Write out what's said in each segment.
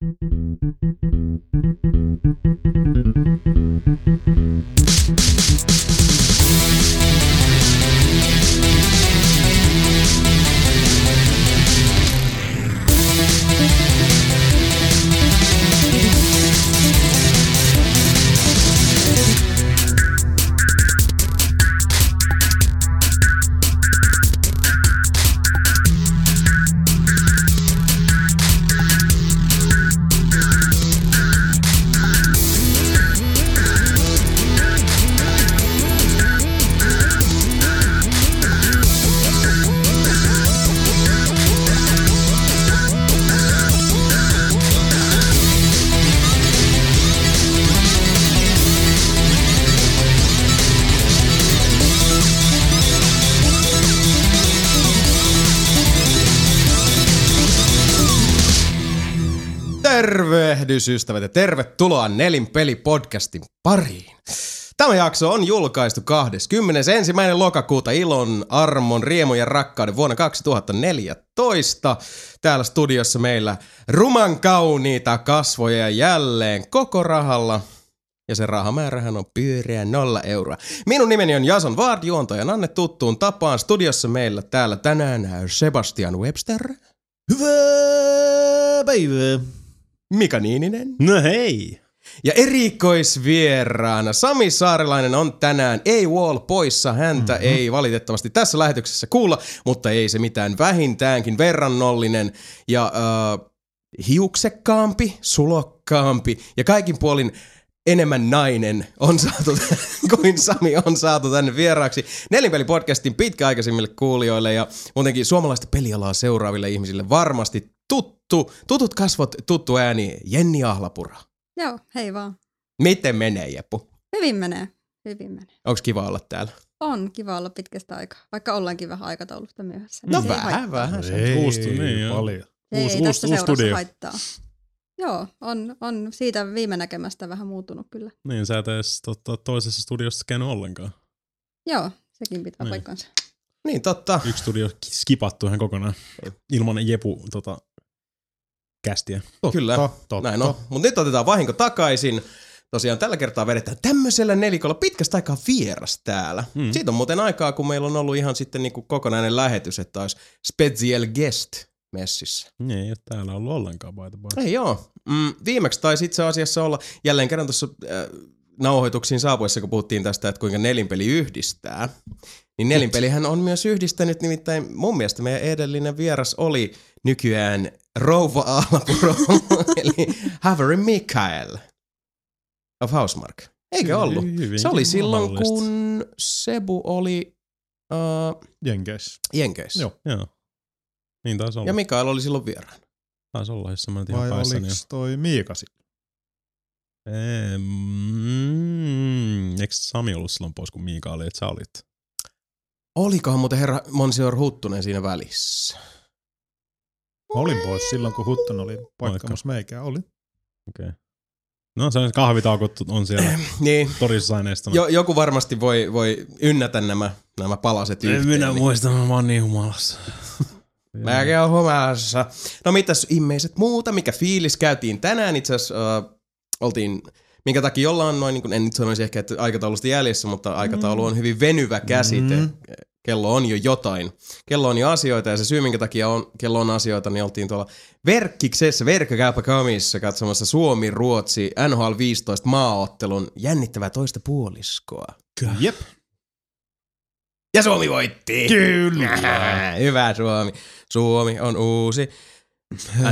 Thank you. Ystävät ja tervetuloa Nelinpeli-podcastin pariin. Tämä jakso on julkaistu 21. lokakuuta ilon, armon, riemun ja rakkauden vuonna 2014. Täällä studiossa meillä ruman kauniita kasvoja jälleen koko rahalla. Ja se rahamäärähän on pyöreä nolla euroa. Minun nimeni on Jason Vard, juontaja Nanne tuttuun tapaan. Studiossa meillä täällä tänään Sebastian Webster. Hyvää päivää. Mika Niininen. No hei. Ja erikoisvieraana Sami Saarelainen on tänään ei wall poissa. Häntä mm-hmm. ei valitettavasti tässä lähetyksessä kuulla, mutta ei se mitään vähintäänkin verrannollinen ja äh, hiuksekkaampi, sulokkaampi ja kaikin puolin enemmän nainen on saatu, kuin Sami on saatu tänne vieraaksi Nelinpeli-podcastin pitkäaikaisimmille kuulijoille ja muutenkin suomalaista pelialaa seuraaville ihmisille varmasti tuttu, tutut kasvot, tuttu ääni, Jenni Ahlapura. Joo, hei vaan. Miten menee, Jeppu? Hyvin menee, hyvin menee. Onko kiva olla täällä? On kiva olla pitkästä aikaa, vaikka ollaankin vähän aikataulusta myöhässä. No niin se ei vähän, haittaa. vähän. Se. Ei, Uusi niin, paljon. Ei, Uusi- ei uusi- tästä uusi studio. haittaa. Joo, on, on siitä viime näkemästä vähän muuttunut kyllä. Niin, sä et edes tota, toisessa studiossa käynyt ollenkaan. Joo, sekin pitää Niin. paikkansa. Niin totta. Yksi studio skipattu ihan kokonaan. Ilman Jepu tota, kästiä. Totta, Kyllä, totta. Näin on. Mutta nyt otetaan vahinko takaisin. Tosiaan tällä kertaa vedetään tämmöisellä nelikolla pitkästä aikaa vieras täällä. Mm. Siitä on muuten aikaa, kun meillä on ollut ihan sitten niinku kokonainen lähetys, että olisi special guest messissä. Niin, ei ole täällä ollut ollenkaan by the. Ei joo. Mm, viimeksi taisi itse asiassa olla jälleen kerran tuossa äh, nauhoituksiin saapuessa, kun puhuttiin tästä, että kuinka nelinpeli yhdistää. Niin nelinpelihän on myös yhdistänyt, nimittäin mun mielestä meidän edellinen vieras oli nykyään Rouva Aalapuro, eli Haveri Mikael of Housemark. Eikö ollut? Hyvin Se oli silloin, kun Sebu oli uh, Jenkeissä. Jenkeissä. Joo. Joo. Niin taisi olla. Ja Mikael oli silloin vieraan. Taisi olla, jos sä menet ihan Vai oliko toi Miika sitten? Eee, mm, eikö Sami ollut silloin pois, kun Miika oli, että sä olit? Olikohan muuten herra Monsior Huttunen siinä välissä? Mä olin pois silloin, kun Hutton oli paikkaamassa meikää. Oli. Okei. Okay. No se on kahvitauko on siellä Niin, torissa aineistona. jo, joku varmasti voi, voi ynnätä nämä, nämä palaset En yhteen. minä niin- muista, mä oon niin humalassa. Mäkin oon humalassa. No mitäs ihmiset muuta, mikä fiilis käytiin tänään itse asiassa, uh, oltiin, minkä takia ollaan noin, niin kuin, en nyt sanoisi ehkä, että aikataulusta jäljessä, mutta aikataulu on hyvin venyvä käsite. Mm. Kello on jo jotain. Kello on jo asioita ja se syy, minkä takia on, kello on asioita, niin oltiin tuolla Verkkiksessä, Verkkokäypäkamissa katsomassa Suomi-Ruotsi NHL 15 maaottelun jännittävää toista puoliskoa. Jep. Ja Suomi voitti! Kyllä. Hyvä Suomi. Suomi on uusi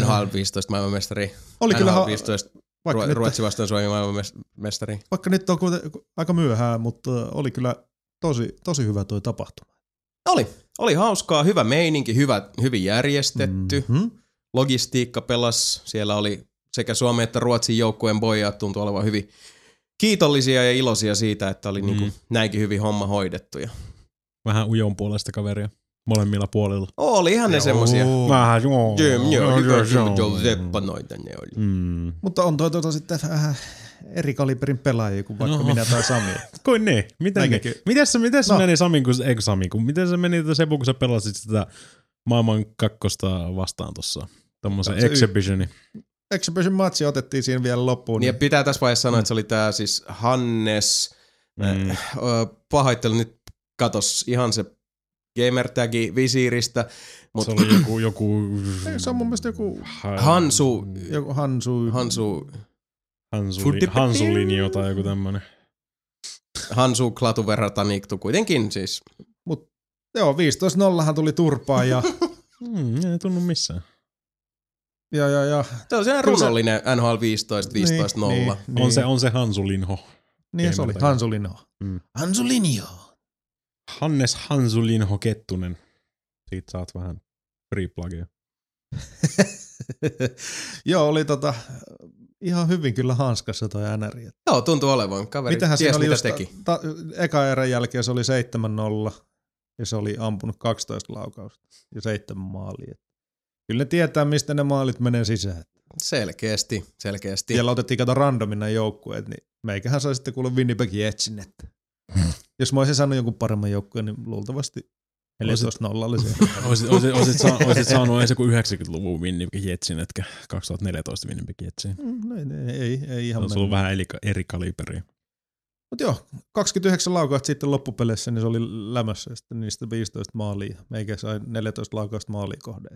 NHL 15 maailmanmestari. Oli kyllä, NHL ha- 15 vaikka, Ru- nyt, Ruotsi vastaan Suomi maailmanmestari. vaikka nyt on kuiten, aika myöhään, mutta oli kyllä tosi, tosi hyvä toi tapahtuma. Oli. Oli hauskaa, hyvä meininki, hyvä, hyvin järjestetty. Mm-hmm. Logistiikka pelas. Siellä oli sekä Suomen että Ruotsin joukkueen pojat tuntui olevan hyvin kiitollisia ja iloisia siitä, että oli mm. niinku näinkin hyvin homma hoidettu. Ja Vähän ujon puolesta kaveria. Molemmilla puolilla. olihan ne semmosia. Vähän joo. Joo, joo, joo, zeppanoita ne oli. Mm. Mutta on toi tuota sitten vähän eri kaliberin pelaajia kuin vaikka No. minä tai Sami. Kuin niin. Miten, miten se, miten se No. meni Sami, kun, eikö Sami, kun, miten se meni Sebu, kun sä pelasit sitä maailman kakkosta vastaan tuossa tommosen Se y- exhibitioni. Exhibition matchi otettiin siinä vielä loppuun. Niin ja pitää tässä vaiheessa sanoa, että se oli tää siis Hannes, mm. pahoittelen nyt katos ihan se gamertagi visiiristä, Se mutta oli joku, joku... Ei, se on mun mielestä joku- Hansu, Joku Hansu. Hansu, Hansuli, Futti- Hansulinjo tai joku tämmönen. Hansu Klatuverra Taniktu kuitenkin siis. Joo, 15-0 tuli turpaa ja, Mm, ei tunnu missään. ja, ja, ja Se on sehän Kyllä se- runollinen NHL 15, 15 0. Niin, niin, On, se, on se Hansulinho. Niin se oli, gamertagi. Hansulinho. Mm. Hansulinho. Hannes Hansulinho Kettunen. Siitä saat vähän free plugia. Joo, oli tota, ihan hyvin kyllä hanskassa toi NR. Joo, tuntuu olevan. Kaveri Mitähän ties oli mitä just, teki. ta, eka erän jälkeen se oli 7-0 ja se oli ampunut 12 laukausta ja seitsemän maalia. Kyllä ne tietää, mistä ne maalit menee sisään. Selkeästi, selkeästi. Siellä otettiin kato randomina joukkueet, niin meikähän sai sitten kuulla Winnipeg Jetsin, että jos mä olisin saanut jonkun paremman joukkueen, niin luultavasti 14-0 oli se. Oisit, oisit, oisit, sa, oisit saanut edes joku 90-luvun Winnipeg Jetsin, etkä 2014 Winnipeg Jetsin. Mm, no ei, ei, ei, ei Se ihan on ollut vähän eri, eri kaliberi. Mutta joo, 29 laukausta sitten loppupeleissä, niin se oli lämössä ja sitten niistä 15 maalia. Meikä sai 14 laukausta maalia kohde.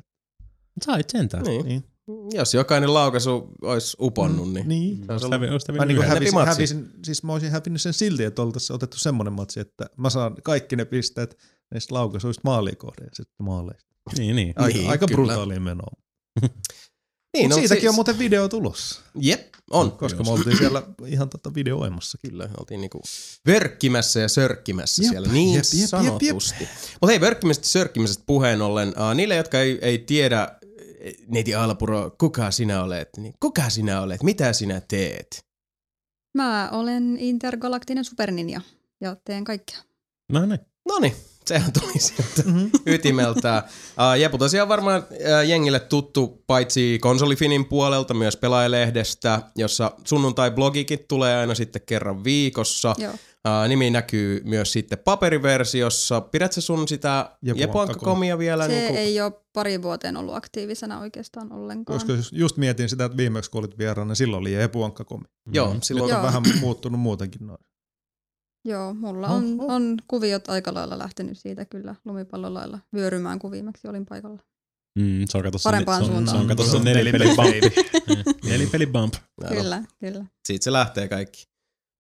Sait sentään. Niin. Niin. Jos jokainen laukaisu olisi uponnut, niin... niin. Se olisi hävi- olisi Mä hävinnyt niin hävisin, hävisin, siis mä olisin hävinnyt sen silti, että oltaisiin otettu semmoinen matsi, että mä saan kaikki ne pisteet näistä laukaisuista maalia kohde ja sitten maaleista. Niin, niin. Aika, Niin, aika kyllä. brutaalia menoa. Niin, Mut no, siitäkin siis- on muuten video tulossa, Jep, on. koska me oltiin siellä ihan tota videoimassakin. Kyllä, oltiin niinku vörkkimässä ja sörkkimässä Jep, siellä niin jep, jep, sanotusti. Mutta hei, vörkkimästä ja sörkkimisestä puheen ollen, uh, niille, jotka ei, ei tiedä, neiti Alpuro, kuka sinä olet, niin kuka sinä olet, mitä sinä teet? Mä olen intergalaktinen superninja ja teen kaikkea. No niin. Noni, sehän tuli sieltä Mm-hmm. ytimeltä. Uh, Jepu tosiaan varmaan uh, jengille tuttu paitsi konsolifinin puolelta, myös pelaajalehdestä, jossa sunnuntai-blogikin tulee aina sitten kerran viikossa. Joo. Uh, nimi näkyy myös sitten paperiversiossa. Pidätkö sun sitä Jepu Jepuankka-komia vielä? Se niinku- ei ole pari vuoteen ollut aktiivisena oikeastaan ollenkaan. Koska jos just mietin sitä, että viimeksi kun olit vieraana, silloin oli epuankkakomi. Joo, Nyt silloin on Joo. vähän muuttunut muutenkin noin. Joo, mulla on, Oho. on kuviot aika lailla lähtenyt siitä kyllä lumipallolailla vyörymään, kun viimeksi olin paikalla. Mm, se on kato se, Parempaan se on, suuntaan. se on kato se Mm. nelipeli bump. nelipeli bump. Kyllä, kyllä. Siitä se lähtee kaikki.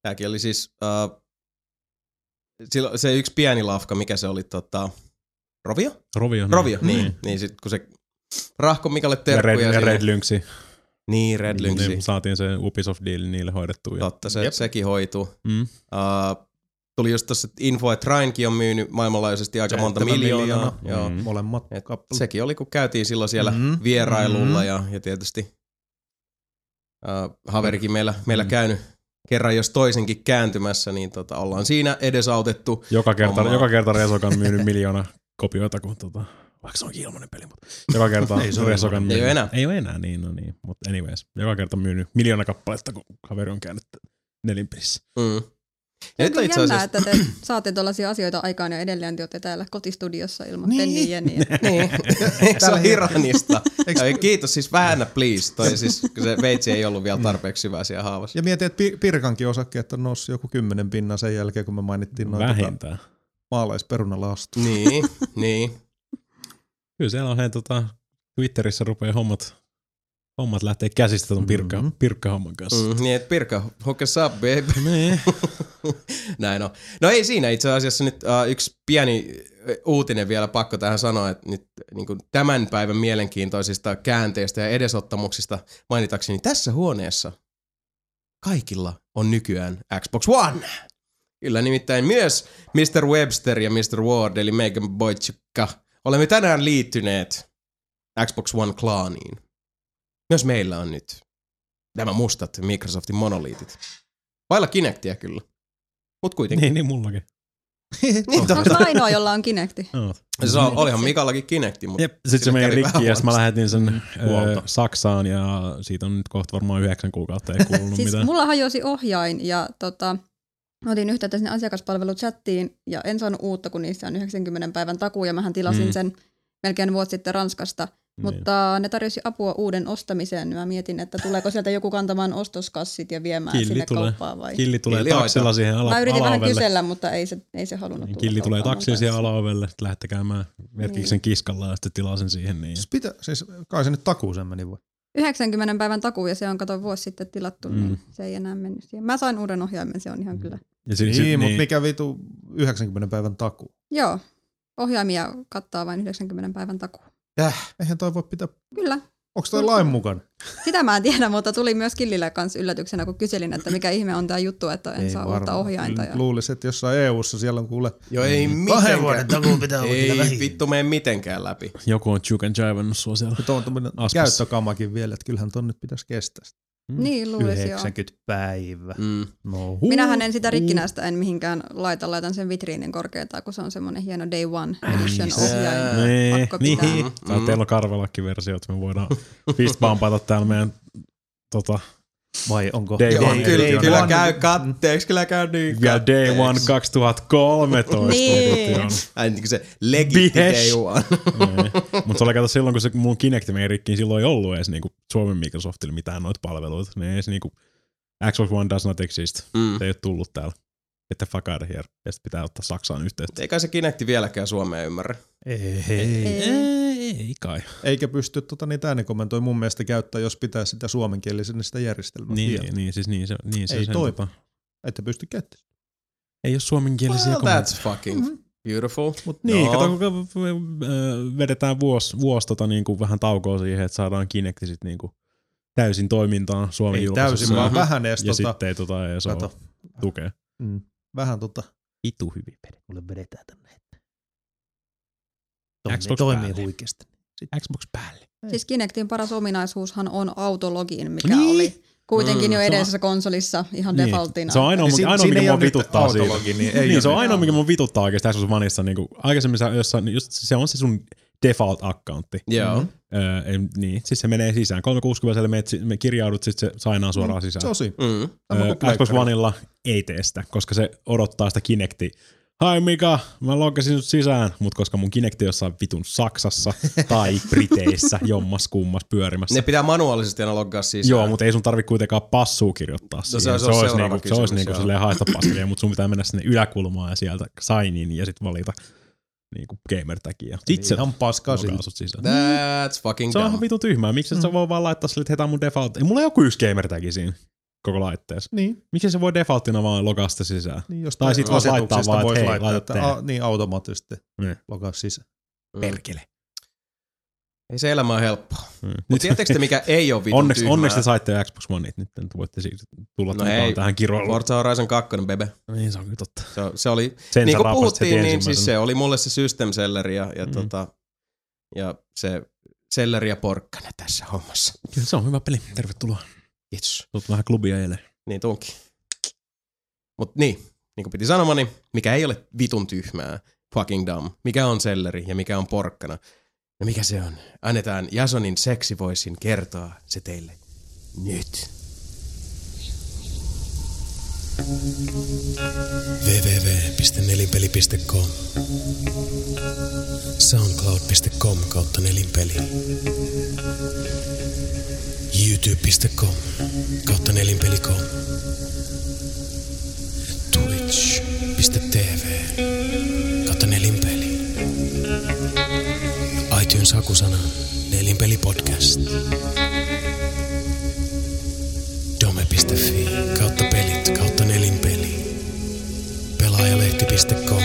Tämäkin oli siis uh, silloin se yksi pieni lafka, mikä se oli, tota, Rovio? Rovio. Rovio, niin. Niin, niin sit kun se Rahko Mikalle Ja terkkuja. Red, ja Red Lynxi. Niin, Red Lynxi. Niin, saatiin se Ubisoft-deali niille hoidettua. Ja, Totta, se, Jep. sekin hoituu. mm. Uh, tuli just tossa info, että Rainkin on myynyt maailmanlaajuisesti aika monta miljoonaa. miljoonaa. Joo. Mm. Molemmat Et kappalet. sekin oli, kun käytiin silloin siellä Mm. vierailulla Mm. ja, ja tietysti uh, haverikin meillä, meillä Mm. käynyt kerran jos toisenkin kääntymässä, niin tota, ollaan siinä edesautettu. Joka kerta, Hommaa. joka kerta Resokan myynyt miljoona kopioita, kun tota, vaikka se onkin ilmainen peli, mutta joka kerta Ei se ole Resokan ilmainen. Ei myynyt. ole enää. Ei ole enää, niin no niin. Mutta anyways, joka kerta myynyt miljoona kappaletta, kun kaveri on käynyt nelinpelissä. Mm. Ja nyt on itse asiassa, että te saatte tuollaisia asioita aikaan ja edelleen te olette täällä kotistudiossa ilman Niin. niin. penniä jeniä. niin, se on Ei, Kiitos siis vähän please. Toi siis, kun se veitsi ei ollut vielä tarpeeksi syvä siellä haavassa. Ja mietin, että Pi- Pirkankin osakkeet on noussut joku kymmenen pinnan sen jälkeen, kun me mainittiin noin tota Vähintään. maalaisperunalastu. Niin, niin. Kyllä siellä on he tota, Twitterissä rupeaa hommat, hommat lähtee käsistä ton pirkka, Mhm. pirkkahomman kanssa. Mm, niin, että Pirkka, hook us up, babe. Nee. Näin on. No ei siinä itse asiassa nyt uh, yksi pieni uh, uutinen vielä pakko tähän sanoa, että nyt niin kuin tämän päivän mielenkiintoisista käänteistä ja edesottamuksista mainitakseni tässä huoneessa kaikilla on nykyään Xbox One. Kyllä nimittäin myös Mr. Webster ja Mr. Ward eli Megan Boychukka olemme tänään liittyneet Xbox One-klaaniin. Myös meillä on nyt nämä mustat Microsoftin monoliitit. Vailla Kinectia kyllä. Mut kuitenkin. niin, niin mullakin. Niin, Onko totta. ainoa, jolla on Kinecti? No. Se on, olihan Mikallakin Kinecti, mutta Jep, sitten se meni rikki ja sit mä lähetin sen ö. Saksaan ja siitä on nyt kohta varmaan yhdeksän kuukautta ei kuulunut Siis mitään. mulla hajosi ohjain ja tota, otin yhteyttä sinne asiakaspalveluchattiin ja en saanut uutta, kun niissä on 90 päivän takuu ja mähän tilasin mm. sen melkein vuosi sitten Ranskasta. Mutta ne tarjosi apua uuden ostamiseen. Mä mietin, että tuleeko sieltä joku kantamaan ostoskassit ja viemään Killi sinne tulee. kauppaan vai? Killi tulee Killi hoitaa. taksilla siihen ala, Mä yritin vähän kysellä, mutta ei se, ei se halunnut Niin tulla Killi tulee mun siihen alaovelle, sitten lähdette käymään merkiksi sen kiskalla ja sitten tilaa sen siihen. Niin. Siis, pitä, siis kai se nyt takuuseen meni vai? 90 päivän takuu ja se on kato vuosi sitten tilattu, mm. Mm. niin se ei enää mennyt siihen. Mä sain uuden ohjaimen, se on ihan kyllä. Ja sit, Niin, sit, niin, mutta mikä vitu 90 päivän takuu? Joo, ohjaimia kattaa vain 90 päivän takuu. Eihän toi voi pitää, Kyllä, onko toi lain mukaan? sitä mä en tiedä, mutta tuli myös Killille kanssa yllätyksenä, kun kyselin, että mikä ihme on tämä juttu, että en saa uutta ohjainta. Ja... Luulisin, että jossain EU-ssa siellä on kuule Joo, ei kahden vuoden mitenkään. takuu pitää olla Ei vähin. vittu mene mitenkään läpi. joku on Chuken Jivannut sua siellä. Tuo on tämmöinen käyttökamakin vielä, että kyllähän ton nyt pitäisi kestää. Niin, luulisi joo. 90 päivää. Mm. No, huu, Minähän en sitä rikkinäistä en mihinkään laita, laitan sen vitriinin korkealta, kun se on semmoinen hieno Day One Edition pitää. niin. Tai Mm. teillä on karvelakki versio, että me voidaan fistbumpata täällä meidän tota, Vai onko? Day Joo, one kyllä, kyllä käy katteeksi, kyllä käy niin vielä Day. One 2013 Niin. edition. Ai niin se legitti Bihesh. day one. Mutta se oli kato silloin, kun se mun Kinect meni rikki, niin silloin ei ollut edes niinku Suomen Microsoftilla mitään noita palveluita. Ne ei edes niinku, Xbox One does not exist. Mm. Se ei ole tullut täällä. Että fuck out of here. Ja sitten pitää ottaa Saksaan yhteyttä. Ei kai se Kinecti vieläkään Suomeen ymmärrä. Ei, Ei. Ei, ei kai. Eikä pysty tota, niitä äänikommentoja mun mielestä käyttää, jos pitää sitä suomenkielisen sitä järjestelmää. Niin, vielä. niin, siis niin se, niin se Ei sen, toimi. tota, Että pysty käyttämään. ei ole suomenkielisiä Well, kommentteja. that's fucking beautiful. Mut Niin, No. kato, kun vedetään vuosi, vuosi tota, niin kuin vähän taukoa siihen, että saadaan Kinecti sit niin kuin täysin toimintaan Suomen Ei täysin, vaan Mhm. vähän edes Ja tota, sitten ei tota, ei kato, tukea. mm, vähän tota, Itu hyvin peli. mulle vedetään tänne. Xbox toimii päälle. huikeasti. Xbox päälle. Siis Kinectin paras ominaisuushan on autologin, mikä Niin. oli kuitenkin Mm, jo se on- edellisessä konsolissa ihan Niin. defaultina. Se on ainoa, Niin si- ainoa mikä mua vituttaa siitä. autologi, niin ei niin, se on ainoa, mikä mun vituttaa oikeastaan Xbox Oneissa. Niin kuin, aikaisemmin sä jossain, niin just, se on se sun default-accountti. Joo. Mhm. Öö, ei, niin, siis se menee sisään. 360 menet, si- me kirjaudut, sitten se sainaa suoraan sisään. Se on siinä. Mm. Öö, Xbox. Oneilla ei tee sitä, koska se odottaa sitä Kinectia. Hai Mika, mä logasin sut sisään, mutta koska mun Kinecti jossain vitun Saksassa tai Briteissä jommas kummas pyörimässä. Ne pitää manuaalisesti aina loggaa sisään. Joo, mutta ei sun tarvi kuitenkaan passua kirjoittaa siihen. se on se, olisi niinku, se kysymys, olisi niinku silleen haista paskelia, mutta sun pitää mennä sinne yläkulmaan ja sieltä sign in ja sitten valita niinku gamer tagia. Sit se Ihan paskaa sut sisään. That's fucking Se on ihan vitun tyhmää. Miksi mm. sä voi vaan laittaa sille, että heitä mun default. Ei mulla joku yksi gamer tagi siinä koko laitteessa. Niin, Miksi se voi defaulttina vaan logaa sitä sisään? niin jos Tai sit voisi laittaa vaan, että hei, laittaa, a, niin automaattisesti Niin. logaa sisään. Mm. Perkele. Ei se elämä ole helppoa. Mm. Mutta tiedättekö te, mikä ei ole vitun Onneksi, tyhmää? onneksi te saitte Xbox Oneit nyt, nyt voitte siitä tulla No ei. tähän kiroiluun. Forza Horizon 2, bebe. Niin se on kyllä totta. Se, se oli, Sen niin kuin puhuttiin, niin siis se oli mulle se system selleri ja, ja, Mm. tota, ja se selleri ja porkkana tässä hommassa. Kyllä se on hyvä peli. Tervetuloa. Kiitos. Tulet vähän klubia eilen. Niin tunkin. Mut niin, niin kuin piti sanomani, mikä ei ole vitun tyhmää, fucking dumb. Mikä on selleri ja mikä on porkkana. No mikä se on? Annetaan Jasonin seksivoisin kertoa se teille nyt. www.nelinpeli.com soundcloud.com kautta nelinpeli youtube.com kautta nelinpeli.com twitch.tv iTunes hakusana nelinpeli podcast dome.fi kautta pelit kautta nelinpeli pelaajalehti.com,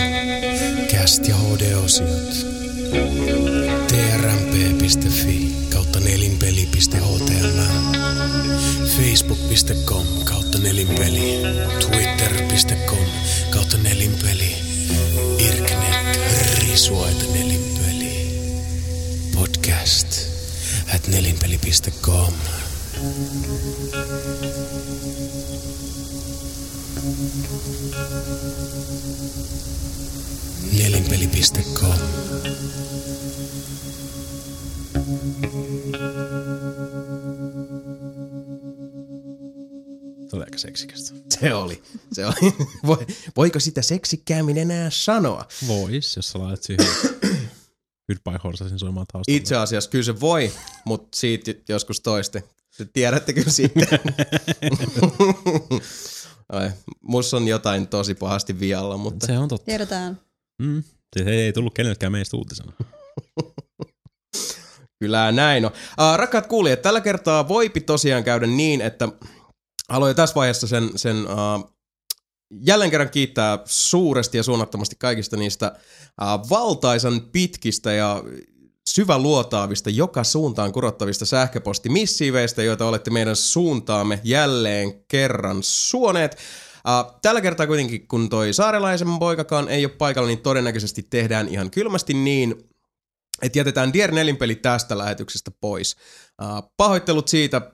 cast ja HD-osiot. trmp.fi kautta nelinpeli.html. Facebook.com kautta nelinpeli. Twitter.com kautta nelinpeli. Irknet risuaita nelinpeli. Podcast at nelinpeli.com. nelinpeli.com. Oli aika seksikästä. Se oli. Se oli. Voi, voiko sitä seksikkäämmin enää sanoa? Vois, jos sä laitat siihen. By Horsesin soimaan taustalla. Itse asiassa kyllä se voi, mutta siitä joskus toiste. Tiedätte kyllä siitä. Ai, musta on jotain tosi pahasti vialla, mutta... Se on totta. Tiedetään. Mm. Se ei tullut kenellekään meistä uutisena. Kyllä näin on. Uh, rakkaat kuulijat, tällä kertaa voipi tosiaan käydä niin, että haluan jo tässä vaiheessa sen, sen uh, jälleen kerran kiittää suuresti ja suunnattomasti kaikista niistä uh, valtaisan pitkistä ja syväluotaavista, joka suuntaan kurottavista sähköpostimissiiveistä, joita olette meidän suuntaamme jälleen kerran suoneet. Uh, tällä kertaa kuitenkin, kun toi saarelaisen poikakaan ei ole paikalla, niin todennäköisesti tehdään ihan kylmästi niin, että jätetään Dier Nelinpeli tästä lähetyksestä pois. Uh, pahoittelut siitä,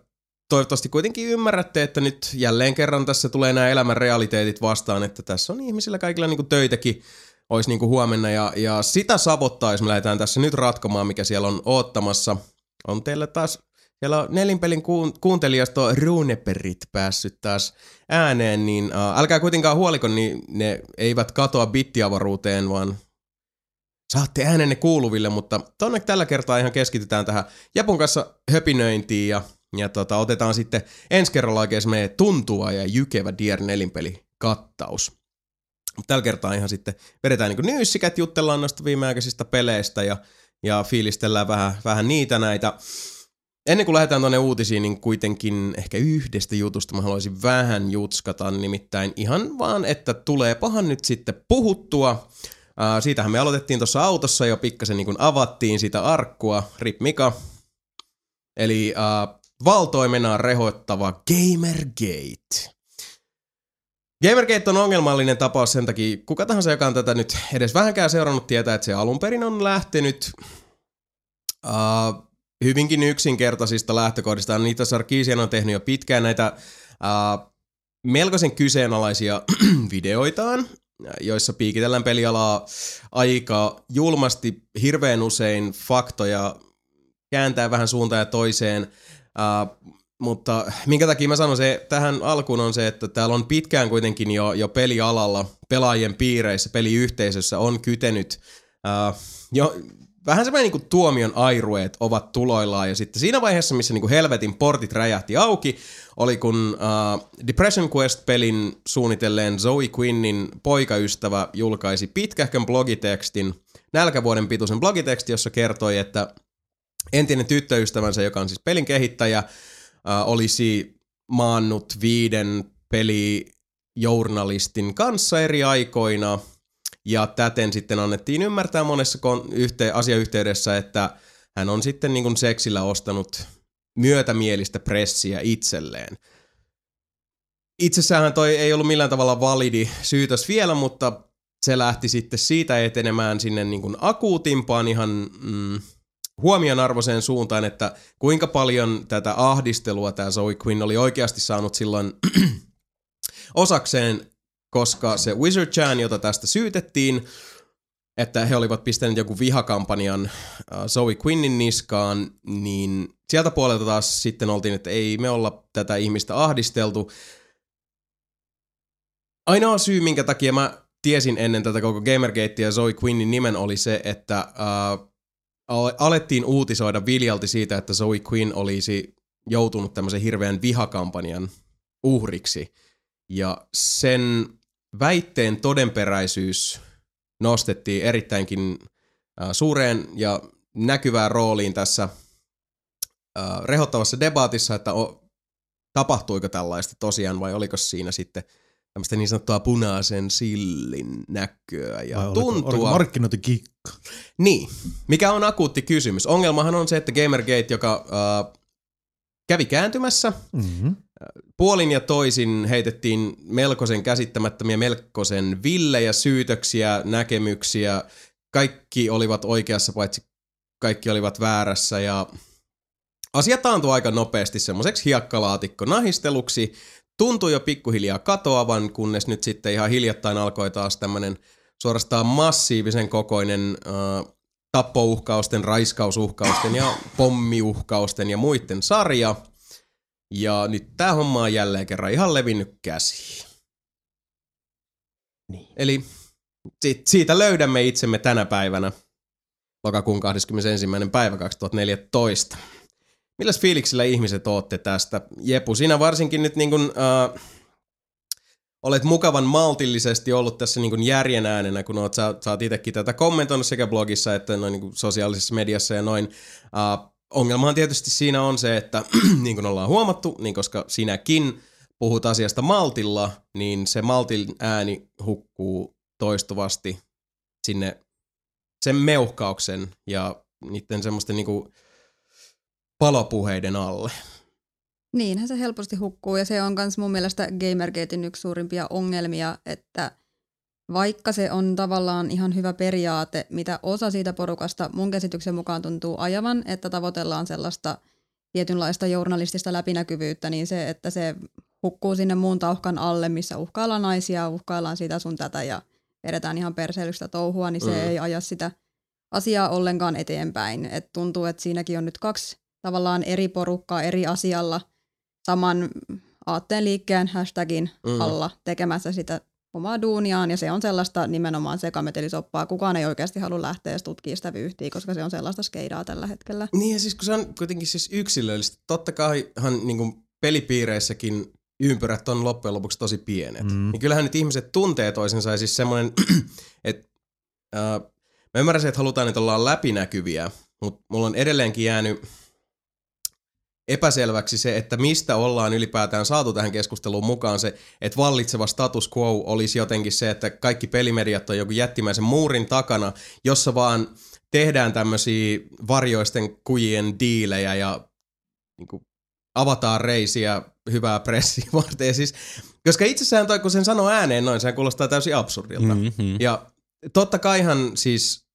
toivottavasti kuitenkin ymmärrätte, että nyt jälleen kerran tässä tulee nämä elämän realiteetit vastaan, että tässä on ihmisillä kaikilla niinku töitäkin, olisi niinku huomenna ja, ja sitä savottaa, jos me lähdetään tässä nyt ratkomaan, mikä siellä on oottamassa. On teille taas, siellä on nelinpelin kuun, kuuntelijasto Runeperit päässyt taas ääneen, niin uh, älkää kuitenkaan huoliko, niin ne eivät katoa bittiavaruuteen, vaan saatte äänenne kuuluville, mutta tonne tällä kertaa ihan keskitytään tähän Japun kanssa höpinöintiin ja, ja tota, otetaan sitten ensi kerralla oikein meidän tuntuva ja jykevä Dier nelinpeli kattaus. Tällä kertaa ihan sitten vedetään niin nyysikät, juttellaan noista viimeaikaisista peleistä ja, ja fiilistellään vähän, vähän niitä näitä. Ennen kuin lähdetään tuonne uutisiin, niin kuitenkin ehkä yhdestä jutusta mä haluaisin vähän jutskata, nimittäin ihan vaan, että tulee pahan nyt sitten puhuttua. Uh, siitähän me aloitettiin tuossa autossa jo pikkasen niin kuin avattiin sitä arkkua, Rip Mika. Eli uh, valtoimenaan rehoittava Gamergate. Gamergate on ongelmallinen tapaus sen takia, kuka tahansa, joka on tätä nyt edes vähänkään seurannut, tietää, että se alun perin on lähtenyt uh, hyvinkin yksinkertaisista lähtökohdista. Niitä Sarkisian on tehnyt jo pitkään näitä uh, melkoisen kyseenalaisia videoitaan, joissa piikitellään pelialaa aika julmasti, hirveän usein faktoja, kääntää vähän suuntaan ja toiseen. Uh, mutta minkä takia mä sanon se tähän alkuun on se, että täällä on pitkään kuitenkin jo, jo pelialalla, pelaajien piireissä, peliyhteisössä on kytenyt uh, jo vähän semmoinen niin tuomion airueet ovat tuloillaan. Ja sitten siinä vaiheessa, missä niin helvetin portit räjähti auki, oli kun uh, Depression Quest-pelin suunnitelleen Zoe Quinnin poikaystävä julkaisi pitkähkön blogitekstin, nälkävuoden pituisen blogiteksti, jossa kertoi, että entinen tyttöystävänsä, joka on siis pelin kehittäjä, äh, olisi maannut viiden pelijournalistin kanssa eri aikoina, ja täten sitten annettiin ymmärtää monessa yhte- asiayhteydessä, että hän on sitten niin kuin seksillä ostanut myötämielistä pressiä itselleen. Itsessään toi ei ollut millään tavalla validi syytös vielä, mutta se lähti sitten siitä etenemään sinne niin kuin akuutimpaan ihan mm, huomionarvoiseen suuntaan, että kuinka paljon tätä ahdistelua tämä Zoe Quinn oli oikeasti saanut silloin osakseen, koska se Wizard Chan, jota tästä syytettiin, että he olivat pistäneet joku vihakampanjan uh, Zoe Quinnin niskaan, niin sieltä puolelta taas sitten oltiin, että ei me olla tätä ihmistä ahdisteltu. Ainoa syy, minkä takia mä tiesin ennen tätä koko Gamergate ja Zoe Quinnin nimen oli se, että uh, alettiin uutisoida viljalti siitä, että Zoe Quinn olisi joutunut tämmöisen hirveän vihakampanjan uhriksi. Ja sen väitteen todenperäisyys nostettiin erittäinkin suureen ja näkyvään rooliin tässä rehottavassa debaatissa, että tapahtuiko tällaista tosiaan vai oliko siinä sitten – tämmöistä niin sanottua punaisen sillin näköä ja Vai tuntua. Oliko, markkinointikikka? Niin, mikä on akuutti kysymys. Ongelmahan on se, että Gamergate, joka äh, kävi kääntymässä, mm-hmm. puolin ja toisin heitettiin melkoisen käsittämättömiä, melkoisen villejä syytöksiä, näkemyksiä. Kaikki olivat oikeassa, paitsi kaikki olivat väärässä ja Asiat taantui aika nopeasti semmoiseksi hiekkalaatikko nahisteluksi, tuntui jo pikkuhiljaa katoavan, kunnes nyt sitten ihan hiljattain alkoi taas tämmöinen suorastaan massiivisen kokoinen äh, tappouhkausten, raiskausuhkausten ja pommiuhkausten ja muiden sarja. Ja nyt tämä homma on jälleen kerran ihan levinnyt käsiin. Niin. Eli siitä löydämme itsemme tänä päivänä. lokakuun 21. päivä 2014. Milläs fiiliksillä ihmiset ootte tästä? Jepu, sinä varsinkin nyt niin kuin, äh, olet mukavan maltillisesti ollut tässä niin kuin järjen äänenä, kun oot, sä, sä oot itsekin tätä kommentoinut sekä blogissa että noin niin kuin sosiaalisessa mediassa ja noin. Uh, ongelmahan tietysti siinä on se, että niin kuin ollaan huomattu, niin koska sinäkin puhut asiasta maltilla, niin se maltin ääni hukkuu toistuvasti sinne sen meuhkauksen ja niiden semmoisten niin kuin palopuheiden alle. Niinhän se helposti hukkuu ja se on myös mun mielestä Gamergatein yksi suurimpia ongelmia, että vaikka se on tavallaan ihan hyvä periaate, mitä osa siitä porukasta mun käsityksen mukaan tuntuu ajavan, että tavoitellaan sellaista tietynlaista journalistista läpinäkyvyyttä, niin se, että se hukkuu sinne muun tauhkan alle, missä uhkaillaan naisia, uhkaillaan sitä sun tätä ja vedetään ihan perseilystä touhua, niin se mm. ei aja sitä asiaa ollenkaan eteenpäin. Et tuntuu, että siinäkin on nyt kaksi tavallaan eri porukkaa eri asialla saman aatteen liikkeen hashtagin mm. alla tekemässä sitä omaa duuniaan, ja se on sellaista nimenomaan sekametelisoppaa. Kukaan ei oikeasti halua lähteä tutkimaan sitä vyyhtiä, koska se on sellaista skeidaa tällä hetkellä. Niin, ja siis kun se on kuitenkin siis yksilöllistä. Totta kaihan niin kuin pelipiireissäkin ympyrät on loppujen lopuksi tosi pienet. Mm. Niin kyllähän nyt ihmiset tuntee toisensa, ja siis semmoinen, että äh, mä ymmärrän että halutaan, että ollaan läpinäkyviä, mutta mulla on edelleenkin jäänyt epäselväksi se, että mistä ollaan ylipäätään saatu tähän keskusteluun mukaan se, että vallitseva status quo olisi jotenkin se, että kaikki pelimediat on joku jättimäisen muurin takana, jossa vaan tehdään tämmöisiä varjoisten kujien diilejä ja niin kuin, avataan reisiä hyvää pressiä varten. siis, koska itsessään toi, kun sen sanoo ääneen noin, sehän kuulostaa täysin absurdilta. Mm-hmm. Ja totta kaihan siis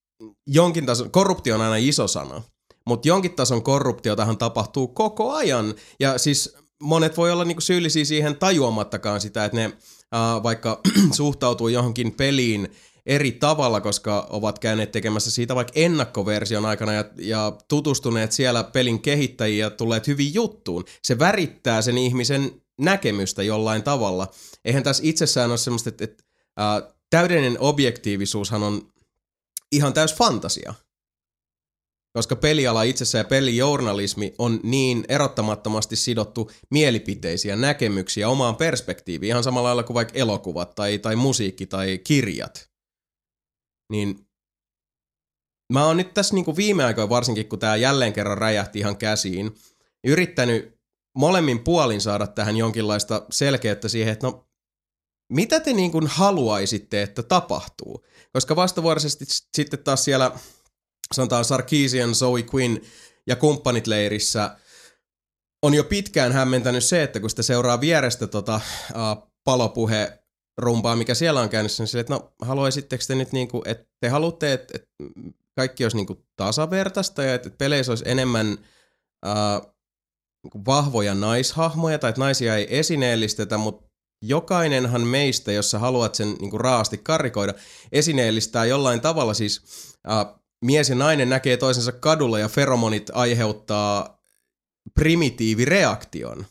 jonkin tason, korruptio on aina iso sana, mutta jonkin tason korruptiotahan tapahtuu koko ajan. Ja siis monet voi olla niinku syyllisiä siihen tajuamattakaan sitä, että ne äh, vaikka suhtautuu johonkin peliin eri tavalla, koska ovat käyneet tekemässä siitä vaikka ennakkoversion aikana ja, ja tutustuneet siellä pelin kehittäjiä ja tulleet hyvin juttuun. Se värittää sen ihmisen näkemystä jollain tavalla. Eihän tässä itsessään ole semmoista, että, että äh, täydellinen objektiivisuushan on ihan täys fantasia koska peliala itsessään ja pelijournalismi on niin erottamattomasti sidottu mielipiteisiä, näkemyksiä, omaan perspektiiviin, ihan samalla lailla kuin vaikka elokuvat tai, tai musiikki tai kirjat. Niin mä oon nyt tässä niinku viime aikoina varsinkin, kun tämä jälleen kerran räjähti ihan käsiin, yrittänyt molemmin puolin saada tähän jonkinlaista selkeyttä siihen, että no mitä te niin kuin haluaisitte, että tapahtuu? Koska vastavuoroisesti sitten taas siellä sanotaan Sarkeesian, Zoe Quinn ja kumppanit leirissä. On jo pitkään hämmentänyt se, että kun sitä seuraa vierestä tota, uh, palopuhe rumpaa, mikä siellä on käynnissä, niin sille, että no haluaisitteko te nyt niinku, että te haluatte, että, että kaikki olisi niinku tasavertaista ja että peleissä olisi enemmän uh, vahvoja naishahmoja tai että naisia ei esineellistetä, mutta jokainenhan meistä, jos sä haluat sen niinku raasti karikoida, esineellistää jollain tavalla siis uh, mies ja nainen näkee toisensa kadulla ja feromonit aiheuttaa primitiivireaktion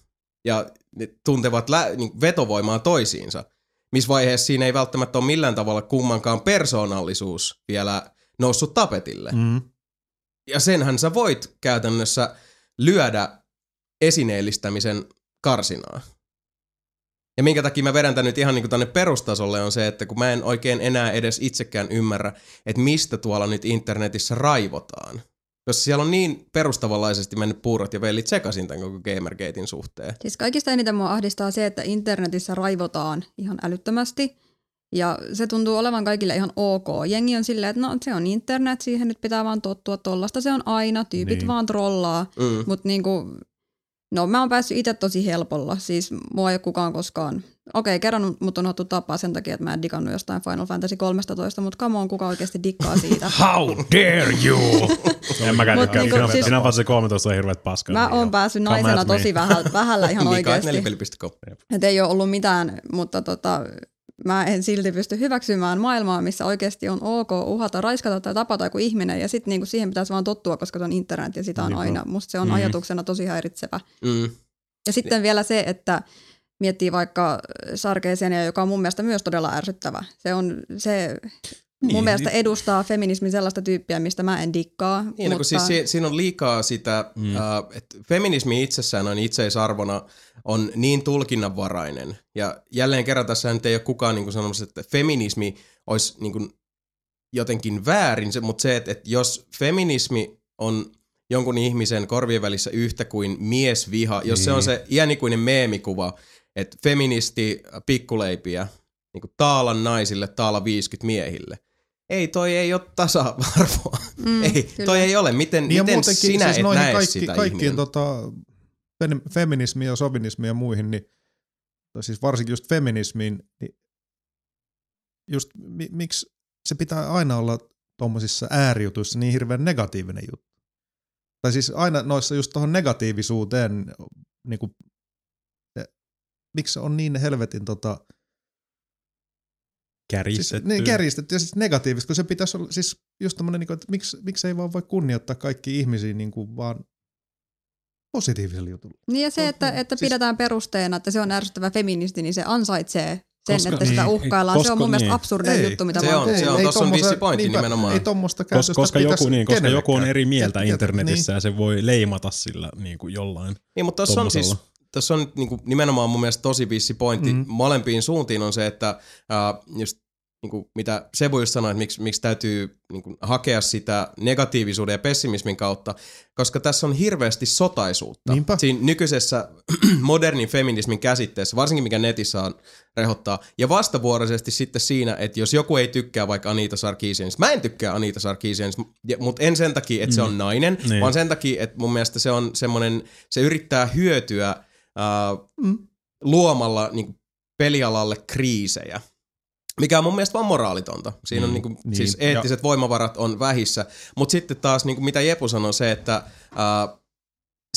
ja ne tuntevat lä- niin vetovoimaa toisiinsa. Missä vaiheessa siinä ei välttämättä ole millään tavalla kummankaan persoonallisuus vielä noussut tapetille. Mm. Ja senhän sä voit käytännössä lyödä esineellistämisen karsinaa. Ja minkä takia mä vedän tän nyt ihan niin tänne perustasolle on se, että kun mä en oikein enää edes itsekään ymmärrä, että mistä tuolla nyt internetissä raivotaan. Jos siellä on niin perustavanlaisesti mennyt puurot ja vellit sekaisin tämän koko Gamergatein suhteen. Siis kaikista eniten mua ahdistaa se, että internetissä raivotaan ihan älyttömästi. Ja se tuntuu olevan kaikille ihan ok. Jengi on silleen, että no se on internet, siihen nyt pitää vaan tottua tollasta. Se on aina, tyypit niin. vaan trollaa. Mm. Mutta niinku, No mä oon päässyt itse tosi helpolla, siis mua ei ole kukaan koskaan, okei okay, kerran mut on otettu tapaa sen takia, että mä en digannut jostain Final Fantasy 13, mutta come on, kuka oikeasti dikkaa siitä. How dare you! en mäkään tykkää, niinku, Final, siis, Final Fantasy 13 on hirveet paskaa. Mä oon päässyt naisena tosi vähällä, vähällä ihan oikeasti. Että ei ole ollut mitään, mutta tota, mä en silti pysty hyväksymään maailmaa, missä oikeasti on ok uhata, raiskata tai tapata joku ihminen ja sitten niinku siihen pitäisi vaan tottua, koska se on internet ja sitä on niin aina. Musta se on mm. ajatuksena tosi häiritsevä. Mm. Ja sitten vielä se, että miettii vaikka Sarkeesenia, joka on mun mielestä myös todella ärsyttävä. Se on se, Mun Niin, mielestä edustaa feminismi sellaista tyyppiä, mistä mä en dikkaa. Niin, no, mutta... kun siis si- siinä on liikaa sitä, mm. äh, että feminismi itsessään on itseisarvona on niin tulkinnanvarainen. Ja jälleen kerran tässä nyt ei ole kukaan niin sanomassa, että feminismi olisi niin kuin jotenkin väärin, se, mutta se, että, että jos feminismi on jonkun ihmisen korvien välissä yhtä kuin miesviha, jos se on se iänikuinen meemikuva, että feministi pikkuleipiä, niin kuin taalan naisille, taala 50 miehille. Ei, toi ei ole tasa-arvoa. Mm, ei, kyllä. toi ei ole. Miten, Niin miten sinä siis et näe kaikki, sitä kaikkiin ihminen? tota, feminismiin ja sovinismiin ja muihin, niin, tai siis varsinkin just feminismiin, niin just mi, miksi se pitää aina olla tuommoisissa äärijutuissa niin hirveän negatiivinen juttu. Tai siis aina noissa just tuohon negatiivisuuteen, niin kuin, se, miksi se on niin helvetin tota, siis, Kärjistetty. niin kärjistetty ja siis negatiivista, kun se pitäisi olla siis just tämmöinen, niin kuin, että miksi, miksi ei vaan voi kunnioittaa kaikki ihmisiä niin kuin vaan positiivisella jutulla. Niin ja se, että, että Siis- pidetään perusteena, että se on ärsyttävä feministi, niin se ansaitsee sen, Koska- että sitä niin, uhkaillaan. se on koska- mun mielestä niin. absurdein Ei, juttu, mitä se mä oon on, se on, tossa on vissi pointti niinpä, nimenomaan. Ei tommosta Kos, koska, joku, niin, koska joku on eri mieltä Et- et- internetissä ja se voi leimata sillä niin kuin jollain. Niin, mutta tuossa on siis tässä on niinku nimenomaan mun mielestä tosi vissi pointti Mhm. mm-hmm. molempiin suuntiin on se, että äh, just niinku, mitä Sebu just sanoi, että miksi, miksi täytyy niinku, hakea sitä negatiivisuuden ja pessimismin kautta, koska tässä on hirveästi sotaisuutta. Niinpä. Siinä nykyisessä modernin feminismin käsitteessä, varsinkin mikä netissä on rehottaa, ja vastavuoroisesti sitten siinä, että jos joku ei tykkää vaikka Anita Sarkeesianista, mä en tykkää Anita Sarkeesianista, mutta en sen takia, että se on nainen, Niin. vaan sen takia, että mun mielestä se on semmoinen, se yrittää hyötyä äh, Mm. luomalla niin pelialalle kriisejä. Mikä on mun mielestä vaan moraalitonta. Siinä on Mm, niin kuin, niin, siis eettiset voimavarat on vähissä. Mutta sitten taas, niin kuin mitä Jepu sanoi, se, että äh,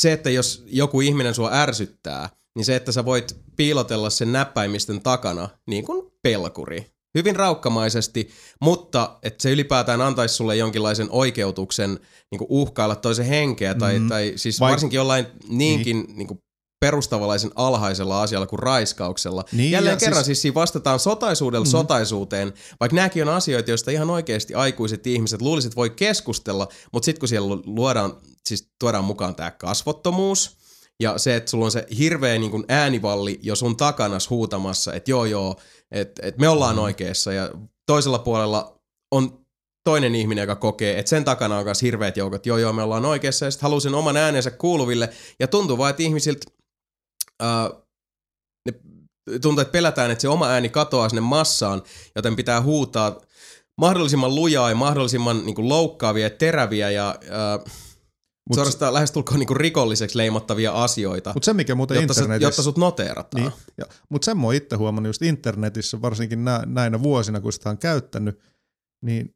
se, että jos joku ihminen sua ärsyttää, niin se, että sä voit piilotella sen näppäimisten takana, niin kuin pelkuri. Hyvin raukkamaisesti, mutta että se ylipäätään antaisi sulle jonkinlaisen oikeutuksen niin kuin uhkailla toisen henkeä, tai, Mhm. tai siis Vaik- varsinkin jollain niinkin niin. Niin perustavalaisen alhaisella asialla kuin raiskauksella. Niin, Jälleen ja kerran siis, siis- siinä vastataan sotaisuudella Mhm. sotaisuuteen, vaikka nämäkin on asioita, joista ihan oikeasti aikuiset ihmiset luulisit voi keskustella, mutta sitten kun siellä lu- luodaan, siis tuodaan mukaan tämä kasvottomuus, ja se, että sulla on se hirveä niin kuin äänivalli jo sun takanas huutamassa, että joo joo, että et me ollaan oikeassa, ja toisella puolella on toinen ihminen, joka kokee, että sen takana on myös hirveät joukot, joo joo, me ollaan oikeassa, ja sitten haluaa sen oman äänensä kuuluville, ja tuntuu vaan, että ihmisiltä ää, ne tuntuu, että pelätään, että se oma ääni katoaa sinne massaan, joten pitää huutaa mahdollisimman lujaa ja mahdollisimman niin kuin, loukkaavia ja teräviä ja Mut- suorastaan lähestulkoon niin kuin, rikolliseksi leimattavia asioita, Mutta se mikä muuten jotta, sä, internetissä... jotta sut noteerataan. Niin, mutta sen mä oon itse huomannut just internetissä, varsinkin nä, näinä vuosina, kun sitä on käyttänyt, niin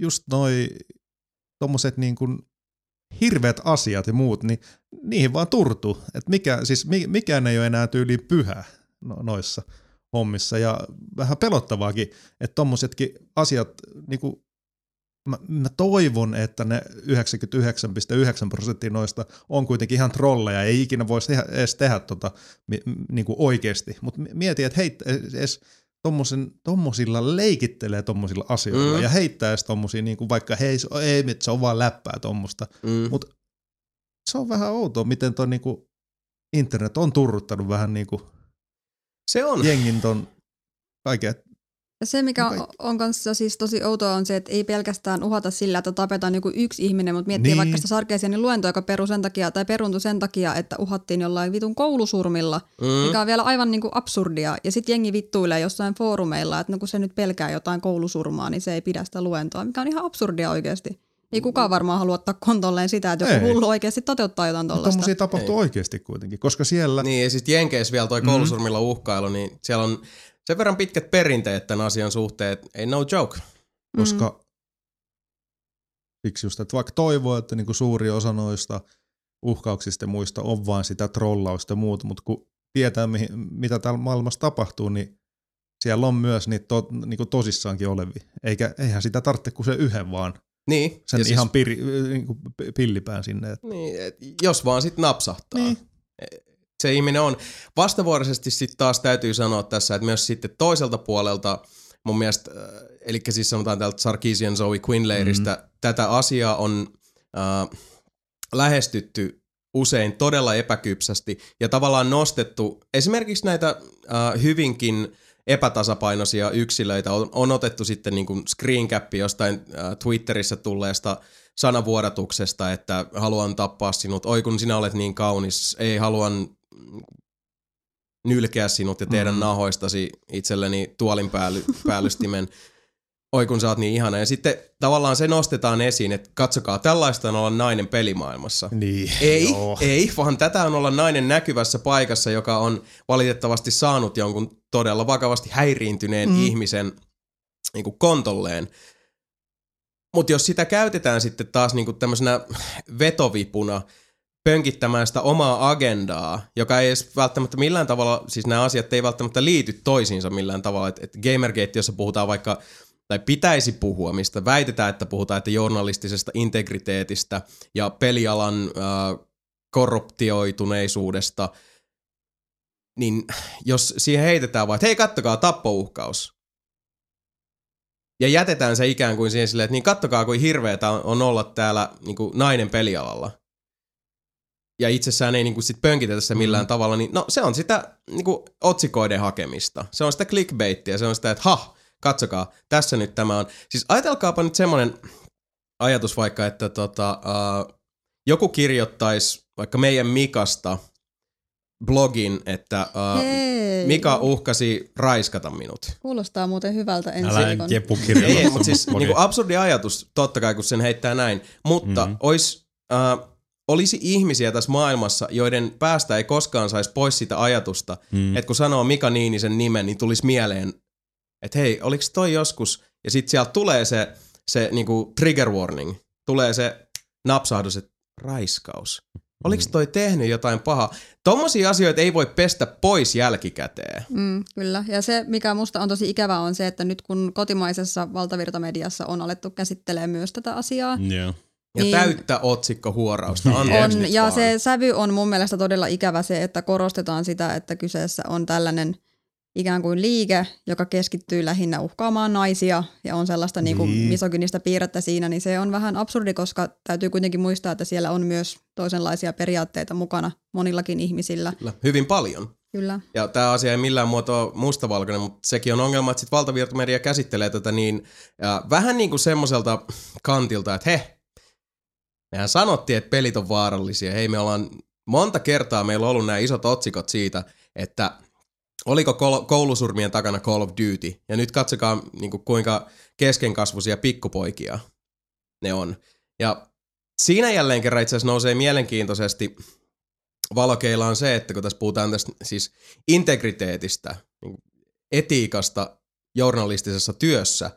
just noi tommoset niin kuin hirveät asiat ja muut, niin niihin vaan turtuu. Et mikä, siis mi, mikään ei ole enää tyyliin pyhä no, noissa hommissa. Ja vähän pelottavaakin, että tommosetkin asiat, niin kuin, mä, mä toivon, että ne 99,9 prosenttia noista on kuitenkin ihan trolleja, ei ikinä voisi edes tehdä tota, niin kuin oikeasti, mutta mieti, että heit, edes tommosen, tommosilla leikittelee tommosilla asioilla Mm. ja heittää edes tommosia, niin kuin vaikka hei, se- ei, mit, se on vaan läppää tommosta. Mm. Mut se on vähän outoa, miten toi niin kuin internet on turruttanut vähän niin kuin Se on. jengin ton kaiken. Ja se, mikä on, Kaikki. on kanssa siis tosi outoa, on se, että ei pelkästään uhata sillä, että tapetaan joku yksi ihminen, mutta miettii Niin. vaikka sitä Sarkeesianin luentoa, joka peru sen takia, tai peruntui sen takia, että uhattiin jollain vitun koulusurmilla, Mm. mikä on vielä aivan niinku absurdia. Ja sitten jengi vittuilee jossain foorumeilla, että no kun se nyt pelkää jotain koulusurmaa, niin se ei pidä sitä luentoa, mikä on ihan absurdia oikeasti. Ei kukaan varmaan halua ottaa kontolleen sitä, että joku Ei. hullu oikeasti toteuttaa jotain tollasta. Tommosia tapahtuu Ei. oikeasti kuitenkin, koska siellä Niin, ja sitten Jenkeissä vielä toi Mhm. koulusurmilla uhkailu, niin siellä on sen verran pitkät perinteet tämän asian suhteen, että ei no joke. koska siksi just, että vaikka toivoo, että niinku suuri osa noista uhkauksista ja muista on vain sitä trollausta ja muuta, mutta kun tietää, mihin, mitä täällä maailmassa tapahtuu, niin siellä on myös niitä to, niinku tosissaankin olevia. Eikä, eihän sitä tarvitse kuin se yhden vaan, Niin. sen siis- ihan piri, niinku pillipään sinne. Et, Niin, et jos vaan sit napsahtaa. Niin. Se ihminen on. Vastavuoroisesti sitten taas täytyy sanoa tässä, että myös sitten toiselta puolelta mun mielestä, äh, eli siis sanotaan täältä Sarkisian Zoe Quinn-leiristä, mm-hmm. tätä asiaa on äh, lähestytty usein todella epäkypsästi ja tavallaan nostettu esimerkiksi näitä äh, hyvinkin epätasapainoisia yksilöitä on, on otettu sitten niin kuin screen cap jostain äh, Twitterissä tulleesta sanavuodatuksesta, että haluan tappaa sinut, oi kun sinä olet niin kaunis, ei haluan nylkeä sinut ja tehdä mm. nahoistasi itselleni tuolin päälly, päällystimen. Oi kun sä oot niin ihana. Ja sitten tavallaan se nostetaan esiin, että katsokaa, tällaista on olla nainen pelimaailmassa. Niin, Ei, joo. ei, vaan tätä on olla nainen näkyvässä paikassa, joka on valitettavasti saanut jonkun todella vakavasti häiriintyneen mm. ihmisen niin kuin kontolleen. Mutta jos sitä käytetään sitten taas niin kuin tämmöisenä vetovipuna pönkittämään sitä omaa agendaa, joka ei edes välttämättä millään tavalla, siis nämä asiat ei välttämättä liity toisiinsa millään tavalla. Että et Gamergate, jossa puhutaan vaikka tai pitäisi puhua, mistä väitetään, että puhutaan, että journalistisesta integriteetistä ja pelialan äh, korruptioituneisuudesta, niin jos siihen heitetään vaan, että hei kattokaa tappouhkaus, ja jätetään se ikään kuin siihen silleen, että niin kattokaa kuin hirveetä on, olla täällä niin kuin nainen pelialalla. Ja itsessään ei niin kuin sit pönkitetä se millään mm. tavalla, niin no se on sitä niin kuin otsikoiden hakemista. Se on sitä clickbaittia, se on sitä, että ha, katsokaa, tässä nyt tämä on. Siis ajatelkaapa nyt semmoinen ajatus vaikka, että tota, uh, joku kirjoittaisi vaikka meidän Mikasta blogin, että uh, Hei. Mika uhkasi raiskata minut. Kuulostaa muuten hyvältä ensi Älä viikon. Jeppu Ei, mutta siis niinku absurdi ajatus, totta kai kun sen heittää näin. Mutta Mhm. mm-hmm. ois, äh, olisi ihmisiä tässä maailmassa, joiden päästä ei koskaan saisi pois sitä ajatusta, Mm. mm. että kun sanoo Mika Niinisen nimen, niin tulisi mieleen, että hei, oliko toi joskus? Ja sitten sieltä tulee se, se niinku trigger warning, tulee se napsahdus, että raiskaus. Oliko toi tehnyt jotain pahaa? Tommosia asioita ei voi pestä pois jälkikäteen. Mm, kyllä. Ja se, mikä musta on tosi ikävää, on se, että nyt kun kotimaisessa valtavirtamediassa on alettu käsittelemään myös tätä asiaa, Joo. Ja Niin. täyttä otsikkohuorausta. Anteeksi on, nyt ja vaan. se sävy on mun mielestä todella ikävä se, että korostetaan sitä, että kyseessä on tällainen ikään kuin liike, joka keskittyy lähinnä uhkaamaan naisia ja on sellaista niin kuin Niin. misogynistä piirrettä siinä, niin se on vähän absurdi, koska täytyy kuitenkin muistaa, että siellä on myös toisenlaisia periaatteita mukana monillakin ihmisillä. Kyllä, Hyvin paljon. Kyllä. Ja tämä asia ei millään muotoa mustavalkoinen, mutta sekin on ongelma, että sit valtavirtamedia käsittelee tätä niin ja vähän niin kuin semmoiselta kantilta, että he, mehän sanottiin, että pelit on vaarallisia. Hei, me ollaan monta kertaa meillä on ollut nämä isot otsikot siitä, että oliko kol- koulusurmien takana Call of Duty. Ja nyt katsokaa niin kuin kuinka keskenkasvuisia pikkupoikia ne on. Ja siinä jälleen kerran itse asiassa nousee mielenkiintoisesti valokeila on se, että kun tässä puhutaan tästä siis integriteetistä, niin etiikasta journalistisessa työssä,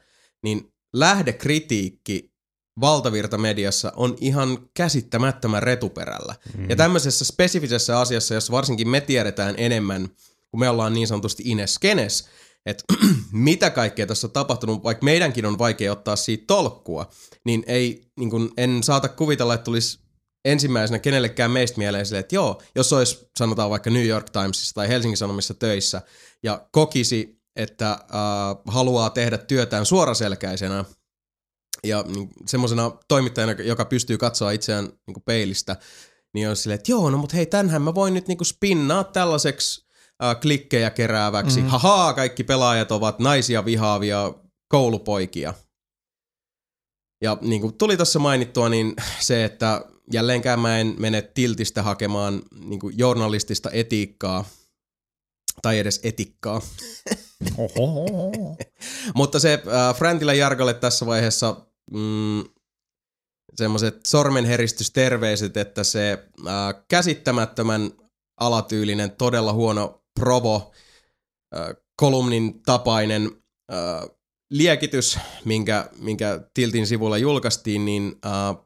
niin lähdekritiikki valtavirtamediassa on ihan käsittämättömän retuperällä. Mm. Ja tämmöisessä spesifisessä asiassa, jossa varsinkin me tiedetään enemmän, kun me ollaan niin sanotusti ineskenes, että mitä kaikkea tässä on tapahtunut, vaikka meidänkin on vaikea ottaa siitä tolkkua, niin ei, niin kun, en saata kuvitella, että tulisi ensimmäisenä kenellekään meistä mieleen silleen, että joo, jos olisi sanotaan vaikka New York Timesissa tai Helsingin Sanomissa töissä ja kokisi, että äh, haluaa tehdä työtään suoraselkäisenä ja niin, semmoisena toimittajana, joka pystyy katsoa itseään niin kuin peilistä, niin on silleen, että joo, no mut hei, tänhän mä voin nyt niin kuin spinnaa tällaiseksi äh, klikkejä kerääväksi. Mm. Hahaa, kaikki pelaajat ovat naisia vihaavia koulupoikia. Ja niin kuin tuli tuossa mainittua, niin se, että jälleenkään mä en mene tiltistä hakemaan niin kuin journalistista etiikkaa, tai edes etikkaa. Mutta se äh, Frantille Jarkolle tässä vaiheessa mm, semmoiset sormenheristysterveiset, että se äh, käsittämättömän alatyylinen, todella huono provo äh, kolumnin tapainen äh, liekitys, minkä, minkä Tiltin sivulla julkaistiin, niin äh,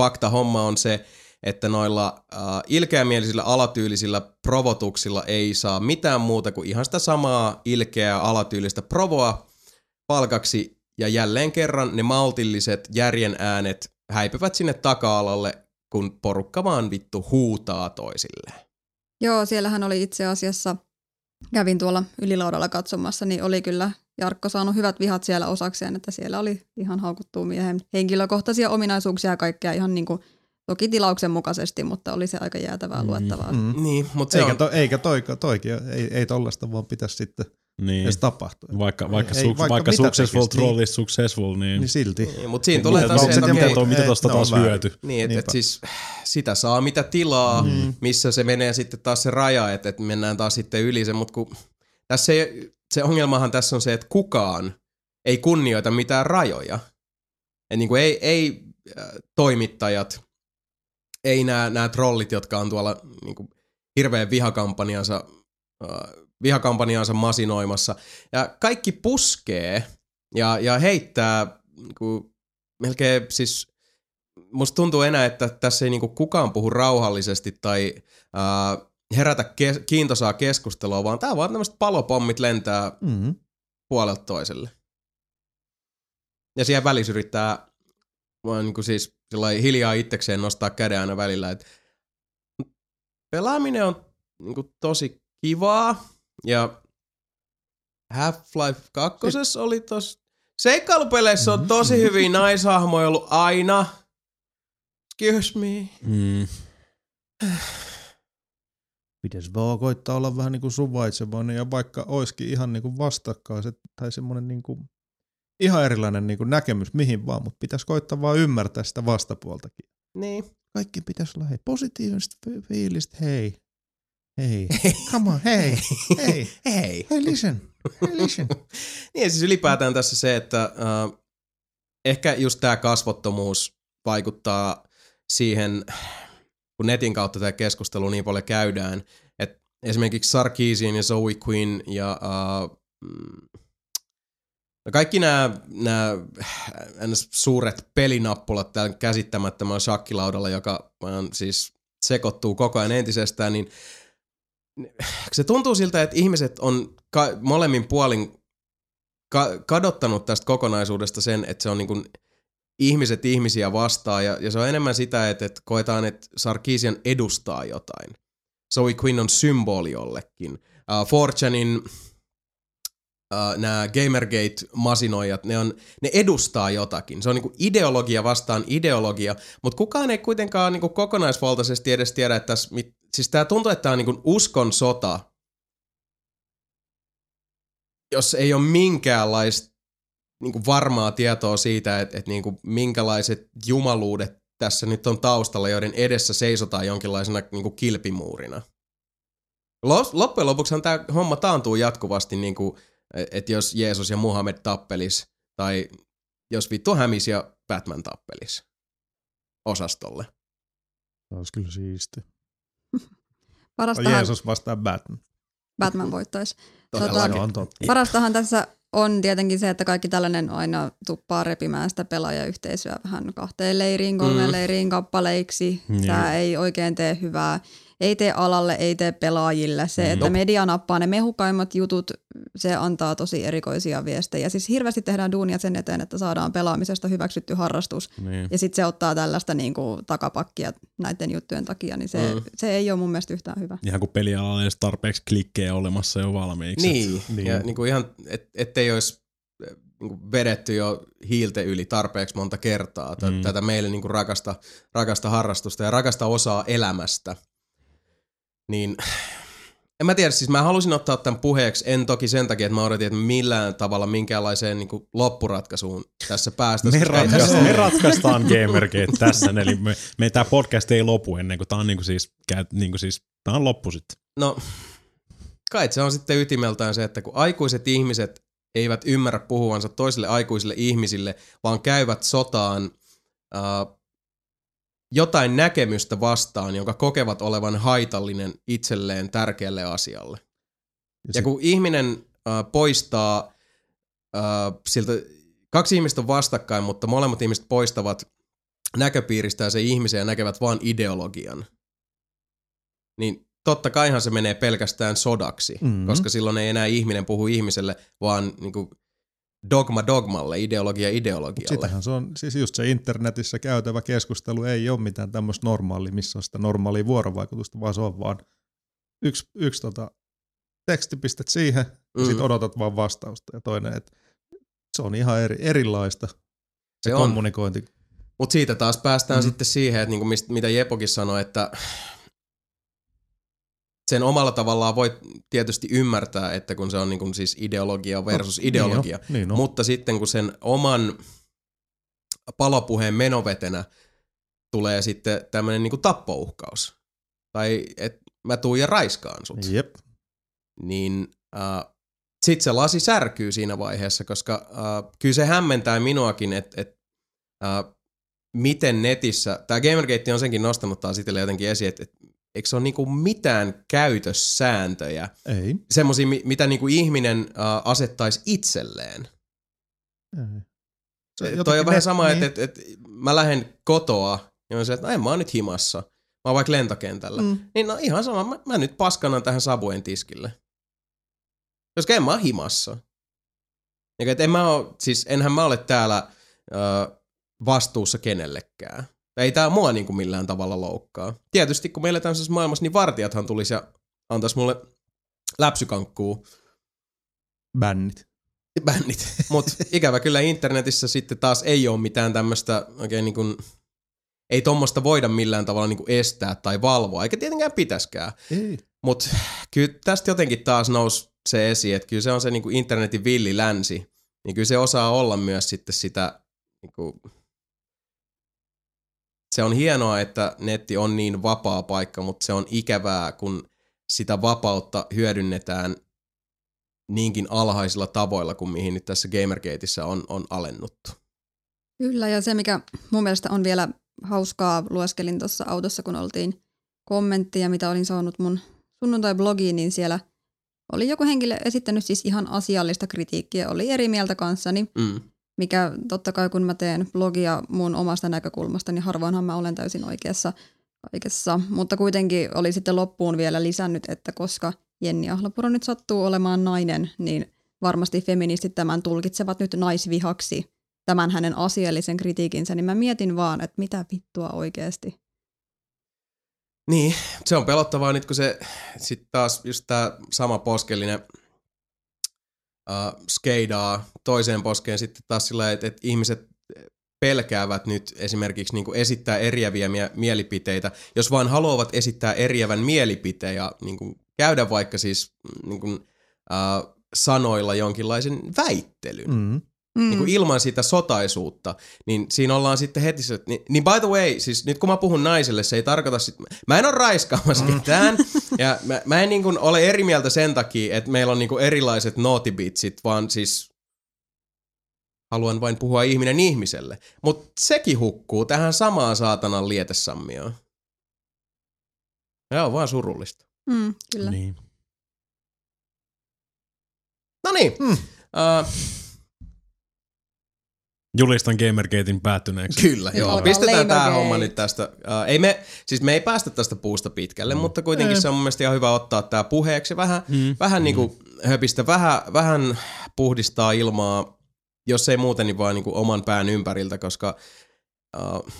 fakta homma on se, että noilla äh, ilkeämielisillä alatyylisillä provotuksilla ei saa mitään muuta kuin ihan sitä samaa ilkeää alatyylistä provoa palkaksi ja jälleen kerran ne maltilliset järjen äänet häipyvät sinne taka-alalle, kun porukka vaan vittu huutaa toisilleen. Joo, siellähän oli itse asiassa kävin tuolla ylilaudalla katsomassa, niin oli kyllä Jarkko saanut hyvät vihat siellä osakseen, että siellä oli ihan haukuttua miehen henkilökohtaisia ominaisuuksia ja kaikkea ihan niin kuin, toki tilauksen mukaisesti, mutta oli se aika jäätävää Mm. luettavaa. Mm. Niin, mutta se Eikä, on... to, eikä toika, toikin, ei, ei tollasta vaan pitäisi sitten Niin. edes tapahtua. Vaikka, vaikka, Ei, su, vaikka vaikka, mitä successful tekis, troll niin. is successful, niin, Niin silti. Niin, mutta siinä tulee taas se, että mitä, mitä ei, tosta ne on taas väärin. hyöty? Niin, että et siis sitä saa mitä tilaa, mm. missä se menee sitten taas se raja, että et mennään taas sitten yli se, mutta kun tässä ei, se ongelmahan tässä on se, että kukaan ei kunnioita mitään rajoja. Et niin kuin ei, ei äh, toimittajat, ei nämä, nämä trollit, jotka on tuolla niin kuin hirveän vihakampanjansa, vihakampanjansa masinoimassa. Ja kaikki puskee ja, ja heittää niin kuin, melkein siis musta tuntuu enää, että tässä ei niinku kukaan puhu rauhallisesti tai ää, herätä ke- kiintosaa keskustelua, vaan tää vaan tämmöiset palopommit lentää Mm. puolelta toiselle. Ja siellä välissä yrittää vaan niinku siis hiljaa itsekseen nostaa käden aina välillä, että pelaaminen on niinku tosi kivaa ja Half-Life 2 oli tos Seikkailupeleissä on tosi hyviä naishahmoja ollut aina. Excuse me. Mm. Pitäisi vaan koittaa olla vähän niin kuin suvaitsevainen ja vaikka olisikin ihan niin kuin vastakkaiset tai semmoinen niin kuin ihan erilainen niin kuin näkemys mihin vaan, mutta pitäisi koittaa vaan ymmärtää sitä vastapuoltakin. Niin. Kaikki pitäisi olla hei, positiivista fi- fiilistä, hei, hei, come on, hei, hei, Hei. hei, listen, hei, listen. Niin siis ylipäätään tässä se, että äh, ehkä just tämä kasvottomuus vaikuttaa siihen, kun netin kautta tämä keskustelu niin paljon käydään, että esimerkiksi Sarkeesian ja Zoe Quinn ja äh, no kaikki nämä, nämä suuret pelinappulat täällä käsittämättömällä shakkilaudalla, joka siis sekoittuu koko ajan entisestään, niin se tuntuu siltä, että ihmiset on ka- molemmin puolin ka- kadottanut tästä kokonaisuudesta sen, että se on niin kuin ihmiset ihmisiä vastaan ja, ja se on enemmän sitä, että, että koetaan, että Sarkisian edustaa jotain. Zoe Quinn on symboli jollekin. Uh, Fortunein uh, nämä Gamergate-masinoijat, ne, on, ne edustaa jotakin. Se on niinku ideologia vastaan ideologia, mutta kukaan ei kuitenkaan niinku kokonaisvaltaisesti edes tiedä, että tässä, mit, siis tämä tuntuu, että tämä on niinku uskon sota, jos ei ole minkäänlaista niinku varmaa tietoa siitä, että, että niinku minkälaiset jumaluudet tässä nyt on taustalla, joiden edessä seisotaan jonkinlaisena niinku kilpimuurina. Loppujen lopuksihan tämä homma taantuu jatkuvasti, niinku, että jos Jeesus ja Muhammed tappelis, tai jos vittu Hämis ja Batman tappelis osastolle. Se olisi kyllä siisti. Parastahan Jeesus vastaa Batman. Batman voittaisi. On totta. Parastahan tässä on tietenkin se, että kaikki tällainen aina tuppaa repimään sitä pelaajayhteisöä vähän kahteen leiriin, kolmeen Mm. leiriin kappaleiksi. Niin. Tämä ei oikein tee hyvää. Ei tee alalle, ei tee pelaajille. Se, että Nope. media nappaa ne mehukaimmat jutut, se antaa tosi erikoisia viestejä. Siis hirveästi tehdään duunia sen eteen, että saadaan pelaamisesta hyväksytty harrastus. Niin. Ja sitten se ottaa tällaista niin kuin, takapakkia näiden juttujen takia, niin se, Mm. mm. se ei ole mun mielestä yhtään hyvä. Ihan kuin pelialalla ei edes tarpeeksi klikkejä olemassa jo valmiiksi. Niin, Niin. niin. ja niin kuin ihan, et, ettei olisi niin kuin vedetty jo hiilten yli tarpeeksi monta kertaa t- Mm. mm. tätä meille niin kuin rakasta, rakasta harrastusta ja rakasta osaa elämästä. Niin en mä tiedä, siis mä halusin ottaa tämän puheeksi, en toki sen takia, että mä odotin, että millään tavalla minkäänlaiseen niin kuin loppuratkaisuun tässä päästä. Me, ratkaistaan, me ratkaistaan Gamergate tässä, eli me, me tämä podcast ei lopu ennen kuin tämä on, niinku siis, käy- niinku siis, tää on loppu sitten. No, kai se on sitten ytimeltään se, että kun aikuiset ihmiset eivät ymmärrä puhuvansa toisille aikuisille ihmisille, vaan käyvät sotaan äh, jotain näkemystä vastaan, jonka kokevat olevan haitallinen itselleen tärkeälle asialle. Ja, sit- kun ihminen äh, poistaa äh, siltä, kaksi ihmistä on vastakkain, mutta molemmat ihmiset poistavat näköpiiristä se ihmisen ja näkevät vain ideologian, niin totta kaihan se menee pelkästään sodaksi, Mhm. mm-hmm. koska silloin ei enää ihminen puhu ihmiselle, vaan niinku dogma dogmalle, ideologia ideologialle. sitähän se on, siis just se internetissä käytävä keskustelu ei ole mitään tämmöistä normaalia, missä on sitä normaalia vuorovaikutusta, vaan se on vaan yksi, yksi tota, tekstipistät siihen ja Mm. sit odotat vaan vastausta. Ja toinen, että se on ihan eri, erilaista se, Se kommunikointi. Mutta siitä taas päästään Mm. sitten siihen, että niinku mist, mitä Jepokin sanoi, että sen omalla tavallaan voi tietysti ymmärtää, että kun se on niinku siis ideologia versus ideologia, Niin on, niin on. mutta sitten kun sen oman palopuheen menovetenä tulee sitten tämmöinen niinku tappouhkaus, tai että mä tuun ja raiskaan sut, Jep. niin äh, sitten se lasi särkyy siinä vaiheessa, koska äh, kyllä se hämmentää minuakin, että et, äh, miten netissä, tämä Gamergate on senkin nostanut taas itselle jotenkin esiin, että et, eikö se ole niinku mitään käytössääntöjä, Ei. semmoisia, mitä niinku ihminen äh, asettaisi itselleen. Ei. Se, toi on vähän sama, niin. että et, et, mä lähden kotoa ja mä sanon, että no en mä oon nyt himassa. Mä oon vaikka lentokentällä. Mm. Niin no ihan sama, mä, mä nyt paskanan tähän Sabuen tiskille. Koska en mä oo himassa. Niin, et en mä oo, siis enhän mä ole täällä ö, vastuussa kenellekään. Ei tää mua niinku millään tavalla loukkaa. Tietysti kun meillä tämmöisessä maailmassa, niin vartijathan tulisi ja antais mulle läpsykankkuu Bännit. bännit. Mut ikävä kyllä internetissä sitten taas ei ole mitään tämmöistä oikein niin kuin, ei tommosta voida millään tavalla niin kuin estää tai valvoa, eikä tietenkään pitäskään. Mutta kyllä tästä jotenkin taas nousi se esiin, että kyllä se on se niin kuin internetin villi länsi, niin kyllä se osaa olla myös sitten sitä, niin kuin, se on hienoa, että netti on niin vapaa paikka, mutta se on ikävää, kun sitä vapautta hyödynnetään niinkin alhaisilla tavoilla kuin mihin nyt tässä Gamergateissa on, on alennuttu. Kyllä, ja se mikä mun mielestä on vielä hauskaa, lueskelin tuossa autossa, kun oltiin kommentteja, mitä olin saanut mun sunnuntai-blogiin, niin siellä oli joku henkilö esittänyt siis ihan asiallista kritiikkiä, oli eri mieltä kanssani, Mm. Mikä totta kai kun mä teen blogia mun omasta näkökulmasta, niin harvoinhan mä olen täysin oikeassa kaikessa, mutta kuitenkin oli sitten loppuun vielä lisännyt, että koska Jenni Ahlapuro nyt sattuu olemaan nainen, niin varmasti feministit tämän tulkitsevat nyt naisvihaksi, tämän hänen asiallisen kritiikinsä, niin mä mietin vaan, että mitä vittua oikeasti. Niin, se on pelottavaa nyt, kun se sitten taas just tää sama poskellinen uh, skeidaa toiseen poskeen sitten taas sillä, että, että ihmiset pelkäävät nyt esimerkiksi niin esittää eriäviä mie- mielipiteitä, jos vaan haluavat esittää eriävän mielipiteen ja niin kuin käydä vaikka siis niin kuin, uh, sanoilla jonkinlaisen väittelyn. Mm. Mm. niin kuin ilman sitä sotaisuutta, niin siinä ollaan sitten heti se, niin, niin by the way, siis nyt kun mä puhun naiselle, se ei tarkoita sit, mä en ole raiskaamassa ketään, ja mä, mä en niin kuin ole eri mieltä sen takia, että meillä on niin kuin erilaiset nootibitsit, vaan siis haluan vain puhua ihminen ihmiselle. Mutta sekin hukkuu tähän samaan saatanan lietesammioon. Ja on vaan surullista. Mm, kyllä. Niin. No niin, Hmm. uh, Julistan Gamergatein päättyneeksi. Kyllä, joo. alkaa Pistetään tämä homma nyt tästä. Uh, ei me, siis me ei päästä tästä puusta pitkälle, mm. mutta kuitenkin Ei. se on mun mielestä ihan hyvä ottaa tämä puheeksi. Vähän, Mm. vähän niinku höpistä, vähän, vähän puhdistaa ilmaa, jos ei muuten, niin vaan niinku oman pään ympäriltä, koska uh,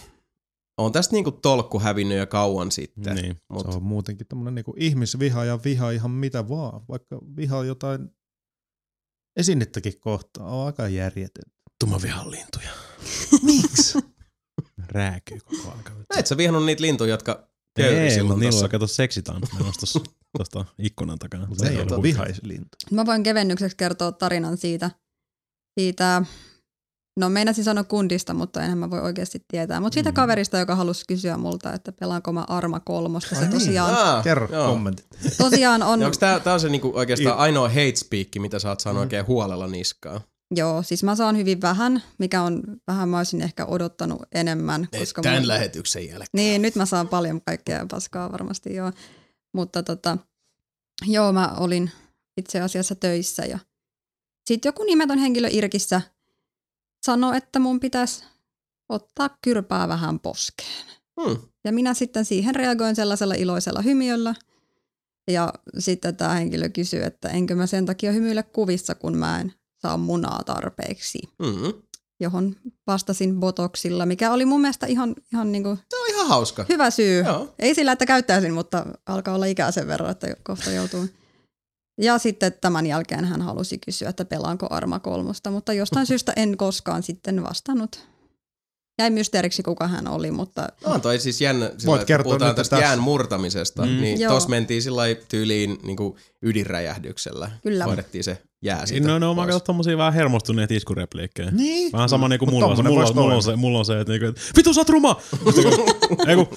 on tästä niinku tolkku hävinnyt jo kauan sitten. Niin. Mut, Se on muutenkin tämmöinen niinku ihmisviha ja viha ihan mitä vaan. Vaikka viha jotain esinettäkin kohtaa on aika Tuma vihan lintuja. Miksi? Rääkyy koko ajan. et sä vihannut niitä lintuja, jotka Ei, silloin niillä on kato seksitanssi menossa tuossa tuosta ikkunan takana. Mutta ei on ole vihaislintu. Mä voin kevennykseksi kertoa tarinan siitä, siitä no meinasin sanoa kundista, mutta enhän mä voi oikeasti tietää. Mutta siitä Mm. kaverista, joka halusi kysyä multa, että pelaanko mä Arma kolmosta. Se niin. tosiaan, Ah, Kerro joo. kommentit. tosiaan on, onko tää, tää on se niinku oikeastaan Il- ainoa hate speak, mitä saat Mm. sanoa oikein huolella niskaan? Joo, siis mä saan hyvin vähän, mikä on vähän mä olisin ehkä odottanut enemmän. Koska Tämän mun- lähetyksen jälkeen. Niin, nyt mä saan paljon kaikkea paskaa varmasti joo. Mutta tota, joo, mä olin itse asiassa töissä ja sitten joku nimetön henkilö Irkissä sanoi, että mun pitäisi ottaa kyrpää vähän poskeen. Hmm. Ja minä sitten siihen reagoin sellaisella iloisella hymiöllä. Ja sitten tämä henkilö kysyi, että enkö mä sen takia hymyile kuvissa, kun mä en saa munaa tarpeeksi. Mm. Johon vastasin botoksilla, mikä oli mun mielestä ihan, ihan niinku Se on ihan hauska. hyvä syy. Joo. Ei sillä, että käyttäisin, mutta alkaa olla ikää sen verran, että kohta joutuu Ja sitten tämän jälkeen hän halusi kysyä, että pelaanko Arma kolmosta, mutta jostain syystä en koskaan sitten vastannut. Jäi mysteeriksi, kuka hän oli, mutta On toi siis jännä, sillä, kertoa puhutaan tästä tässä. jään murtamisesta, Mm. mm. niin Joo. tossa mentiin sillä lailla tyyliin niin kuin ydinräjähdyksellä. Kyllä. Hoidettiin se jää siitä No, no, mä katson tommosia vähän hermostuneita iskurepliikkejä. Niin. Vähän sama niinku Mut mulla, on mulla, mulla, on se, mulla on se, että niinku, vitu sä oot ruma! Ei kun,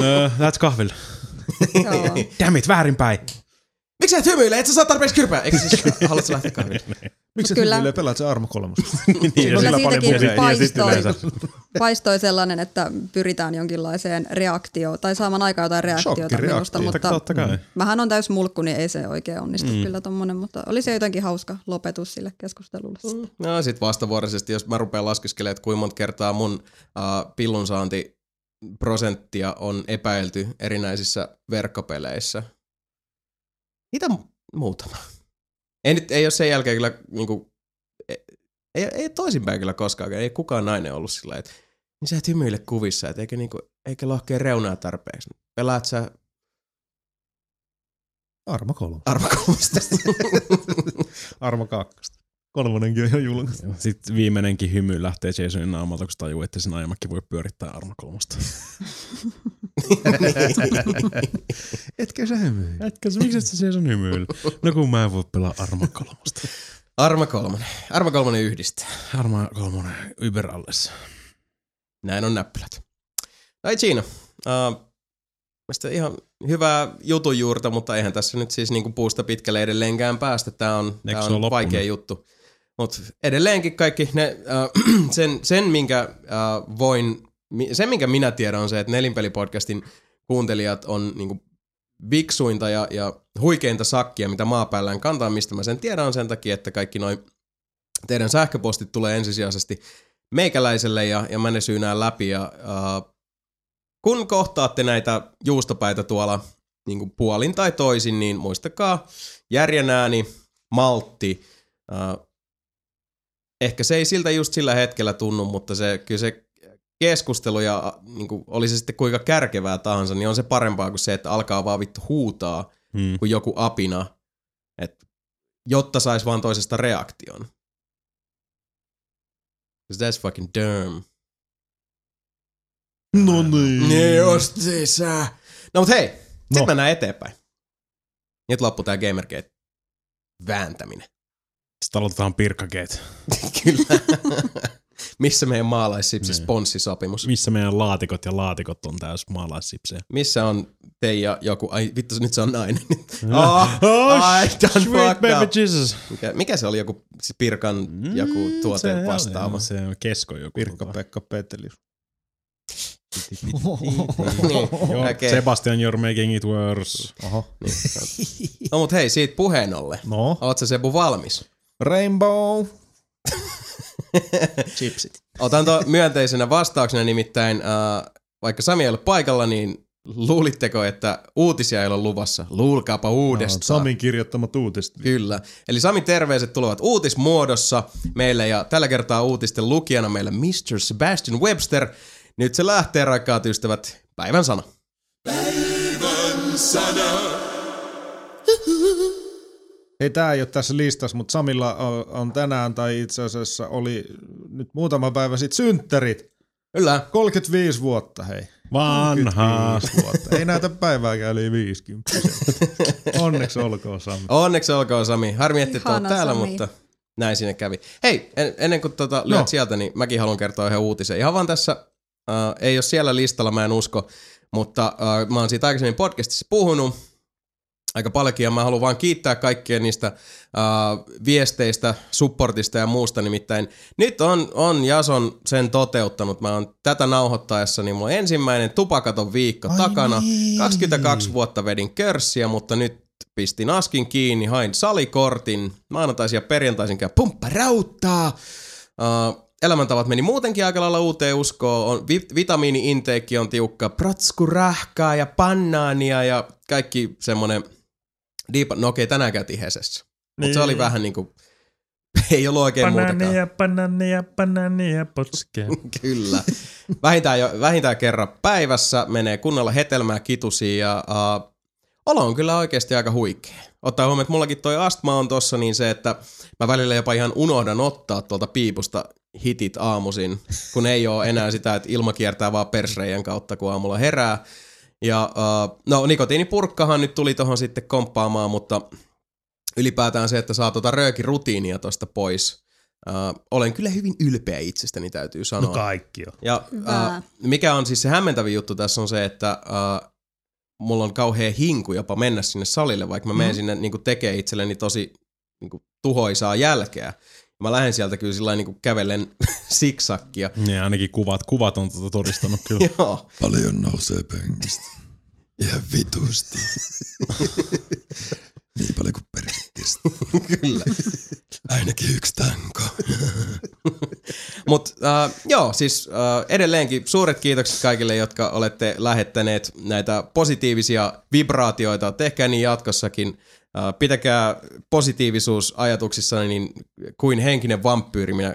öö, lähdet kahville. Damn it, väärinpäin. Miksi sä et hymyile? Et sä saa tarpeeksi kyrpää? Eikö siis haluatko sä lähteä kahville? Miksi Kyllä. kyllä. pelaat se Arma kolmosta? Niin, Kyllä sillä paljon siitäkin. Ja sit paistoi, paistoi sellainen, että pyritään jonkinlaiseen reaktioon, tai saamaan aikaan jotain reaktiota minusta, mutta totta kai. mähän on täys mulkku, niin ei se oikein onnistu mm. kyllä tommonen, mutta oli se jotenkin hauska lopetus sille keskustelulle. Mm. No sit vastavuoroisesti, jos mä rupean laskeskelemaan, että kuinka monta kertaa mun uh, pillunsaanti prosenttia on epäilty erinäisissä verkkopeleissä. Mitä mu- muutama? Ei, nyt, ei ole sen jälkeen kyllä niinku, ei, ei, ei toisinpäin kyllä koskaan, ei kukaan nainen ollut sillä että niin sä et hymyile kuvissa, et eikä, niinku, eikä lohkea reunaa tarpeeksi. Pelaat sä Arma kolme. arvokolmasta? Arma kakkosta. Kolmonenkin on jo julkaistu. Sitten viimeinenkin hymy lähtee Jasonin naamalta, kun se tajuu, että sen ajamakki voi pyörittää Arma kolmosta. Etkö sä hymyi? Etkä sä, miksi et sä Jason hymyillä? No kun mä en voi pelaa Arma kolmosta. Arma kolmonen. Arma kolmonen yhdistää. Arma kolmonen Uber alles. Näin on näppylät. Tai Gina. Uh, Mielestäni ihan hyvää jutun juurta, mutta eihän tässä nyt siis niinku puusta pitkälle edelleenkään päästä. Tämä on, tää on vaikea juttu. Mutta edelleenkin kaikki ne, uh, sen, sen, minkä uh, voin, sen minkä minä tiedän on se, että Nelinpelipodcastin kuuntelijat on niinku viksuinta ja, ja huikeinta sakkia, mitä maapäällään kantaa, mistä mä sen tiedän on sen takia, että kaikki noin teidän sähköpostit tulee ensisijaisesti meikäläiselle ja, ja mä ne syynään läpi ja uh, kun kohtaatte näitä juustopäitä tuolla niin kuin puolin tai toisin, niin muistakaa järjen ääni, maltti. Uh, ehkä se ei siltä just sillä hetkellä tunnu, mutta se, kyllä se keskustelu ja niin kuin, oli se sitten kuinka kärkevää tahansa, niin on se parempaa kuin se, että alkaa vaan vittu huutaa Hmm. kuin joku apina, et, jotta sais vaan toisesta reaktion. 'Cause that's fucking dumb. No niin. Niin justiinsa. No mut hei, sit No. mennään eteenpäin. Nyt loppu tää Gamergate vääntäminen. Sitten aloitetaan Pirkagate. Kyllä. Missä meidän maalaissipsi Niin. sponssisopimus? Missä meidän laatikot ja laatikot on täys maalaissipsejä. Missä on Teija joku, ai vittu nyt se on nainen. Oh, I done sweet baby up. Jesus. Mikä, mikä se oli joku se Pirkan joku tuote Mm, se, vastaava? Se on kesko joku. Pirkka-Pekka Petelius. Niin, Joo, okei. Sebastian, you're making it worse. Oho. No mut hei, siitä puheen ollen. No. Oot sä Sebu valmis? Rainbow. Chipsit. Otan tuon myönteisenä vastauksena nimittäin, äh, vaikka Sami ei ole paikalla, niin luulitteko, että uutisia ei ole luvassa? Luulkaapa uudestaan. Samin kirjoittamat uutiset. Kyllä. Eli Sami terveiset tulevat uutismuodossa meille ja tällä kertaa uutisten lukijana meillä Mr. Sebastian Webster. Nyt se lähtee, rakkaat ystävät, päivän sana. Ei tää ei ole tässä listassa, mutta Samilla on, tänään tai itse asiassa oli nyt muutama päivä sitten synttärit. Kyllä. 35 vuotta, hei. Vanha. 35 vuotta. Ei näytä päivääkään yli 50. Onneksi olkoon Sami. Onneksi olkoon Sami. Harmi, että et ole Ihana täällä, Sami. mutta näin sinne kävi. Hei, en, ennen kuin tota lyöt No. sieltä, niin mäkin haluan kertoa yhden uutisen. Ihan vaan tässä, äh, ei ole siellä listalla, mä en usko, mutta äh, mä oon siitä aikaisemmin podcastissa puhunut aika paljonkin ja mä haluan vaan kiittää kaikkia niistä äh, viesteistä, supportista ja muusta. Nimittäin nyt on, on Jason sen toteuttanut. Mä oon tätä nauhoittaessa, niin mulla on ensimmäinen tupakaton viikko Ai takana. niin. 22 vuotta vedin körssiä, mutta nyt pistin askin kiinni, hain salikortin, maanantaisin ja perjantaisin käy pumpparauttaa. Uh, elämäntavat meni muutenkin aika lailla uuteen uskoon. On, vi- vitamiini-inteekki on tiukka, pratskurähkää ja pannaania ja kaikki semmonen deep, no okei, tänään käytiin Hesessä. Mutta se oli vähän niinku, ei ollut oikein muutakaan. Banania, banania, banania, potskea. Kyllä. Vähintään, jo, vähintään kerran päivässä menee kunnolla hetelmää kitusia ja uh, olo on kyllä oikeasti aika huikea. Ottaa huomioon, että mullakin toi astma on tossa, niin se, että mä välillä jopa ihan unohdan ottaa tuolta piipusta hitit aamuisin, kun ei ole enää sitä, että ilma kiertää vaan persreijän kautta, kun aamulla herää. Ja uh, no nikotiinipurkkahan nyt tuli tuohon sitten komppaamaan, mutta ylipäätään se, että saa tuota röökirutiinia tosta pois. Uh, olen kyllä hyvin ylpeä itsestäni, täytyy sanoa. No kaikki on. Ja uh, mikä on siis se hämmentävin juttu tässä on se, että uh, mulla on kauhea hinku jopa mennä sinne salille, vaikka mä menen sinne niin tekee itselleni tosi niin tuhoisaa jälkeä. Mä lähden sieltä kyllä sillä niin kävellen siksakkia. Ja ainakin kuvat, kuvat on tota todistanut kyllä. Joo. Paljon nousee penkistä. Ihan vitusti. niin paljon kuin perkistä. Kyllä. Ainakin yksi tanko. Mutta uh, joo, siis uh, edelleenkin suuret kiitokset kaikille, jotka olette lähettäneet näitä positiivisia vibraatioita. Tehkää niin jatkossakin. Uh, pitäkää positiivisuus ajatuksissa niin kuin henkinen vampyyri. Minä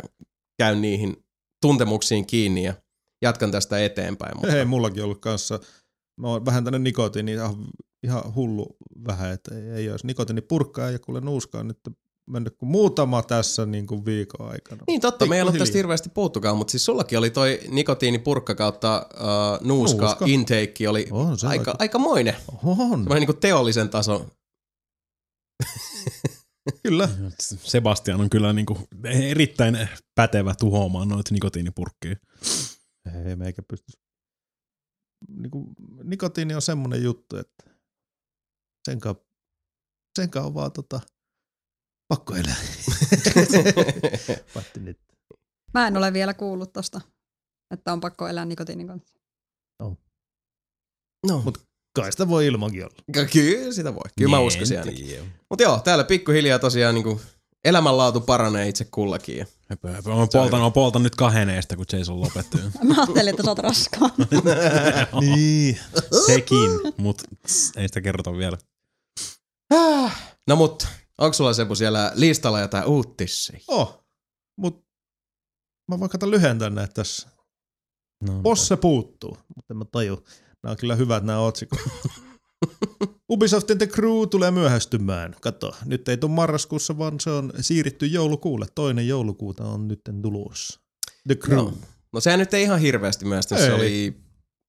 käyn niihin tuntemuksiin kiinni ja jatkan tästä eteenpäin. Mutta Hei, mullakin ollut kanssa, mä oon vähentänyt nikotiini ihan, hullu vähän, että ei, ei olisi nikotiinipurkkaa ja kuule nuuskaa nyt mennyt kuin muutama tässä niin kuin viikon aikana. Niin totta, me ei ole tästä Pikkuhiljaa. hirveästi puhuttukaan, mutta siis sullakin oli toi nikotiinipurkka kautta uh, nuuska, Nuuska. intake oli On se aika, aika- aikamoinen. On, Semmoinen niin kuin teollisen tason. kyllä. Sebastian on kyllä niinku erittäin pätevä tuhoamaan noita nikotiinipurkkeja. Ei meikä pysty. Niin kuin, nikotiini on semmoinen juttu, että sen kanssa, sen kanssa on vaan tota, pakko elää. Nyt. Mä en ole vielä kuullut tosta, että on pakko elää nikotiinin kanssa. No, Mut kai sitä voi ilmankin olla. kyllä sitä voi. Kyllä mä uskoisin ainakin. Mutta joo, täällä pikkuhiljaa tosiaan niin kuin elämänlaatu paranee itse kullakin. Ja Höpö, höpö. Mä poltan, mä poltan nyt kaheneesta, kun Jason lopetti. Mä ajattelin, että sä oot raskaan. niin. Sekin, mutta ei sitä kerrota vielä. No mut, onko sulla Sebu siellä listalla jotain uutisia? Oh, mut mä voin katsoa lyhentää näitä tässä. No, Posse puuttuu, mutta en mä taju. Nämä on kyllä hyvät nämä otsikot. Ubisoftin The Crew tulee myöhästymään. Kato, nyt ei tule marraskuussa, vaan se on siirretty joulukuulle. Toinen joulukuuta on nyt tulossa. The Crew. No. no sehän nyt ei ihan hirveästi myöstä, se oli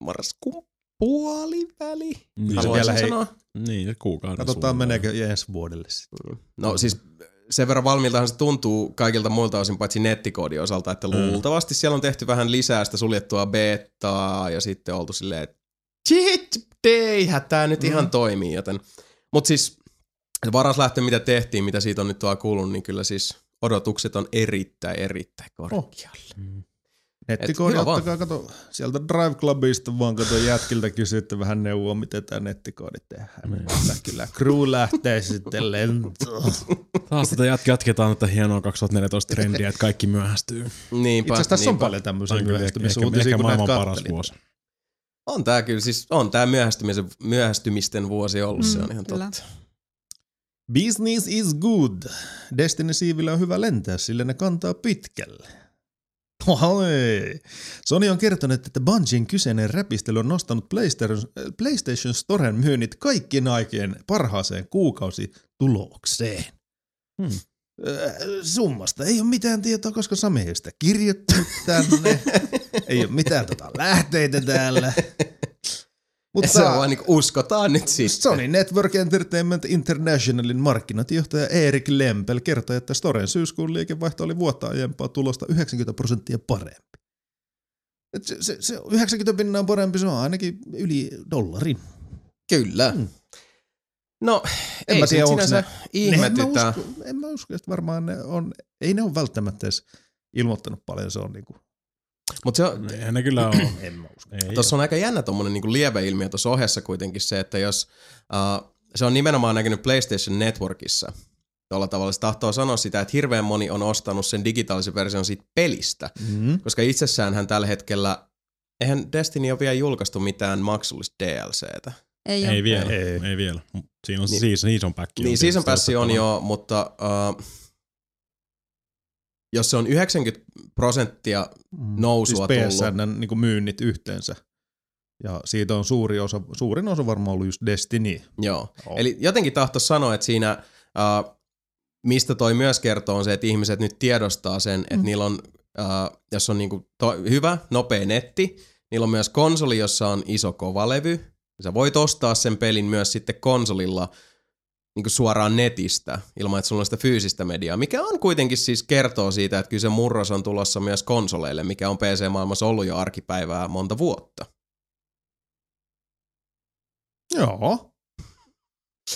marraskuun puoliväli. Niin, voisin vielä hei- sanoa. Niin kuukauden Katsotaan suunnilleen. meneekö ensi vuodelle sitten. No siis sen verran valmiiltahan se tuntuu kaikilta muilta osin, paitsi nettikoodin osalta, että Mm. luultavasti siellä on tehty vähän lisää sitä suljettua betaa ja sitten oltu silleen, että eihän tää nyt Mm. ihan toimii, joten. Mutta siis se varas lähtö, mitä tehtiin, mitä siitä on nyt tuolla kuullut, niin kyllä siis odotukset on erittäin, erittäin korkealla. Mm. Nettikoodi, ottakaa, kato, sieltä Drive Clubista vaan kato jätkiltä kysytte vähän neuvoa, miten tämä nettikoodi tehdään. Niin. Kyllä, kyllä, crew lähtee sitten lentoon. Taas tätä jat- jatketaan tätä hienoa 2014 trendiä, että kaikki myöhästyy. Niinpä, Itse asiassa tässä on niinpä. paljon tämmöisiä On ehkä, ehkä, myöhästymisuutisia, ehkä kun näitä maailman paras vuosi. On tää kyllä, siis on tää myöhästymisen, myöhästymisten vuosi ollut, se Mm, on ihan kyllä. totta. Business is good. Destiny siivillä on hyvä lentää, sillä ne kantaa pitkälle. Ohoi. Sony on kertonut, että Bungien kyseinen räpistely on nostanut PlayStation, PlayStation Storen myynnit kaikkien aikien parhaaseen kuukausitulokseen. Hmm. Äh, Summasta ei ole mitään tietoa, koska Sami ei sitä kirjoittanut tänne. ei ole mitään tota lähteitä täällä. Mutta se on vaan niinku uskotaan nyt sitten. Sony Network Entertainment Internationalin markkinointijohtaja Erik Lempel kertoi, että Storen syyskuun liikevaihto oli vuotta aiempaa tulosta 90 prosenttia parempi. Et se, se, se 90 pinnaa parempi, se on ainakin yli dollarin. Kyllä. Mm. No, En ei mä tiedä, sinänsä Ne, en, mä usko, en mä usko, että varmaan ne on, ei ne ole välttämättä edes ilmoittanut paljon, se on niinku, Mutta se on, Eihän ne kyllä ole. en. Ei Tuossa on aika jännä tommonen niinku lieveilmiö tuossa ohessa kuitenkin se, että jos uh, se on nimenomaan näkynyt PlayStation Networkissa, tuolla tavalla se tahtoo sanoa sitä, että hirveän moni on ostanut sen digitaalisen version siitä pelistä, Mm. koska itsessäänhän tällä hetkellä, eihän Destiny ole vielä julkaistu mitään maksullista DLCtä. Ei, Ei vielä, Ei. ei, vielä. Siinä on Niin. niin, season pack. Niin season pass on jo, mutta uh, jos se on 90 prosenttia nousua siis tullut. PSN niin myynnit yhteensä Ja siitä on suuri osa, suurin osa varmaan ollut just Destiny. Joo. Joo. Eli jotenkin tahto sanoa, että siinä, uh, mistä toi myös kertoo, on se, että ihmiset nyt tiedostaa sen, että Mm. niillä on, uh, jos on niinku to, hyvä, nopea netti, niillä on myös konsoli, jossa on iso kovalevy. Sä voit ostaa sen pelin myös sitten konsolilla niin suoraan netistä, ilman että sulla on sitä fyysistä mediaa, mikä on kuitenkin siis kertoo siitä, että kyllä se murros on tulossa myös konsoleille, mikä on PC-maailmassa ollut jo arkipäivää monta vuotta. Joo.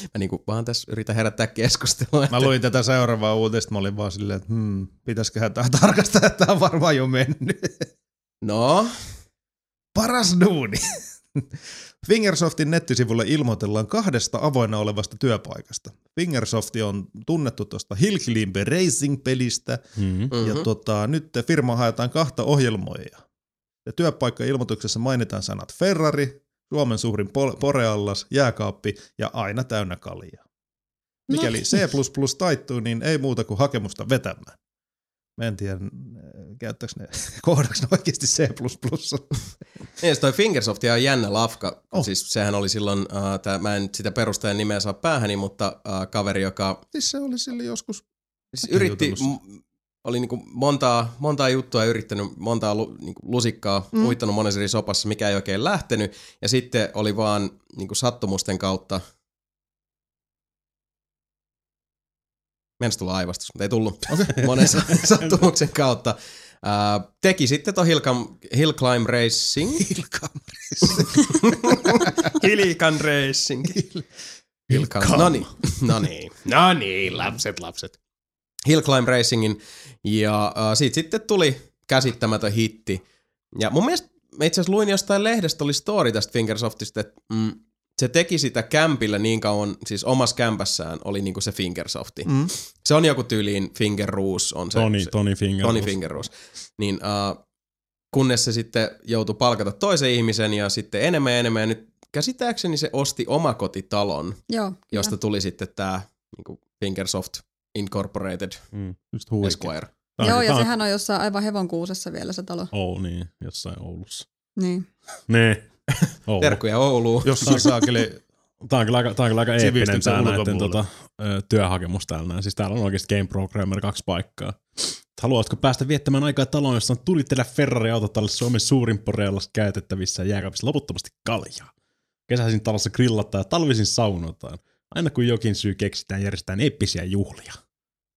Mä niin vaan tässä yritän herättää keskustelua. Mä luin tätä seuraavaa uutista, mä olin vaan silleen, että hmm, pitäisiköhän tää tarkastaa, että tää on varmaan jo mennyt. No, Paras duuni. Fingersoftin nettisivulle ilmoitellaan kahdesta avoinna olevasta työpaikasta. Fingersoft on tunnettu tuosta Hill Climb Racing-pelistä, Mm. mm-hmm. ja tota, nyt firma haetaan kahta ohjelmoijaa. Ja työpaikka-ilmoituksessa mainitaan sanat Ferrari, Suomen suurin pol- poreallas, jääkaappi ja aina täynnä kaljaa. Mikäli C++ taittuu, niin ei muuta kuin hakemusta vetämään. Mä en tiedä, käyttääkö ne, kohdaks ne oikeasti C++. Niin, toi Fingersoft on jännä lafka. Oh. Siis sehän oli silloin, uh, tää, mä en sitä perustajan nimeä saa päähäni, mutta uh, kaveri, joka Siis se oli sille joskus siis yritti, m- oli niinku montaa, montaa juttua yrittänyt, montaa lu, niinku lusikkaa mm. uittanut monessa eri sopassa, mikä ei oikein lähtenyt. Ja sitten oli vaan niinku sattumusten kautta, Mennäisi tulla aivastus, mutta ei tullut. Okay. Monen sa- sattumuksen kautta. Uh, teki sitten tuon Hill, Cam- Hill Climb Racing. Hilkan Racing. Hilkan. No niin, no niin, no niin, lapset, lapset. Hill Climb Racingin ja uh, siitä sitten tuli käsittämätön hitti. Ja mun mielestä mä itse asiassa luin jostain lehdestä, oli story tästä Fingersoftista, että mm, se teki sitä kämpillä niin kauan, siis omassa kämpässään oli niinku se Fingersofti. Mm. Se on joku tyyliin Fingerroos on se. Tony, se, Tony Finger. Tony Fingerroos. Niin uh, kunnes se sitten joutui palkata toisen ihmisen ja sitten enemmän ja enemmän ja nyt käsittääkseni se osti omakotitalon, Joo, kyllä. josta tuli sitten tämä niinku Fingersoft Incorporated Mm. Just huikea. Esquire. Tää Joo, on- ja on- sehän on jossain aivan hevonkuusessa vielä se talo. Oh, niin, jossain Oulussa. Niin. Ne. Oulu. Terkkuja Ouluun. Jossain saakeli Tää on kyllä aika, tää on kyllä aika eeppinen tää näiden tota, ö, työhakemus täällä näin. Siis täällä on oikeasti Game Programmer kaksi paikkaa. Haluatko päästä viettämään aikaa taloon, jossa on tulitella Ferrari-autotalle Suomen suurin poreallas käytettävissä ja jääkaapissa loputtomasti kaljaa? Kesäisin talossa grillataan ja talvisin saunotaan. Aina kun jokin syy keksitään, järjestetään eeppisiä juhlia.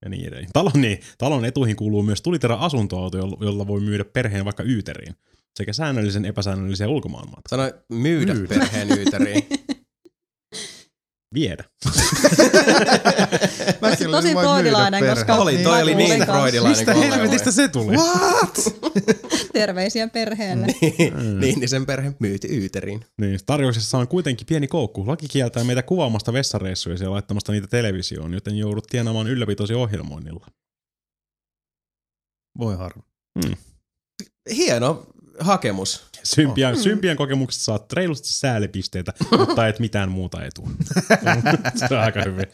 Ja niin edelleen. Talon, niin, talon etuihin kuuluu myös tulitera asuntoauto, jolla, jolla voi myydä perheen vaikka yyteriin. Sekä säännöllisen epäsäännöllisiä ulkomaanmatkoja. Sanoi myydä, Myydä. perheen yyteriin. Viedä. Se on tosi freudilainen, koska Oli, toi mä oli niin freudilainen oleva voi. se tuli? What? Terveisiä perheelle. niin, niin sen perhe myyti yyteriin. Niin, tarjouksessa on kuitenkin pieni koukku. Laki kieltää meitä kuvaamasta vessareissuja ja laittamasta niitä televisioon, joten joudut tienaamaan ylläpitosi ohjelmoinnilla. Voi harmi. Hieno hakemus. Sympien, oh. sympien kokemuksesta saat reilusti säälipisteitä, mutta et mitään muuta etua. se on aika hyvin.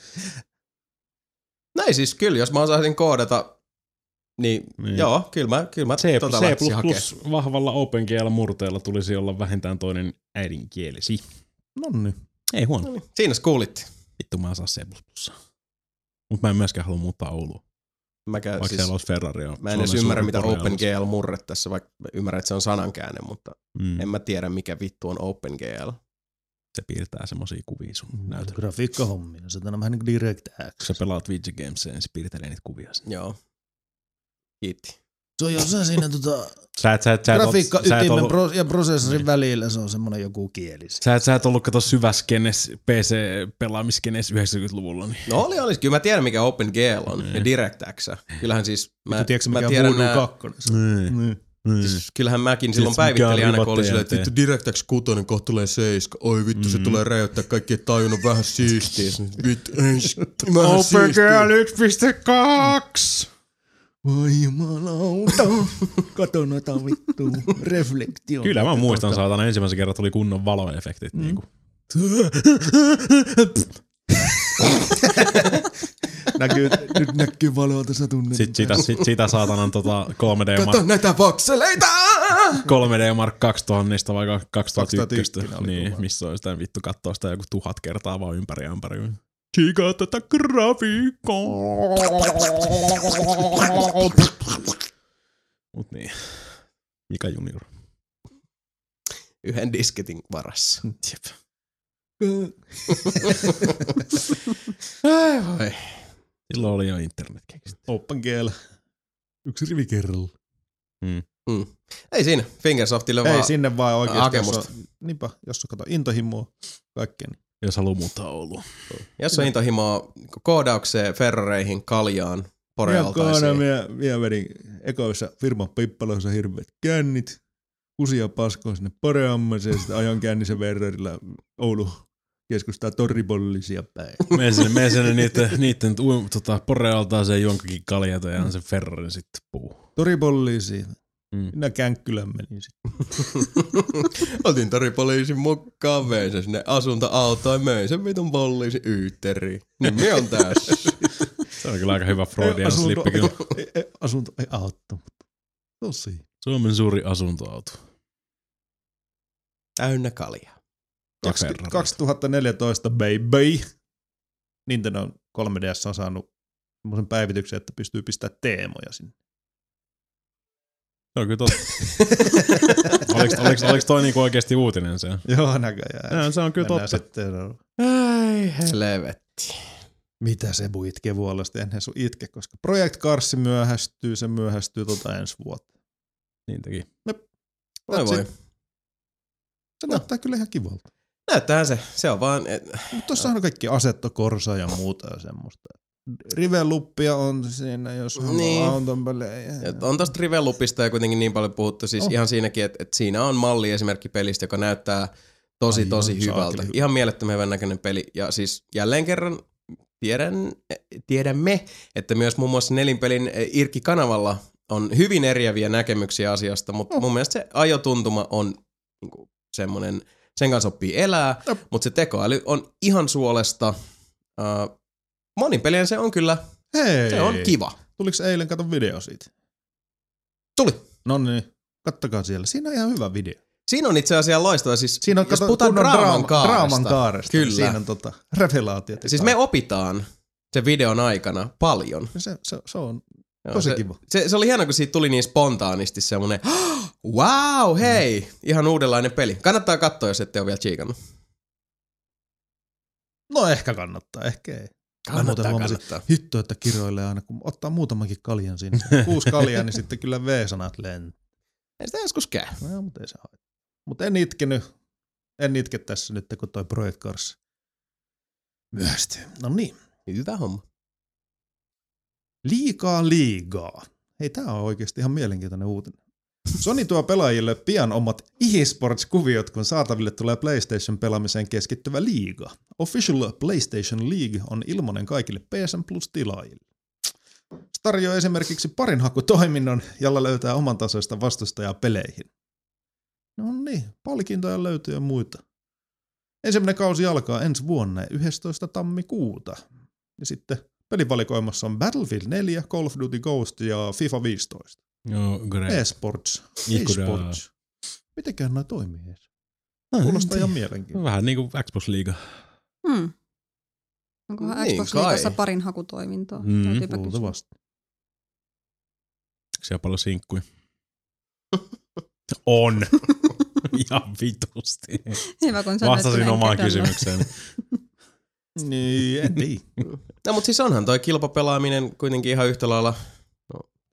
Näin siis kyllä, jos mä osaisin koodata, niin, Niin. joo, kyllä mä, kyllä mä C++ tota C++ lähtisin hakemaan. vahvalla OpenGL-murteella tulisi olla vähintään toinen äidinkielesi. Nonni. Ei huono. Siinä kuulitte. Vittu mä osaan C++. Mutta mä en myöskään halua muuttaa Ouluun. Mäkään, Vaikka siis, olisi Ferrari. on mä en edes ymmärrä, mitä poreallas. OpenGL-murre tässä, vaikka mä ymmärrän, että se on sanankäänne, mutta Mm. en mä tiedä, mikä vittu on OpenGL. Se piirtää semmosia kuvia sun näytöllä. Grafiikkahommia. Se on vähän niin kuin DirectX. Kun sä pelaat Video Gamesia, niin se piirtelee niitä kuvia. sinne. Joo. Kiitti. Se on jossain siinä tota, Sä et, sä et, sä et, grafiikka sä et ytimen ollut, pro- ja prosessorin välillä. Se on semmoinen joku kieli. sä et, sä et ollut kato syväskenes PC-pelaamiskenes 90-luvulla. Niin. No oli, oli. Kyllä mä tiedän, mikä OpenGL on Niin. ja DirectX. Kyllähän siis mä, Tiedätkö mä mikä on tiedän Voodoo nää, 2? Niin. Niin. Siis kyllähän mäkin silloin Tiedätkö, mikä on päivittelin aina, kun oli silleen, että vittu DirectX 6 kohta tulee 7. Oi vittu, se Mm. tulee räjäyttää kaikki tajunnut vähän siistiä. Vittu, ei, vähän siistiä. 1.2! Voi jumalauta. Kato noita vittu reflektio. Kyllä mä muistan, saatana ensimmäisen kerran tuli kunnon valoefektit. Mm. Niinku. näkyy, nyt näkyy valoa tässä tunnelmassa. Sitten sitä, sit, sitä saatanan tota 3D Kato Mark, näitä vokseleita! 3D Mark 2000 vai 2001. 2001 oli Niin, missä on sitä vittu katsoa sitä joku tuhat kertaa vaan ympäri ja ympäri. Chiika tätä grafiikkaa. Mut niin. Mika Junior. Yhden disketin varassa. Jep. Ai voi. Silloin oli jo internet keksit. Open GL. Yksi rivi kerralla. Mm. Ei siinä. Fingersoftille Ei vaan. sinne vaan oikeesti. hakemusta. Jos on, niinpä, jos on kato intohimoa, kaikkea. Jos haluaa muuttaa Ouluun. Jos on intohimoa koodaukseen, ferrareihin, kaljaan, porealtaisiin. minä, minä vedin ekoissa firman pippaloissa hirveät kännit. Kusia paskoon sinne Poreammaseen ja sitten ajan kännisen verrarilla Oulu keskustaa torripollisia päin. Mene sinne, mene sinne niitten, niitten u, tota, porealtaaseen juonkakin kaljata ja se Ferrarin sitten puu. Torripollisia. Mm. Minä känkkylän menin sitten. Otin toripoliisin mukaan, vein sen sinne asuntoautoon, möin sen vitun poliisin yytteriin. Nimi on tässä. Se on kyllä aika hyvä Freudian asunto, slippi kyllä. ei, ei, asunto ei auttaa, mutta tosi. Suomen suuri asuntoauto. Täynnä kaljaa. Ja 20, Ferrari. 2014 baby. Nintendo on 3DS on saanut semmoisen päivityksen, että pystyy pistämään teemoja sinne. Se on kyllä totta. oliko, oliko, oliko toi niinku oikeasti uutinen se? Joo, näköjään. Joo, se on kyllä Mennään totta. Sitten, Ai helvetti. mitä se itkee vuolesta? Enhän sun itke, koska Project Cars myöhästyy, se myöhästyy tota ensi vuotta. Niin teki. Voi voi. Se näyttää kyllä ihan kivalta. Näyttäähän se. Se on vaan... Et, Mutta tuossa on kaikki asettokorsa ja muuta ja semmoista. Riveluppia on siinä, jos on Niin. auton pelejä. et on tosta Rivelupista ja kuitenkin niin paljon puhuttu. Siis Oh. oh. ihan siinäkin, että et siinä on malliesimerkki pelistä, joka näyttää tosi Aivan tosi hyvältä. saakeli. Ihan mielettömän hyvän näköinen peli. Ja siis jälleen kerran tiedän, tiedämme, että myös muun muassa nelinpelin eh, Irkki-kanavalla on hyvin eriäviä näkemyksiä asiasta, mutta Oh. mun mielestä se ajotuntuma on niinku semmoinen, sen kanssa oppii elää, Jop. mutta se tekoäly on ihan suolesta. Uh, monin pelien se on kyllä, Hei! se on kiva. Tuliko eilen kato video siitä? Tuli. No niin, kattokaa siellä. Siinä on ihan hyvä video. Siinä on itse asiassa loistava. Siis, Siinä on jos kato, puhutaan draaman draama- kaaresta. draaman kaaresta. Kyllä. Siinä on tota, revelaatiot. Siis me opitaan sen videon aikana paljon. se, se, se on Joo, tosi se, kiva. Se, se oli hienoa, kun siitä tuli niin spontaanisti semmonen, wow, hei, ihan uudenlainen peli. Kannattaa katsoa, jos ette ole vielä chiikannut. No ehkä kannattaa, ehkä ei. Muuten huomasin, Hitto, että kiroilee aina, kun ottaa muutamankin kaljan sinne. Kuusi kaljaa, niin sitten kyllä V-sanat lentää. Ei sitä joskus käy. No, mutta ei se haittaa. Mutta en itkenyt. En itke tässä nyt, kun toi Project Cars myöhästyy. No niin. Hyvä homma. Liikaa liigaa. Hei, tää on oikeasti ihan mielenkiintoinen uutinen. Sony tuo pelaajille pian omat eSports-kuviot, kun saataville tulee PlayStation-pelaamiseen keskittyvä liiga. Official PlayStation League on ilmainen kaikille PSN Plus-tilaajille. Se tarjoaa esimerkiksi parin hakutoiminnon, jolla löytää oman tasoista vastustajaa peleihin. No niin, palkintoja löytyy ja muita. Ensimmäinen kausi alkaa ensi vuonna 11. tammikuuta. Ja sitten pelivalikoimassa on Battlefield 4, Call of Duty Ghost ja FIFA 15. Joo, great. E-sports. Ikuda. E-sports. Mitenköhän noi toimii edes? Kuulostaa ihan mielenkiintoista. Vähän niinku Xbox Liiga. Hmm. Onkohan Niin Xbox kai. Liigassa parin hakutoimintoa? Mm. Luultavasti. Siellä on paljon sinkkuja. on. Ihan vitusti. Hyvä, kun sanoit, Vastasin omaan kysymykseen. Niin, en. No mutta siis onhan toi kilpapelaaminen kuitenkin ihan yhtä lailla, no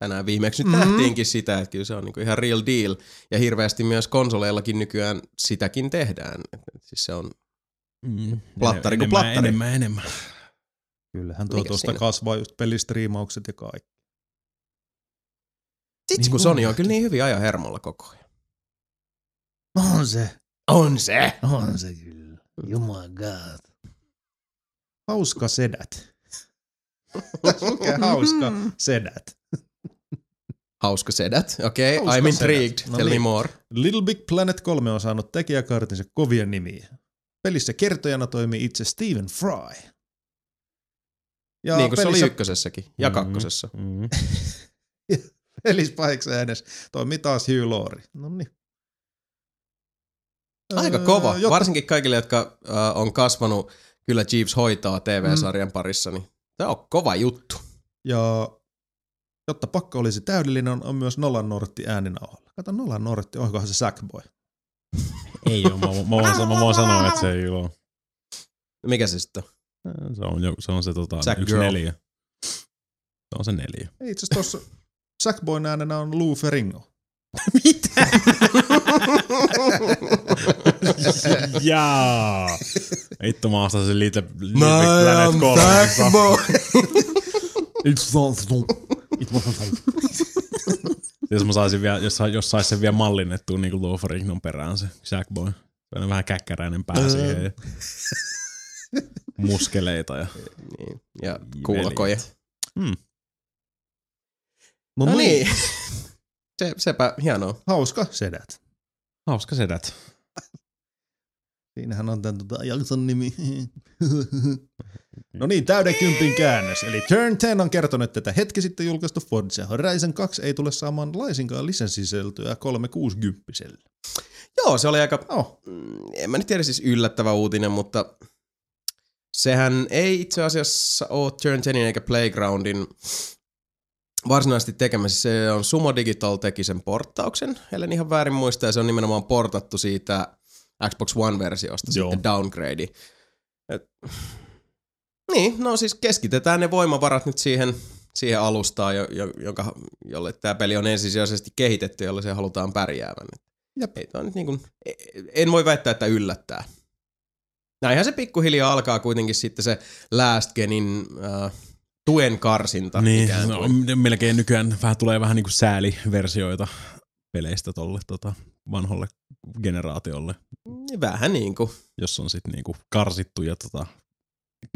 tänään viimeksi nyt Mhm. nähtiinkin sitä, että kyllä se on niinku ihan real deal. Ja hirveästi myös konsoleillakin nykyään sitäkin tehdään. Et, et siis se on, Mm. Plattari kuin plattari. Enemmän, enemmän. Kyllähän tuo Mikä tuosta siinä? kasvaa just pelistriimaukset ja kaikki. Sitsi Niin kun Sony on kyllä niin hyvin ajan hermolla koko ajan. On se. On se! On se kyllä. God. Hauska sedät. Mikä hauska sedät. Hauska sedät. Okei, okay, Hauska I'm intrigued. sedät. No Tell me niin. more. Little Big Planet 3 on saanut tekijäkartinsa kovia nimiä. Pelissä kertojana toimii itse Stephen Fry. Ja niin kuin se oli pelissä, ykkösessäkin ja Mm. kakkosessa. Mm. pelissä pahiksi äänes toimii taas Hugh Laurie. No niin. Aika Öö, kova, jotta- varsinkin kaikille, jotka äh, on kasvanut kyllä Jeeves hoitaa TV-sarjan Mm. parissa, niin tämä on kova juttu. Ja jotta pakko olisi täydellinen, on, myös Nolan Nortti ääninauhalla. Kato Nolan Nortti, onkohan se Sackboy? Ei oo, mä, mä, voin, mä voin sanoa, että se ei oo. Mikä se sitten on? Se on, se, on se tota, Sack yksi Girl. neljä. Se on se neljä. Ei itse asiassa tuossa Sackboyn äänenä on Lou Ferrigno. Jaa! Vittu mä ostan sen Little, Planet 3. It's not It was Jos mä saisin vielä, jos, jos sais sen vielä mallinnettua niin kuin Loferignon perään se Sackboy. Se on vähän käkkäräinen pää siihen ja muskeleita ja niin. Ja kuulokoja. Hmm. No, No niin. Se, sepä hienoa. Hauska sedät. Hauska sedät. Siinähän on tämän tota, jakson nimi. no niin, täyden kympin käännös. Eli Turn 10 on kertonut, että hetki sitten julkaistu Forza Horizon 2 ei tule saamaan laisinkaan lisenssisältöä 360 Joo, se oli aika, Oh, mm, en mä nyt tiedä siis yllättävä uutinen, mutta sehän ei itse asiassa ole Turn 10 eikä Playgroundin varsinaisesti tekemässä. Se on Sumo Digital teki sen porttauksen, ellen ihan väärin muista, ja se on nimenomaan portattu siitä Xbox One-versiosta Joo. sitten downgrade. Et, niin, no siis keskitetään ne voimavarat nyt siihen, siihen alustaan, jo, jo, jonka, jolle tämä peli on ensisijaisesti kehitetty, jolle se halutaan pärjäävän. Jep. Ei nyt niin kuin, en voi väittää, että yllättää. Näinhän se pikkuhiljaa alkaa kuitenkin sitten se Last Genin äh, tuen karsinta. Niin, no, kuin. melkein nykyään vähän tulee vähän niinku sääliversioita peleistä tolle tota, vanholle generaatiolle, Vähän niin kuin. jos on sitten niinku karsittu ja tota,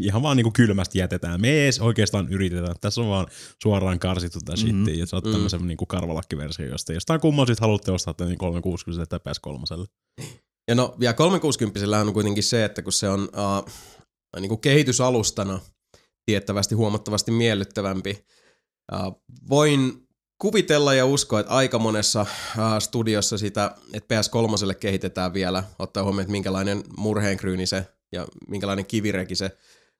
ihan vaan niinku kylmästi jätetään. Me ei edes oikeastaan yritetä. Tässä on vaan suoraan karsittu tätä Mhm. shittiä, ja sä oot Mm. tämmöisen niinku karvalakkiversio, josta jostain kumman sit haluatte ostaa tämän niin 360 tai PS3. Ja no, vielä 360 on kuitenkin se, että kun se on uh, niin kuin kehitysalustana tiettävästi huomattavasti miellyttävämpi, uh, voin kuvitella ja uskoa, että aika monessa uh, studiossa sitä, että PS3 kehitetään vielä, ottaa huomioon, että minkälainen murheenkryyni se ja minkälainen kivireki se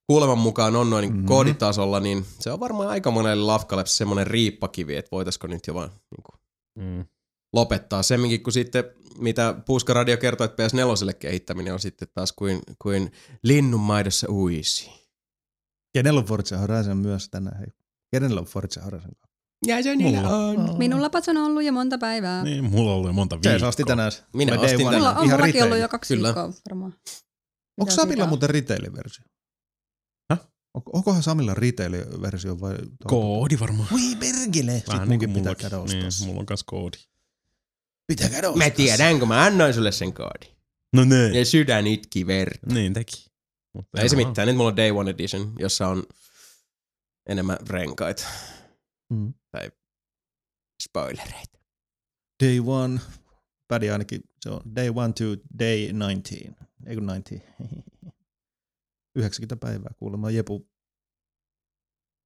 kuuleman mukaan on noin mm-hmm. Mhm. kooditasolla, niin se on varmaan aika monelle lafkalle semmoinen riippakivi, että voitaisiko nyt jo vaan niin kuin Mm. lopettaa. Semminkin kuin sitten, mitä Puuska Radio kertoi, että PS4 kehittäminen on sitten taas kuin, kuin linnun maidossa uisi. kenellä on Forza Horizon myös tänään? Hei. Kenellä on Forza Horizon? Ja se niillä on. Minulla on ollut jo monta päivää. Niin, mulla on ollut jo monta Se viikkoa. saasti tänään. Minä ostin one? Mulla tänään. on Ihan mullakin ollut jo kaksi Kyllä. viikkoa varmaan. Onko on? muuten retail-versio? On- Onkohan Samilla retail-versio vai? Koodi varmaan. Voi perkele. Vähän munkin niin pitää kuin käydä ostaa Niin, mulla on kans koodi. Pitää käydä ostaa Mä tiedän, kun mä annoin sulle sen koodin. No ne. Ja sydän itki ver. Niin teki. Mutta Ei se mitään, nyt mulla on Day One Edition, jossa on enemmän renkaita. Mm. Spoilereita. Day one. Pädi ainakin, se on day one to day 19. Ei kun 90. 90 päivää kuulemma Jepu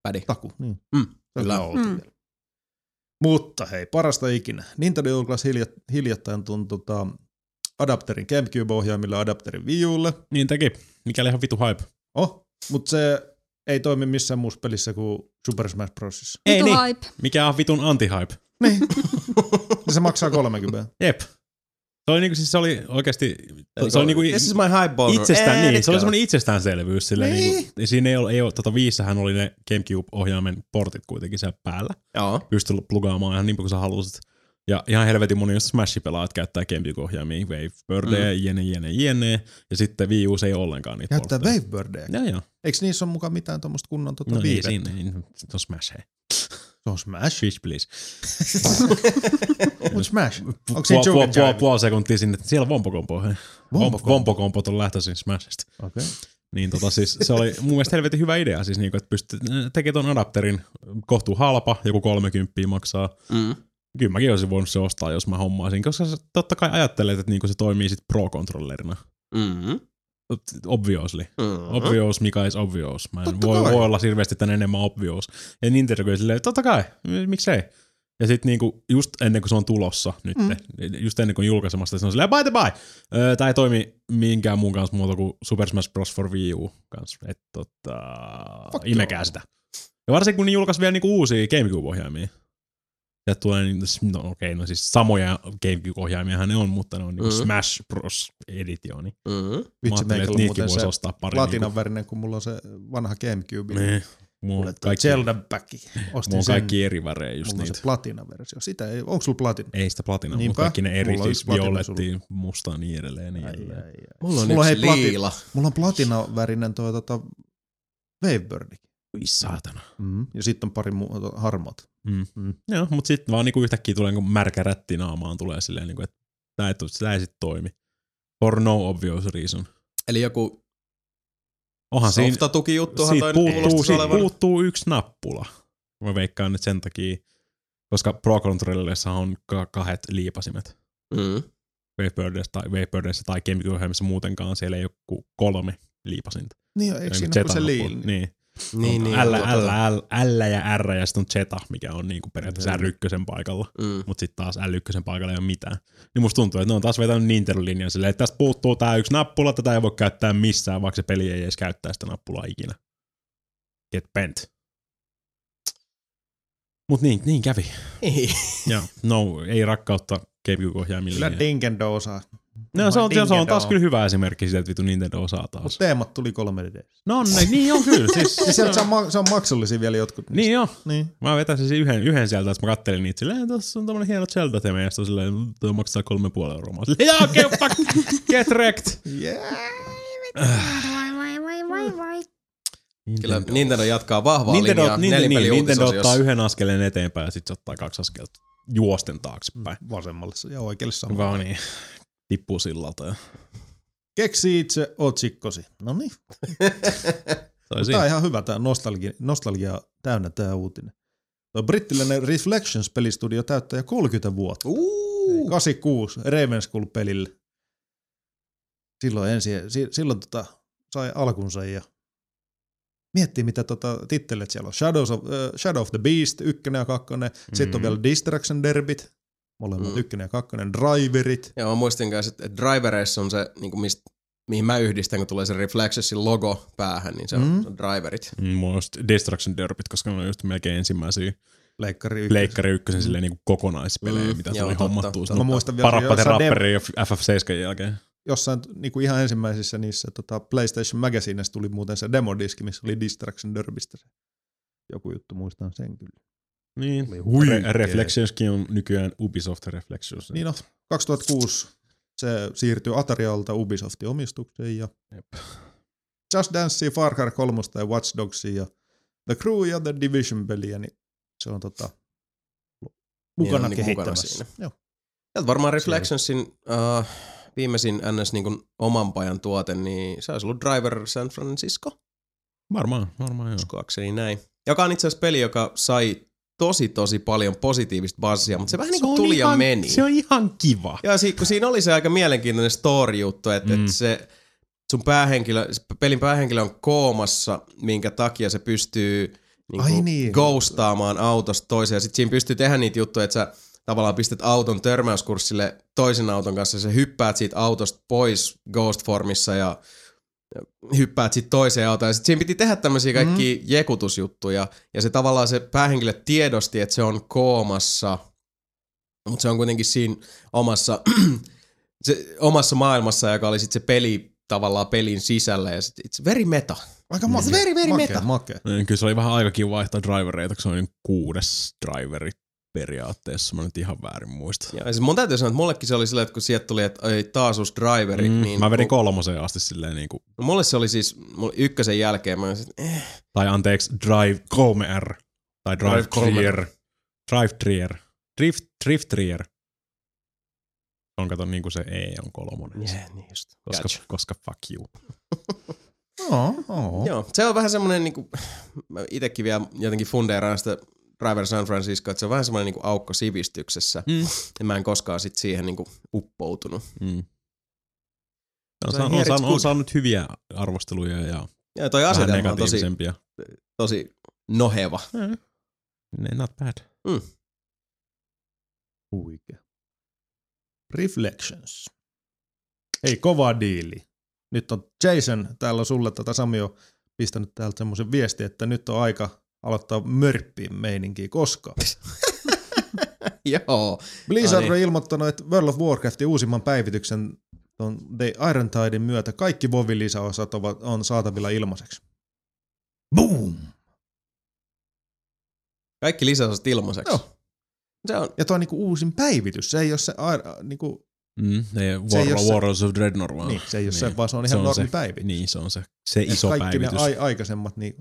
Pädi. taku. Niin. Mm, kyllä. Mm. Mutta hei, parasta ikinä. Nintendo julkaisi hilja- hiljattain tuon tota, adapterin Gamecube-ohjaimilla adapterin Wii Ulle. Niin teki. Mikäli ihan vitu hype. Oh, mutta se ei toimi missään muussa pelissä kuin Super Smash Brosissa. Ei Vitu niin. hype. Mikä on vitun anti-hype? Niin. Se maksaa 30. Jep. Se oli, niinku, siis se oli oikeasti, se oli niinku This is my high boner. itsestään, niin, let's se oli semmoinen itsestäänselvyys. Sillä Niin. niinku, siinä ei ole, ei ole tota viissähän oli ne Gamecube-ohjaimen portit kuitenkin siellä päällä. Joo. Pystyi plugaamaan ihan niin kuin sä halusit. Ja ihan helvetin moni just Smash-pelaajat käyttää Gamecube-ohjaimia, Wave Birdia, mm. jene, jene, jene. Ja sitten Wii U ei ole ollenkaan niitä Käyttää. Wavebirdia. Joo, joo. Eikö niissä ole mukaan mitään tuommoista kunnon tota No ei viivettä? siinä, ei, se on Smash, hei. Se on Smash. Fish, please. Mut Smash. Onko siinä puol, puol, Jive? puol sekuntia sinne, että siellä on vompokompo. Vompokompo. On lähtöisin Smashista. Okei. Niin tota siis se oli mun mielestä helvetin hyvä idea, siis niinku, että pystyt tekemään ton adapterin kohtuu halpa, joku 30 maksaa. Mm. Kyllä mäkin olisin voinut se ostaa, jos mä hommaisin, koska sä totta kai ajattelet, että niinku se toimii sit Pro-kontrollerina. Mm-hmm. Obviously. Mm-hmm. Obvious, mikä is obvious. Mä en Totta voi, kai. voi olla hirveästi tän enemmän obvious. Ja Nintendo kyllä silleen, totta kai, miksei. Ja sitten niinku just ennen kuin se on tulossa nyt, mm. just ennen kuin julkaisemasta, se on silleen, by the by, öö, tää ei toimi minkään muun kanssa muuta kuin Super Smash Bros. for Wii U kanssa. Et tota, Fuck imekää joo. sitä. Ja varsinkin kun ne julkaisi vielä niinku uusia GameCube-ohjaimia. Ja tulee, niin- no okei, no siis samoja GameCube-ohjaimiahan ne on, mutta ne on niinku Mhm. Smash Bros. editioni. Mm-hmm. Mä Vitsi, ajattelin, meikällä että on niitäkin voisi se ostaa pari. platinan värinen, kun mulla on se vanha Gamecube. Niin. Mulla on kaikki, Zelda Back. Ostin mulla on sen. kaikki eri värejä just mulla on niitä. se platina-versio. Sitä ei, onko sulla platina? Ei sitä platina, mutta kaikki ne eri, siis platina violetti, musta niin edelleen ja niin Ai, edelleen. ai, ai. Mulla on Mulla yksi hei liila. Mulla on platinavärinen toi tota Wavebird. Oi saatana. Mm. Ja sitten on pari muuta harmaat. Mm. Mm. Joo, mutta sitten vaan niinku yhtäkkiä tulee niinku märkä rätti naamaan tulee silleen, niinku, että tää ei, tää ei sit toimi. For no obvious reason. Eli joku Onhan siinä, softatukijuttuhan siitä toi puuttuu, siitä olevan. puuttuu yksi nappula. Mä veikkaan nyt sen takia, koska Pro Controllerissa on ka- kahdet liipasimet. Mm. Wavebirdissa tai, Wavebirdissa tai GameCube-ohjelmissa muutenkaan siellä ei ole kolme liipasinta. Niin, eikö siinä ole se Z-nappula. liil? Niin. Niin, niin. L, tota- L, L, L, ja R ja sitten on Zeta, mikä on niinku periaatteessa Okei. R1 paikalla. Mm. Mutta sitten taas L1 paikalla ei ole mitään. Niin musta tuntuu, että ne on taas vetänyt Nintendo-linjan silleen, että tästä puuttuu tää yksi nappula, tätä ei voi käyttää missään, vaikka se peli ei edes käyttää sitä nappulaa ikinä. Get bent. Mut niin, niin kävi. Ei. Ja no, ei rakkautta GameCube-ohjaimille. Kyllä Nintendo osaa. No, se on, se on taas Nintendo. kyllä hyvä esimerkki siitä, että vitu Nintendo osaa taas. Mut teemat tuli 3D. No on, ne- niin on kyllä. Siis, sieltä se on, ma- se on maksullisia vielä jotkut. niistä. niin joo. Niin. Mä vetäisin siis yhden, yhden sieltä, että mä kattelin niitä silleen, tuossa on tämmönen hieno Zelda-teme, ja sitten on silleen, toi maksaa kolme puoli euroa. Mä silleen, jaa, okay, fuck, get wrecked. Yeah. Kyllä Nintendo jatkaa vahvaa Nintendo, linjaa. Nintendo, niin, Nintendo nelinpeliuutisosiossa. ottaa yhden askeleen eteenpäin ja sitten se ottaa kaksi askelta juosten taaksepäin. Vasemmalle ja oikealle sama. Vaan niin, tippuu sillalta. Ja Keksi itse otsikkosi. No niin. Tämä on ihan hyvä, tämä nostalgia, nostalgia täynnä tämä uutinen. Tuo brittiläinen Reflections-pelistudio täyttää jo 30 vuotta. Uh. 86 Ravenskull-pelille. Silloin, ensi, si, silloin tota, sai alkunsa ja miettii mitä tota, tittelet siellä on. Shadows of, uh, Shadow of the Beast, ykkönen ja kakkonen. Mm. Sitten on Mhm. vielä Distraction Derbit, molemmat Mm. mm. ykkönen ja kakkonen. Driverit. Joo, mä muistin kanssa, että Drivereissa on se, niin kuin mistä, mihin mä yhdistän, kun tulee se Reflexesin logo päähän, niin se on, Mm. se on Driverit. Mm, Mulla on just Destruction Derbit, koska ne on just melkein ensimmäisiä Leikkari ykkönen. Leikkari ykkösen silleen niin kokonaispelejä, Mm, mitä tuli hommattua. totta. silloin Mä muistan vielä Parappa the jossain dem- Rapperi ja FF7 jälkeen. jossain niin kuin ihan ensimmäisissä niissä tota, PlayStation Magazineissa tuli muuten se demodiski, missä oli Distraction Derbistä se joku juttu, muistan sen kyllä. Niin. Re- Reflectionskin on nykyään Ubisoft Reflections. Niin no, 2006 se siirtyi Atarialta Ubisoftin omistukseen ja Jep. Just Dance, Far Cry 3 ja Watch Dogsia ja The Crew ja The Division peliä, niin se on tota, mukana niinku mukana kehittämässä. siinä. Joo. Ja varmaan Reflectionsin uh, viimeisin NS niin kuin oman pajan tuote, niin se olisi ollut Driver San Francisco, Varmaan, varmaan joo. uskoakseni näin. Joka on itse asiassa peli, joka sai tosi tosi paljon positiivista bassia, mutta se vähän niin kuin tuli ja ihan, meni. Se on ihan kiva. Ja si- kun siinä oli se aika mielenkiintoinen story-juttu, että Mm. et se sun päähenkilö, pelin päähenkilö on koomassa, minkä takia se pystyy niin kuin niin. ghostaamaan autosta toiseen. Ja sit siinä pystyy tehdä niitä juttuja, että sä tavallaan pistät auton törmäyskurssille toisen auton kanssa ja sä hyppäät siitä autosta pois ghost-formissa ja hyppäät sitten toiseen autoon. Ja sit siinä piti tehdä tämmöisiä kaikki mm. jekutusjuttuja. Ja se tavallaan se päähenkilö tiedosti, että se on koomassa, mutta se on kuitenkin siinä omassa, se, omassa maailmassa, joka oli sitten se peli tavallaan pelin sisällä. Ja sit, it's very meta. Aika It's makea. very, very makea, meta. makea. Niin, Kyllä se oli vähän aikakin vaihtaa drivereita, kun se oli kuudes driveri periaatteessa. Mä nyt ihan väärin muista. Ja siis mun täytyy sanoa, että mullekin se oli silleen, että kun sieltä tuli, että ei taas uusi driveri, Mm, niin... mä vedin kun- kolmoseen asti silleen niinku, No mulle se oli siis mulle ykkösen jälkeen, mä olisin, että eh, tai anteeksi, Drive 3R. Tai Drive Drive 3R. Trier. Drive Trier. Drift, Drift Trier. On kato niinku se E on kolmonen. yeah, niin just. Koska, Gotcha. koska fuck you. Oo, oo. Joo, se on vähän semmoinen, niin kuin, mä itekin vielä jotenkin fundeeraan sitä Driver San Francisco, että se on vähän semmoinen niin aukko sivistyksessä. Mm. Ja mä en koskaan sit siihen niin kuin uppoutunut. Mm. On, on, It's saanut, on saanut hyviä arvosteluja ja Ja toi vähän asetelma on tosi, tosi noheva. Ne, not bad. Huikea. Reflections. Hei, kova diili. Nyt on Jason, täällä on sulle tätä Sami on pistänyt täältä semmoisen viesti, että nyt on aika aloittaa mörppiin meininkiä koskaan. Joo. Blizzard No on niin. ilmoittanut, että World of Warcraftin uusimman päivityksen on The Iron Tidein myötä kaikki WoWin lisäosat ovat, on saatavilla ilmaiseksi. Boom! Kaikki lisäosat ilmaiseksi. Joo. Se on, Ja tuo on niinku uusin päivitys. Se ei ole se, Iron- niinku, Mm, ei Se ei War, se- Warlords of Dreadnought vaan. niin, se ei ole se, Niin. vaan se on Se ihan on normi se- päivitys. Niin, se on se, se iso kaikki päivitys. ne ai- aikaisemmat, niin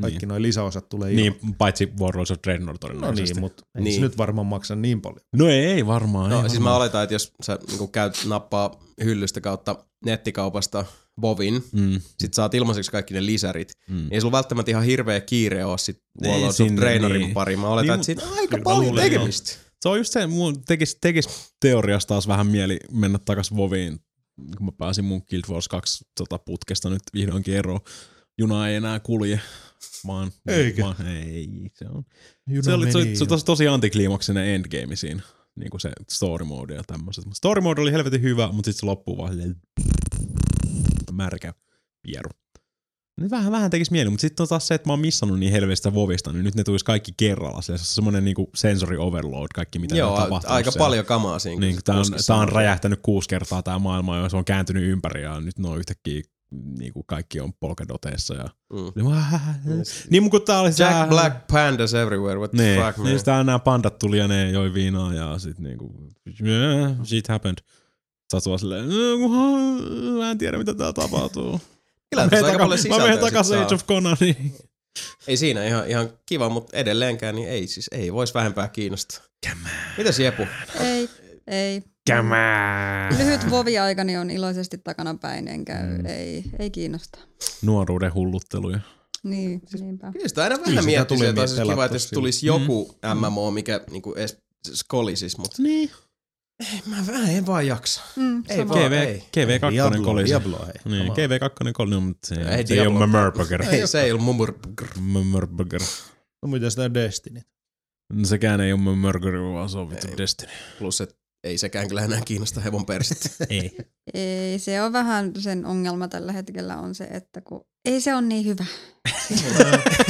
kaikki niin. nuo lisäosat tulee ilman. niin, paitsi Warlords of No todennäköisesti. niin, mutta ei Niin. se nyt varmaan maksa niin paljon. No ei, ei varmaan. no ei siis mä varmaan. oletan, että jos sä niin käyt nappaa hyllystä kautta nettikaupasta Bovin, Mm, sit saat ilmaiseksi kaikki ne lisärit. mm. Ei sulla välttämättä ihan hirveä kiire ole sit Warlords of sinne, Drainerin niin. pari. Mä oletan, Niin, että siitä on aika mä paljon tekemistä. Se on just se, mun tekis, tekis teoriassa taas vähän mieli mennä takas Voviin, kun mä pääsin mun Guild Wars 2 tota, putkesta nyt vihdoinkin eroon. Juna ei enää kulje. Vaan, Eikä? Vaan, ei, se on. Juna se, oli, se, meni oli, se tosi, tosi antikliimaksinen endgame siinä. Niin kuin se story mode ja tämmöiset. Story mode oli helvetin hyvä, mutta sitten se loppuu vaan silleen märkä pieru. Nyt vähän, vähän tekisi mieli, mutta sitten on taas se, että mä oon missannut niin helvetistä Vovista, niin nyt ne tulisi kaikki kerralla. Se on semmoinen niinku sensory overload, kaikki mitä Joo, on tapahtunut aika siellä. paljon kamaa siinä. Niin, tää on, tää on räjähtänyt kuusi kertaa tää maailma ja se on kääntynyt ympäri ja nyt ne on yhtäkkiä niin kuin kaikki on polkadoteissa ja Mm. niin kun tää oli Jack tää- Black Pandas everywhere, what the niin, fuck, man. niin sitä nämä pandat tuli ja ne joi viinaa ja sit niinku, yeah, shit happened. Sä oot silleen, "No, mä en tiedä mitä tää tapahtuu. Kyllä Mä tässä menen aika taka- paljon mä menen takaisin. Age of Conaniin. Ei siinä ihan, ihan kiva, mutta edelleenkään niin ei siis ei vois vähempää kiinnostaa. Mitäs Jepu? Ei, ei. Kämää. Lyhyt vovi-aikani on iloisesti takana päin, enkä Mm. ei, ei kiinnosta. Nuoruuden hullutteluja. Niin, niinpä. Kyllä sitä aina vähän miettii, tuli että olisi kiva, että jos tulisi joku MMO, mikä niinku edes skolisis, mutta Niin. ei, mä vähän en vaan jaksa. Mm, Ei vaan. GV, ei. GV2 Diablo, kolisi. Diablo, hei. Niin, Come on. GV2 kolisi, mutta se, Ei se ei ole Murburger. Ei, se ei ole mumur. Murburger. No mitä sitä Destiny? No sekään ei ole Murburger, vaan se on vittu Ei. Destiny. Plus, että ei sekään kyllä enää kiinnosta hevon persettä. Ei. Ei, se on vähän sen ongelma tällä hetkellä on se, että kun ei se ole niin hyvä.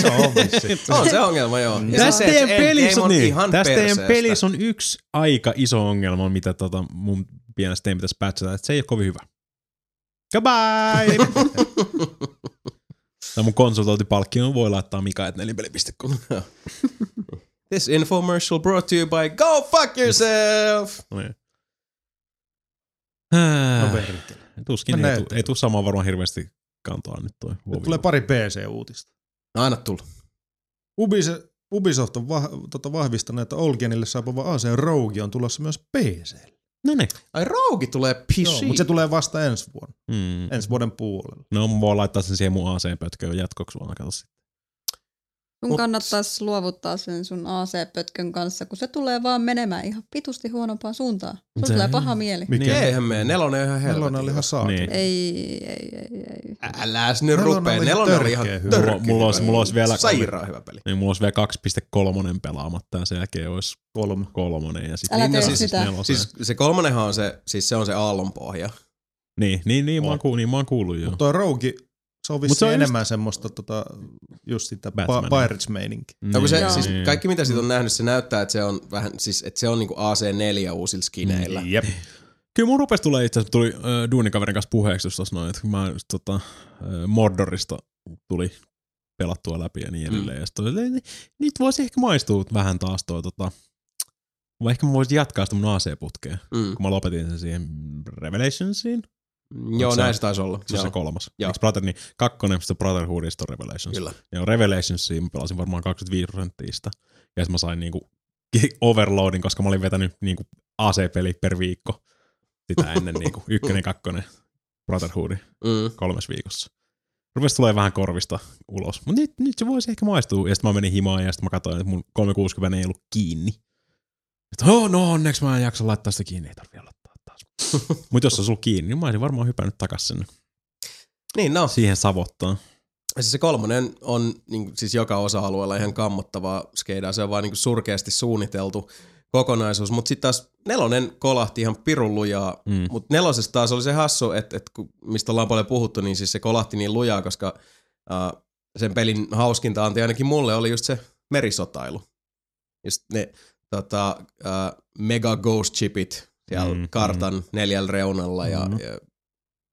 se on on se ongelma, joo. Ja että teidän pelissä, on niin, ihan tässä teidän pelissä on yksi aika iso ongelma, mitä tota mun pienestä teidän pitäisi patchata, että se ei ole kovin hyvä. Goodbye! Tämä mun konsultointipalkkion voi laittaa mika.nelinpeli.com. This infomercial brought to you by Go Fuck Yourself! No, niin. No. Tuskin Mennään ei, tu, ei tuu samaa varmaan hirveästi kantaa nyt toi Nyt tulee pari PC-uutista. Anna tulla. Ubise, Ubisoft on vah, tota vahvistanut, että Olgenille saapuva AC Rogue on tulossa myös PC. No niin. Ai Rogi tulee PC. mutta se tulee vasta ensi vuonna. Mm. Ensi vuoden puolella. No mä voin laittaa sen siihen mun AC-pötköön jatkoksi vaan, kato sitten. Sun Mut- kannattaisi luovuttaa sen sun AC-pötkön kanssa, kun se tulee vaan menemään ihan pitusti huonompaan suuntaan. Sulla Se- tulee paha mieli. Mikä? Niin. Eihän mene, nelonen on ihan helvetin. Nelonen oli ihan saakeli. Niin. Ei, ei, ei, ei. Äläs nyt Nelonen rupee. oli Nelonen oli ihan törkeä. Mulla- mulla olisi- mulla olisi vielä- Sairaan hyvä peli. Niin mulla olisi vielä 2.3 pelaamatta ja sen jälkeen olisi Kolme. kolmonen ja sitten Älä tee siis- sitä. nelosen. Siis se kolmonenhan on se, siis se on se aallonpohja. Niin, niin, niin, mä oon, Oh. niin mä oon kuullut joo. Mutta toi Rogue, se on Mut se vissiin on just- enemmän semmoista tota, just sitä Batman. pa- Pirates-meininki. No se, Joo. siis niin. kaikki mitä siitä on nähnyt, se näyttää, että se on vähän, siis että se on niinku AC4 uusilla skineillä. Jep. Kyllä mun rupesi tulee itse asiassa, tuli äh, duunikaverin kanssa puheeksi just tossa noin, että mä just, tota, äh, Mordorista tuli pelattua läpi ja niin edelleen. Mm. Ja sit oli, että nyt voisi ehkä maistua vähän taas toi tota, vai ehkä mä voisin jatkaa sitä mun AC-putkea, Mm. kun mä lopetin sen siihen Revelationsiin. Joo, se- näin se taisi olla. Se on se kolmas. Joo. Eikö Brother, niin kakkonen, sitten Brotherhoodista on Revelations. Kyllä. Joo, Revelationsiin mä pelasin varmaan 25 prosenttia. Ja sitten mä sain niinku overloadin, koska mä olin vetänyt niinku AC-peli per viikko sitä ennen niinku ykkönen, kakkonen, Brotherhoodi Mm. kolmes viikossa. Rupesi tulee vähän korvista ulos. Mutta nyt, nyt se voisi ehkä maistua. Ja sitten mä menin himaan ja sitten mä katsoin, että mun 360 ei ollut kiinni. Sitten, oh, no onneksi mä en jaksa laittaa sitä kiinni, ei tarvitse taas. Mutta jos se on sulla kiinni, niin mä olisin varmaan hypännyt takas sinne. Niin no, Siihen savottaa. siis se kolmonen on niin, siis joka osa-alueella ihan kammottavaa skeidaa. Se on vaan niin surkeasti suunniteltu kokonaisuus. Mutta sitten taas nelonen kolahti ihan pirun lujaa. Mm. Mutta nelosessa taas oli se hassu, että, kun- mistä ollaan paljon puhuttu, niin siis se kolahti niin lujaa, koska uh, sen pelin hauskinta anti ainakin mulle oli just se merisotailu. Just ne tota, uh, mega ghost chipit siellä Mm, mm, kartan mm. neljällä reunalla ja, Mm. ja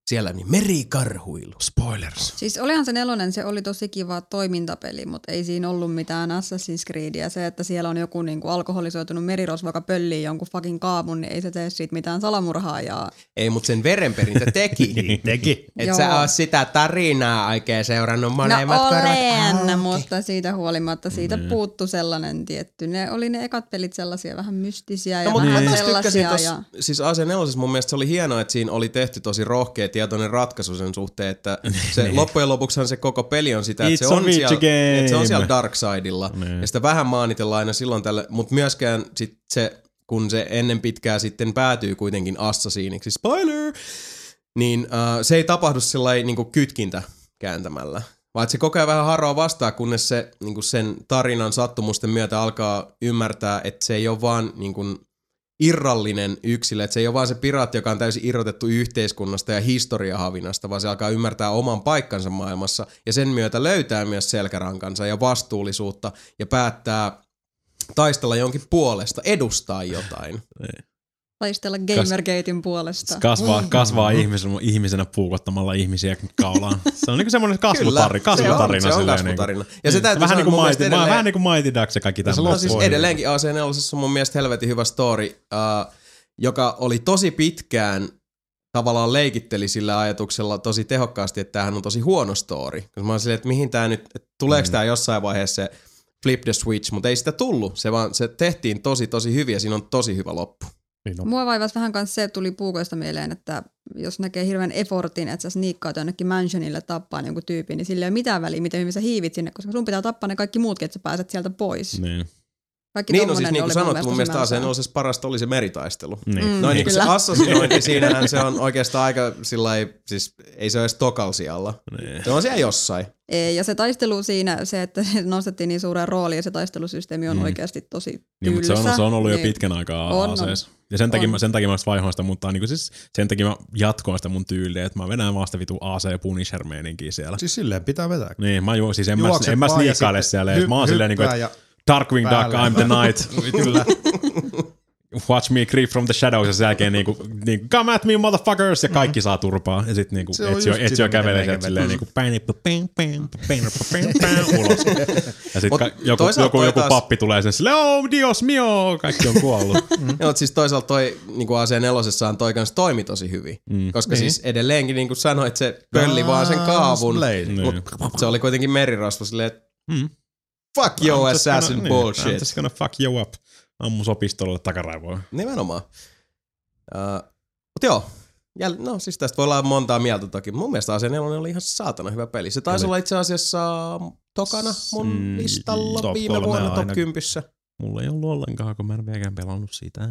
siellä niin merikarhuilu. Spoilers. Siis olihan se nelonen, se oli tosi kiva toimintapeli, mutta ei siinä ollut mitään Assassin's Creedia. Se, että siellä on joku niinku alkoholisoitunut merirosvo, joka pöllii jonkun fucking kaamun, niin ei se tee siitä mitään salamurhaajaa. Ei, mutta sen verenperintä teki. Teki. Et Joo. sä oo sitä tarinaa oikein seurannut No monemmat korvat olen, auki. mutta siitä huolimatta siitä Mm. puuttu sellainen tietty. Ne oli ne ekat pelit sellaisia vähän mystisiä ja No, mutta mä vähän sellaisia. tos, Ja... siis AC4 mun mielestä se oli hienoa, että siinä oli tehty tosi rohkea tietoinen ratkaisu sen suhteen, että se loppujen lopuksihan se koko peli on sitä, että se on, siellä, että se on siellä Darksidella. Niin. Ja sitä vähän maanitellaan aina silloin tällä, mutta myöskään sit se, kun se ennen pitkää sitten päätyy kuitenkin assasiiniksi, spoiler, niin uh, se ei tapahdu sillä niinku kytkintä kääntämällä. Vaan se koko ajan vähän haroaa vastaan, kunnes se niinku sen tarinan sattumusten myötä alkaa ymmärtää, että se ei ole vaan niinku irrallinen yksilö, että se ei ole vaan se piraatti, joka on täysin irrotettu yhteiskunnasta ja historiahavinasta, vaan se alkaa ymmärtää oman paikkansa maailmassa ja sen myötä löytää myös selkärankansa ja vastuullisuutta ja päättää taistella jonkin puolesta, edustaa jotain. Taistella Gamergatein puolesta. Kasvaa, kasvaa ihmisenä, ihmisenä puukottamalla ihmisiä kaulaan. Se on niinku semmoinen kasvutarina. se on, kasvutarina se on silleen kasvutarina. Niinku. Ja se täytyy vähän niin kuin Mighty, edelleen- vähän niin kuin Mighty Ducks ja kaikki. No siis edelleenkin AC4 on mun mielestä helvetin hyvä story, uh, joka oli tosi pitkään tavallaan leikitteli sillä ajatuksella tosi tehokkaasti, että tämähän on tosi huono story. Koska mä oon silleen, että mihin tää nyt, että tuleeko mm. tää jossain vaiheessa se flip the switch, mutta ei sitä tullut. Se vaan, se tehtiin tosi tosi hyvin ja siinä on tosi hyvä loppu. Niin on. Mua vaivasi vähän kanssa se, että tuli puukoista mieleen, että jos näkee hirveän effortin, että sä sniikkaat jonnekin mansionille tappaa jonkun tyypin, niin sillä ei ole mitään väliä, miten hyvin sä hiivit sinne, koska sun pitää tappaa ne kaikki muutkin, että sä pääset sieltä pois. Niin. Kaikki Niin, no siis niin kuin oli sanottu, mun mielestä mälsää. AC4 parasta oli se meritaistelu. Niin. Mm. Noin niin kuin se Kyllä. assassinointi, siinähän se on oikeastaan aika sillä siis ei se ole edes tokal sijalla. Niin. Se on siellä jossain. Ei, ja se taistelu siinä, se, että se nostettiin niin suureen rooliin ja se taistelusysteemi on Mm. oikeasti tosi tylsä. Niin, mutta se on, se on ollut jo niin. pitkän aikaa On, on. ACS. Ja sen takia, mä, sen takia mä vaihoin sitä, mutta niin siis, sen takia mä jatkoin sitä mun tyyliä, että mä venään vaan sitä vitu AC Punisher meininkiä siellä. Siis silleen pitää vetää. Niin, mä juo, siis en mä, en mä siellä. hy- mä oon silleen, niin kuin, että Darkwing Duck. I'm the night. Kyllä. Watch me creep from the shadows ja sen jälkeen niinku, niinku come at me motherfuckers ja kaikki saa turpaa. Ja sit niinku on Ezio sitä, kävelee sieltä silleen niinku ulos. Ja sit ka- joku, joku, joku taas- pappi tulee sen silleen, oh dios mio, kaikki on kuollut. Joo, mutta siis toisaalta toi niin kuin AC4 toi kanssa toimi tosi hyvin. Mm. Koska Niin. niin. siis edelleenkin niin kuin sanoit, se pölli vaan sen kaavun. Niin. Mut se oli kuitenkin merirosvo silleen, että Mm. Fuck your I'm just gonna- assassin niin, bullshit. I'm just gonna fuck you up. Ammu sopistolle takaraivoa. Nimenomaan. Uh, mutta joo, Jäl, no siis tästä voi olla montaa mieltä toki. Mun mielestä AC4 oli ihan saatana hyvä peli. Se taisi Oli. olla itse asiassa tokana mun Mm, listalla top viime vuonna top aina. 10. Mulla ei ollut ollenkaan, kun mä en vieläkään pelannut sitä.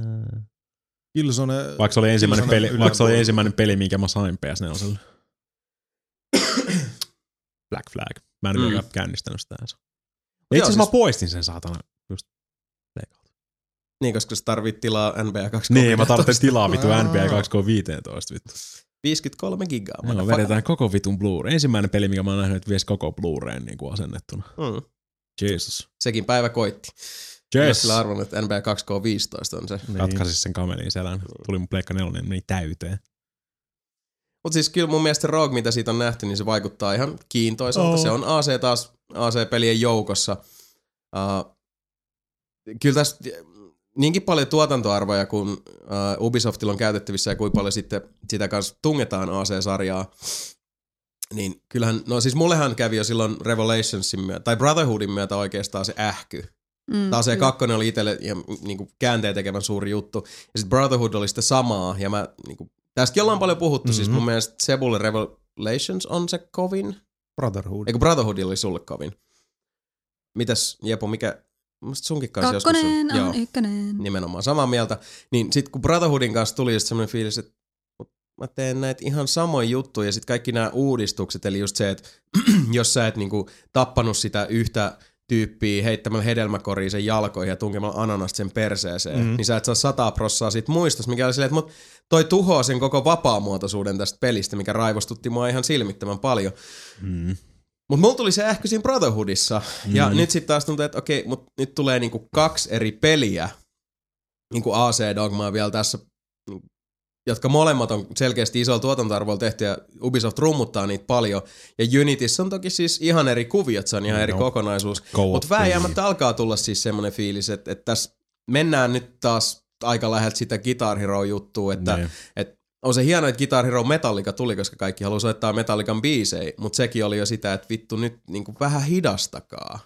Killzone... Vaikka se oli ensimmäinen, Killzone peli, vaikka se oli ensimmäinen peli, minkä mä sain PS4. Black Flag. Mä en Mm. mm. vieläkään käynnistänyt sitä. Itse asiassa siis- mä poistin sen saatana. Just. Niin, koska sä tarvit tilaa NBA 2 Niin, mä tarvitsen tilaa vitu Aa. NBA 2K15 vittu. 53 gigaa. Joo, motherfucker. vedetään koko vitun Blu-ray. Ensimmäinen peli, mikä mä oon nähnyt, että vies koko Blu-rayn niin kuin asennettuna. Mm. Jesus. Sekin päivä koitti. Yes. Jos sillä arvon, että NBA 2K15 on se. Niin. Katkaisin sen kamelin selän. Tuli mun pleikka nelonen, meni täyteen. Mutta siis kyllä mun mielestä Rogue, mitä siitä on nähty, niin se vaikuttaa ihan kiintoiselta. Oh. Se on AC taas AC-pelien joukossa. Uh, kyllä tässä niinkin paljon tuotantoarvoja, kun uh, Ubisoftilla on käytettävissä ja kuinka paljon sitten sitä kanssa tungetaan AC-sarjaa, niin kyllähän, no siis mullehan kävi jo silloin Revelationsin myötä, tai Brotherhoodin myötä oikeastaan se ähky. Mm, Taas se kakkonen oli itselle ihan niinku käänteen tekevän suuri juttu. Ja sitten Brotherhood oli sitä samaa. Ja mä, niinku, tästäkin ollaan paljon puhuttu. Mm-hmm. Siis mun mielestä Sebulle Revelations on se kovin. Brotherhood. Eikö Brotherhood oli sulle kovin? Mitäs Jepo, mikä... Musta sunkin kanssa joskus Kakkonen on. on ykkönen. nimenomaan samaa mieltä. Niin sit kun Brotherhoodin kanssa tuli just semmoinen fiilis, että mä teen näitä ihan samoja juttuja ja sitten kaikki nämä uudistukset, eli just se, että jos sä et niinku tappanut sitä yhtä tyyppiä heittämällä hedelmäkoriin sen jalkoihin ja tunkemalla ananasta sen perseeseen, mm. niin sä et saa sataa prossaa siitä muistosta, mikä oli silleen, että mut toi tuhoaa sen koko vapaamuotoisuuden tästä pelistä, mikä raivostutti mua ihan silmittömän paljon. Mm. Mutta mulla tuli se ähky siinä Brotherhoodissa. Ja nyt sitten taas tuntuu, että okei, mutta nyt tulee niinku kaksi eri peliä, niinku AC-dogmaa vielä tässä, jotka molemmat on selkeästi isolla tuotantoarvoilla tehty ja Ubisoft rummuttaa niitä paljon. Ja Unityssä on toki siis ihan eri kuviot, se on ihan eri No. kokonaisuus. Co-op Mutta vääjäämättä alkaa tulla siis semmoinen fiilis, että, että tässä mennään nyt taas aika läheltä sitä Guitar Hero-juttua, että Niin. et on se hienoa, että Guitar Hero Metallica tuli, koska kaikki haluaa soittaa Metallican biisejä, mutta sekin oli jo sitä, että vittu nyt niinku vähän hidastakaa.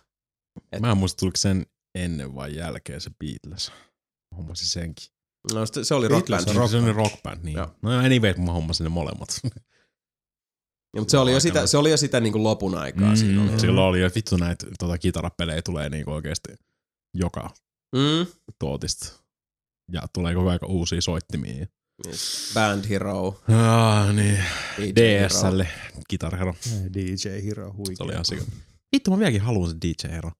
Et- Mä en muista, tuliko sen ennen vai jälkeen se Beatles. Hommasin senkin. No se, se oli rock band. on Se oli rock band, niin. Joo. No anyway, mä hommasin ne molemmat. Ja, mutta se oli jo sitä, se oli jo sitä niinku lopun aikaa. siinä oli. Mm, silloin oli, että vittu näitä tota, kitarapelejä tulee niinku oikeesti joka Mm. tuotista. Ja tulee koko ajan uusia soittimia. Band Hero. Ah, niin. DJ DSL, Guitar Hero. DJ Hero huikea. Se oli ihan sikana. Vittu, mä vieläkin haluan se DJ Hero.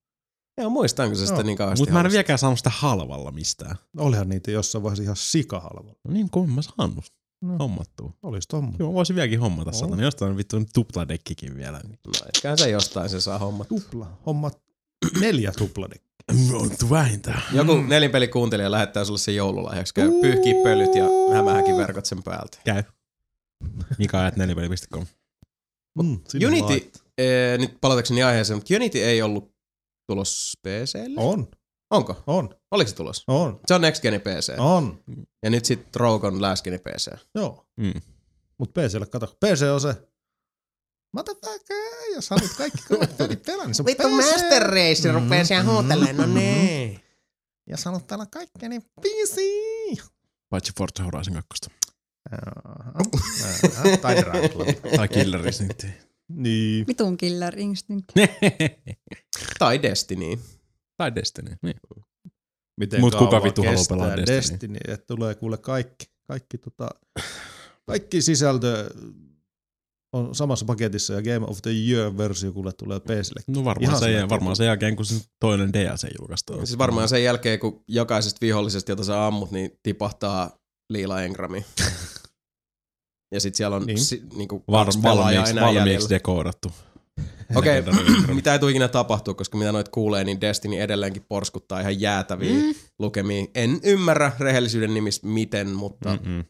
Joo, muistanko se sitä niin kauheasti Mutta mä en vieläkään saanut sitä halvalla mistään. Olihan niitä jossain vaiheessa ihan sikahalvalla. No niin, kun mä saanut No. hommattua. Olis tommonen. Joo, voisin vieläkin hommata On. satana. Jostain vittu tupladekkikin vielä. No, etköhän se jostain se saa hommat. Tupla. Hommat neljä tupladekkiä. Vittu vähintään. Joku nelinpelikuuntelija lähettää sulle sen joululahjaksi. Käy pyyhkii pölyt ja hämähäkin verkot sen päältä. Käy. Mika at nelipeli.com. Mm, Unity, ee, nyt palatakseni aiheeseen, mutta Unity ei ollut tulos PClle? On, Onko? on, Oliko se tulos? on, Se on Next Gen PC. on. Ja nyt sit Rogue on Last Gen PC. Joo. Mm. Mut PClle kato. PC on se. Motherfucker, jos haluat kaikki kovat pelit pelaa, niin se on PC. Race rupee siellä huutelemaan, no niin. Jos haluat pelaa kaikkea, niin PC. Paitsi Forza Horizon 2. Aha, aha, tai Club. tai Killer Instinct. Niin. Vitun Killer Instinct. Tai Destiny. tai Destiny. Niin. Miten Mut kuka vittu haluaa pelaa Destiny? Destiny? Että tulee kuule kaikki, kaikki, tota, kaikki sisältö on samassa paketissa ja Game of the Year-versio kuule tulee PClle. No varmaan, Ihan sen, varmaan sen jälkeen, kun se toinen DLC julkaistaan. Siis varmaan sen jälkeen, kun jokaisesta vihollisesta, jota sä ammut, niin tipahtaa liila engrami. Ja sit siellä on Niin. si, niinku Var, valmiiksi, valmiiksi dekoodattu. Okei, engrami. mitä ei tule ikinä tapahtua, koska mitä noit kuulee, niin Destiny edelleenkin porskuttaa ihan jäätäviä mm. lukemia. En ymmärrä rehellisyyden nimissä miten, mutta mm. Mm-mm.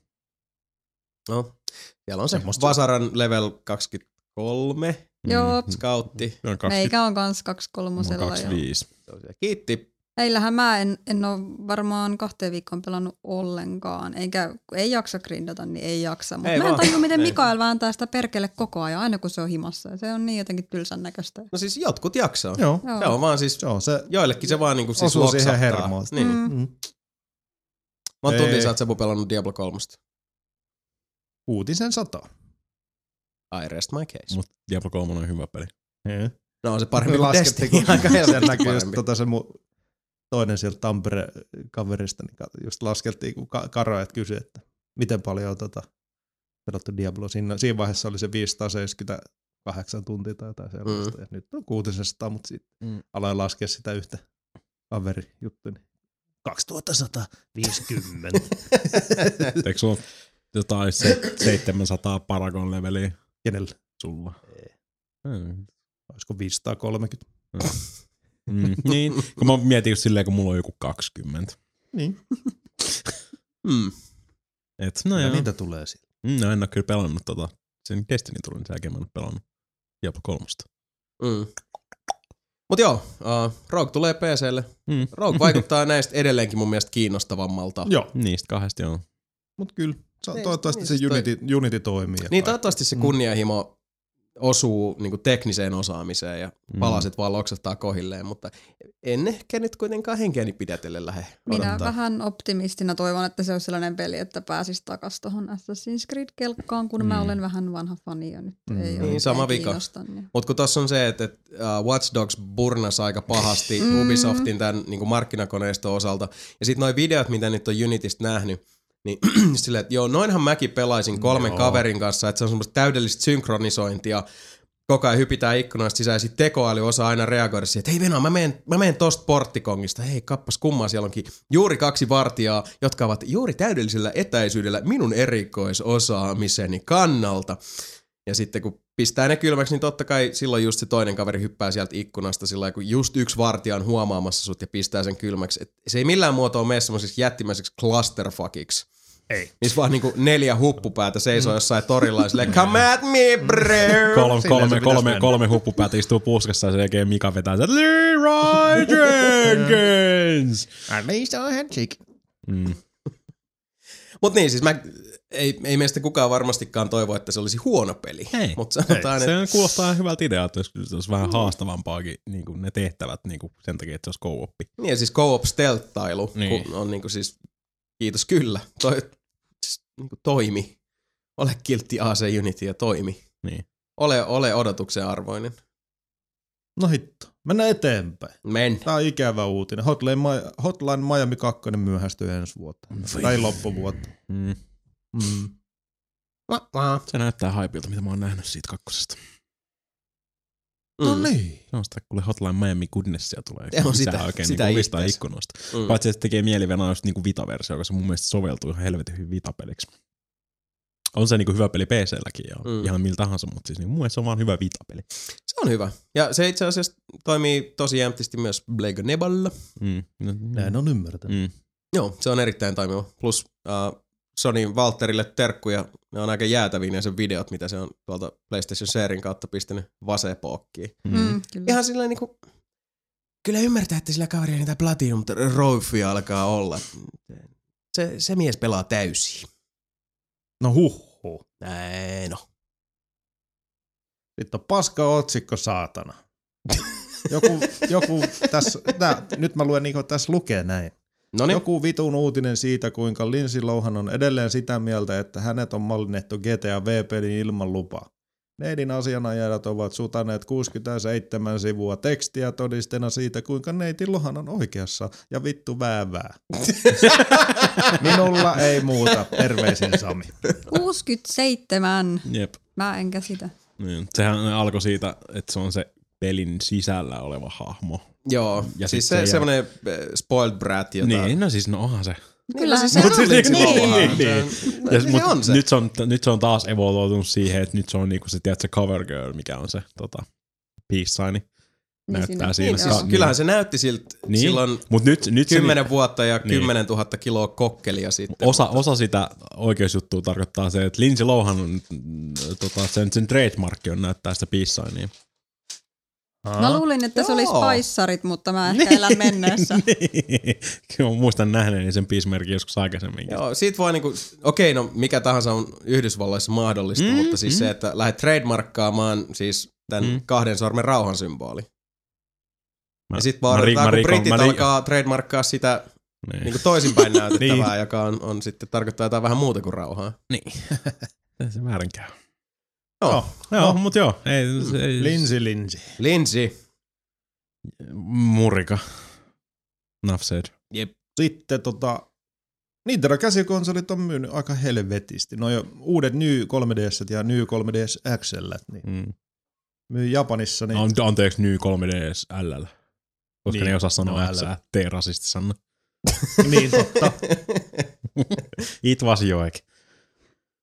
no, siellä on se Semmosta. Vasaran level 23 Joo, scoutti. On 20, meikä on kans kaksi mulla on kolmosella. Ja 25. Kiitti. Meillähän mä en, en ole varmaan kahteen viikkoon pelannut ollenkaan. Eikä, kun ei jaksa grindata, niin ei jaksa. Mutta Ei mä en tajua, miten. Mikael vääntää sitä perkele koko ajan, aina kun se on himassa. Se on niin jotenkin tylsän näköistä. No siis jotkut jaksaa. Joo, Joo. Se on vaan siis, on se. joillekin se vaan niinku siis Osuu siihen hermoon. Niin. Mm. Mm. Mm. Monta tuntia sä oot pelannut Diablo 3? Uutisen sata. I rest my case. Mutta Diablo 3 on hyvä peli. No on se parempi kuin Destiny. kun Aika helposti näkyy just tota se mun toinen sieltä Tampere-kaverista, niin just laskeltiin, kun ka- Karoet kysyi, että miten paljon on tota, pelattu Diablo. Siinä, siinä vaiheessa oli se 578 tuntia tai jotain sellaista. Mm. Ja nyt on 600, mutta sitten Mm. aloin laskea sitä yhtä kaverijuttua. Niin 2150. Eikö sulla jotain se, 700 Paragon leveliä Kenellä? sulla? Mm. Olisiko 530? Mm. niin, kun mä mietin just silleen, kun mulla on joku 20. Niin. Mm. Et, no No joo. ja niitä tulee siitä. Mm, no en oo kyllä pelannut tota. Sen Destiny tuli, niin sen jälkeen mä en oo pelannut Diablo 3. Mm. Mut joo, uh, Rogue tulee PClle. Mm. Rogue vaikuttaa näistä edelleenkin mun mielestä kiinnostavammalta. Joo, Niistä kahdesta joo. mutta kyllä. Sa- Niin, toivottavasti niin, se siis Unity, Unity toimii. ja Niin kaikki. toivottavasti se Mm. kunnianhimo osuu niin kuin tekniseen osaamiseen ja Mm. palaset vaan loksahtaa kohilleen, mutta en ehkä nyt kuitenkaan henkeäni pidätellen lähde Minä odottaa. vähän optimistina toivon, että se olisi sellainen peli, että pääsisi takaisin tuohon Assassin's Creed-kelkkaan, kun mm. mä Mm. olen vähän vanha fani ja nyt Mm. ei Niin, ole sama vika. niin- Mutta kun tossa on se, että et, uh, Watch Dogs burnas aika pahasti Mm. Ubisoftin tämän niin markkinakoneiston osalta. Ja sitten noi videot, mitä nyt on Unitystä nähnyt, Niin silleen, että joo, noinhan mäkin pelaisin kolmen Joo. kaverin kanssa, että se on semmoista täydellistä synkronisointia. Koko ajan hypitään ikkunoista sisään ja sitten tekoäly osaa aina reagoida siihen, että hei Venä, mä menen, mä menen tosta porttikongista. Hei, kappas kummaa, siellä onkin juuri kaksi vartijaa, jotka ovat juuri täydellisellä etäisyydellä minun erikoisosaamiseni kannalta. Ja sitten kun pistää ne kylmäksi, niin totta kai silloin just se toinen kaveri hyppää sieltä ikkunasta sillä lailla, kun just yksi vartija on huomaamassa sut ja pistää sen kylmäksi. Et se ei millään muotoa mene semmoisiksi jättimäiseksi clusterfuckiksi. Ei. Missä vaan niinku neljä huppupäätä seisoo jossain torilla ja silleen, come at me, bro! Kolme, kolme, kolme, kolme huppupäät istuu puskassa ja sen jälkeen Mika vetää sen Leroy Jenkins! Meistä on handshake. Mm. Mut niin, siis mä, ei, ei meistä kukaan varmastikaan toivo, että se olisi huono peli. Ei. Mutta sanotaan, että Se kuulostaa hyvältä idealta, jos se olisi vähän haastavampaakin niin kuin ne tehtävät niin kuin sen takia, että se olisi co-oppi. niin ja siis co-op stealth-tailu Niin. kun on niinku siis, kiitos kyllä, toi, siis, niinku toimi. Ole kiltti AC Unity ja toimi. Niin. Ole, ole odotuksen arvoinen. No hitto. Mennään eteenpäin. Men. Tää on ikävä uutinen. Hotline, Hotline Miami 2 myöhästyy ensi vuotta. Tai loppuvuotta. Mm. Mm. Se näyttää haipilta, mitä mä oon nähnyt siitä kakkosesta. No Mm. niin. Se on sitä, kuule Hotline Miami Goodnessia tulee. Se on sitä- oikein sitä niin ittees. ikkunoista. Mm. Paitsi että se tekee mieli venää just niinku Vita-versio, koska se mun mielestä soveltuu ihan helvetin hyvin Vita-peliksi. On se niinku hyvä peli PC-lläkin ja Mm. mm. ihan millä tahansa, mutta siis niinku mun mielestä se on vaan hyvä Vita-peli. Se on hyvä. Ja se itse asiassa toimii tosi jämptisti myös Blade Neballa. Mm. No, Näin on ymmärtänyt. Mm. Joo, se on erittäin toimiva. Plus uh, Sony Walterille terkkuja. Ne on aika jäätäviä ne sen videot, mitä se on tuolta PlayStation Sharing kautta pistänyt vasepookkiin. Mm. Mm, kyllä. Ihan silleen niinku, kyllä ymmärtää, että sillä kaverilla niitä Platinum Trophyja alkaa olla. Se, se mies pelaa täysin. No huh. Näin no. On paska otsikko, saatana. Joku, joku tässä, tää, nyt mä luen niinku tässä lukee näin. No niin, Joku vitun uutinen siitä, kuinka Lindsay Lohan on edelleen sitä mieltä, että hänet on mallinnettu GTA V-pelin ilman lupaa. Neidin asianajajat ovat sutaneet 67 sivua tekstiä todisteena siitä, kuinka neiti Lohan on oikeassa ja vittu väävää. Minulla ei muuta. Terveisin Sami. 67. Jep. Mä en käsitä. Niin. Sehän alkoi siitä, että se on se pelin sisällä oleva hahmo. joo. Ja siis se, se semmonen eh, spoiled brat, jota... Niin, no siis no onhan se. Kyllä se se Lindsay Niin. Niin, Se on- Ja, se mut on se. Nyt, se on, nyt se on taas evoluoitunut siihen, että nyt se on niinku se, tiedät, se cover girl, mikä on se tota, peace sign. Niin näyttää siinä- siinä. Niin, Siis- joo. Kyllähän se näytti siltä Niin. niin. silloin Mut nyt, nyt se, 10 vuotta ja Niin. 10 000 kiloa kokkelia sitten. osa, osa sitä oikeusjuttua tarkoittaa se, että Lindsay Lohan, mm, tota, sen, sen trademarkki on näyttää sitä peace signia. Mä luulin, että se oli Joo. Spicerit, mutta mä ehkä elän menneessä. niin. Kyllä mä muistan nähneeni sen peacemerkin joskus aikaisemminkin. Joo, siitä voi niinku, okei no mikä tahansa on Yhdysvalloissa mahdollista, Mm, mutta siis mm. se, että lähdet trademarkkaamaan siis tämän Mm. kahden sormen rauhan symboli. Mä- Ja sit mä vaan odotetaan, mä kun rikon- britit mä alkaa trademarkkaa sitä Niin. niinku toisinpäin näytettävää, Niin. joka on, on sitten tarkoittaa jotain vähän muuta kuin rauhaa. niin. Se väärin käy. Joo, Oh. Joo, mut joo. Ei, ei, Lindsay Lindsay. Lindsay. Murika. Enough said. Jep. Sitten tota, Nintendo käsikonsolit on myynyt aika helvetisti. No jo uudet New 3DS ja New 3DS XL, niin Mm. myy Japanissa. Niin, An- anteeksi, Ny 3DS LL. Koska Niin. ne ei osaa sanoa No, no, L. X, T-rasisti sanoo. niin totta. It was joek.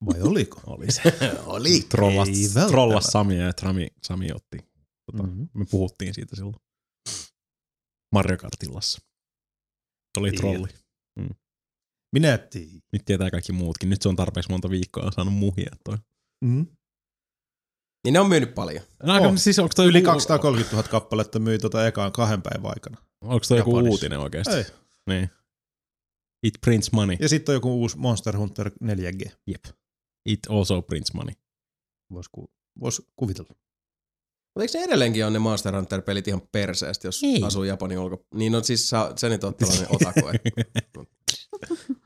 Vai oliko? Oli se. Oli. Trollas, Ei välttämättä. trollas Samia ja Trami, Sami otti. Tota, Mhm. mm-hmm. Me puhuttiin siitä silloin. Mario Kartillassa. Se oli trolli. Minä tiedän. Nyt tietää kaikki muutkin. Nyt se on tarpeeksi monta viikkoa saanut muhia toi. Mm. Niin ne on myynyt paljon. No, aika, Oh. siis onko toi Yli joku- 230 000 kappaletta myi tota ekaan kahden päivän aikana. Onko toi joku Japanissa. uutinen oikeasti? Ei. Niin. It prints money. Ja sitten on joku uusi Monster Hunter 4G. Jep. It also prints money. Voisi ku, vois kuvitella. Mutta eikö ne edelleenkin on ne Monster Hunter-pelit ihan perseestä, jos Ei. asuu Japanin ulko... Niin on siis, sä, sä nyt oot tällainen otaku. et-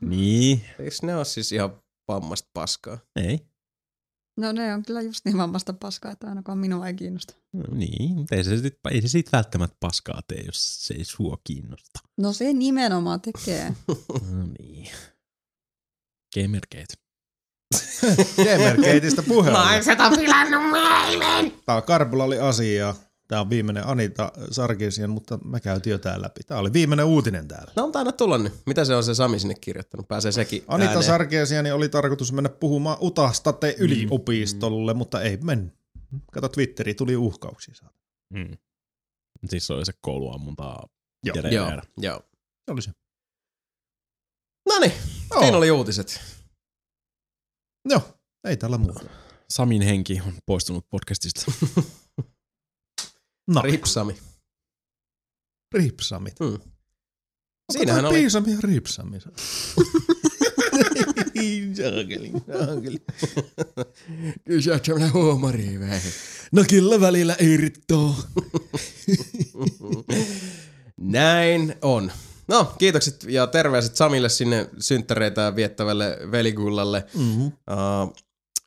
niin. Eikö ne ole siis ihan vammasta paskaa? Ei. No ne on kyllä just niin vammasta paskaa, että ainakaan minua ei kiinnosta. No niin, mutta ei se, sit, ei se siitä välttämättä paskaa tee, jos se ei sua kiinnosta. No se nimenomaan tekee. No niin. Gamergate. Gamergateista puheen. Naiset on pilannut maailman! Tää on Karpula oli asia. Tää on viimeinen Anita Sarkisian, mutta mä käytiin jo tää läpi. Tää oli viimeinen uutinen täällä. No on tainnut tulla nyt. Mitä se on se Sami sinne kirjoittanut? Pääsee sekin Anita ääneen. Sarkeesiani oli tarkoitus mennä puhumaan Utah State yliopistolle, mutta ei mennyt. Kato Twitteri, tuli uhkauksia. Mm. Siis se oli se kouluammuntaa. Joo. Joo, joo. Se oli se. No niin, siinä oli uutiset. Joo, ei täällä muuta. Samin henki on poistunut podcastista. No, Ripsami. ripsamit. Hmm. Siinähän oli... Piisami ja ripsami. Kyllä sä oot semmonen. No kyllä välillä irtoo. Näin on. No, kiitokset ja terveiset Samille sinne synttäreitä viettävälle veligullalle. Mm-hmm. Uh,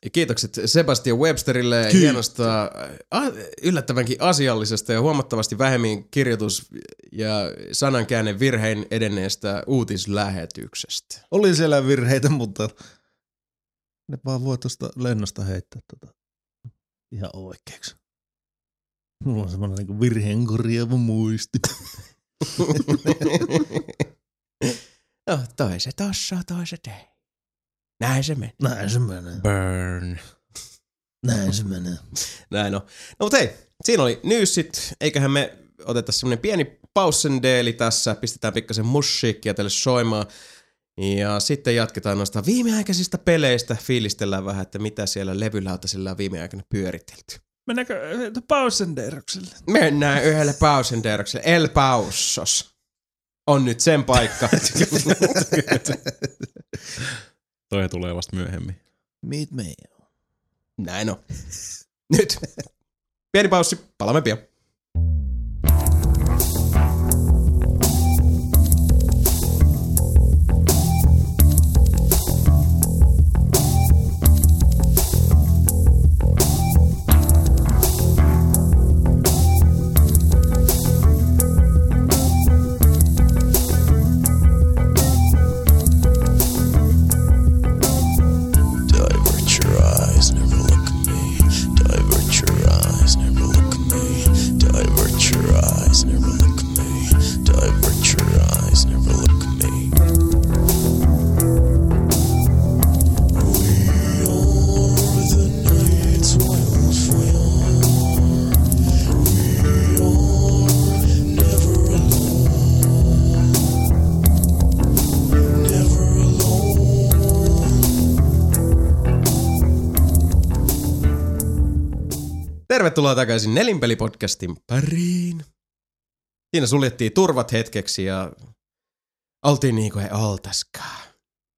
ja kiitokset Sebastian Websterille Kiitos. hienosta, äh, yllättävänkin asiallisesta ja huomattavasti vähemmin kirjoitus- ja sanankäänne virhein edenneestä uutislähetyksestä. Oli siellä virheitä, mutta ne vaan voi tuosta lennosta heittää tota ihan oikeaksi. Mulla on semmoinen niinku virheen korjaava muisti. no, toiset osaa, toiset ei. Näin se meni. Näin se menee. Burn. Näin se menee. Näin on. No mutta hei, siinä oli newsit. Eiköhän me oteta semmonen pieni pausendeeli tässä. Pistetään pikkasen musiikkia tälle soimaan. Ja sitten jatketaan noista viimeaikaisista peleistä. Fiilistellään vähän, että mitä siellä levylautasilla on viime aikoina pyöritelty. Mennäänkö pausendeerokselle? Mennään yhdelle pausenderokselle. El Paussos. On nyt sen paikka. Toi tulee vasta myöhemmin. Meet me. Näin on. Nyt. Pieni paussi. Palaamme pian. Tervetuloa takaisin Nelinpeli-podcastin pariin. Siinä suljettiin turvat hetkeksi ja oltiin niin kuin ei oltaskaan.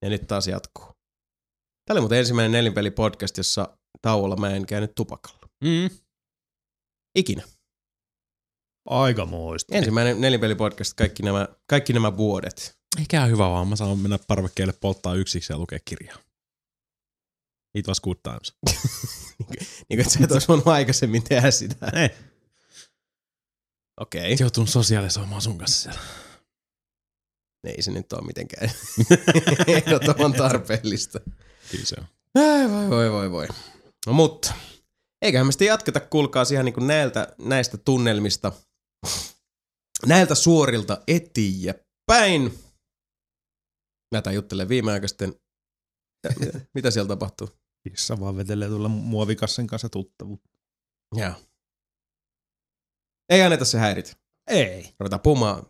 Ja nyt taas jatkuu. Tämä oli muuten ensimmäinen Nelinpeli-podcast, jossa tauolla mä en käynyt tupakalla. Mm. Ikinä. Aika muista. Ensimmäinen Nelinpeli-podcast kaikki nämä, kaikki nämä vuodet. Eikä hyvä vaan, mä saan mennä parvekkeelle polttaa yksiksi ja lukea kirjaa. It was good times. Niin kuin, että sä et olisi voinut aikaisemmin tehdä sitä. Ei. Okei. Joutunut sosiaalisoimaan sun kanssa siellä. Ei se nyt ole mitenkään ehdottoman tarpeellista. Kyllä se on. Ai, voi, voi, voi, voi. No mutta, eiköhän me sitten jatketa, kuulkaa ihan niin kuin näiltä, näistä tunnelmista, näiltä suorilta eteenpäin. Mä tämän juttelen viimeaikaisten, mitä, mitä siellä tapahtuu? Kissa vaan vetelee tuolla muovikassin kanssa tuttavuutta. Joo. Ei anneta se häiritä. Ei. Ruvetaan puhumaan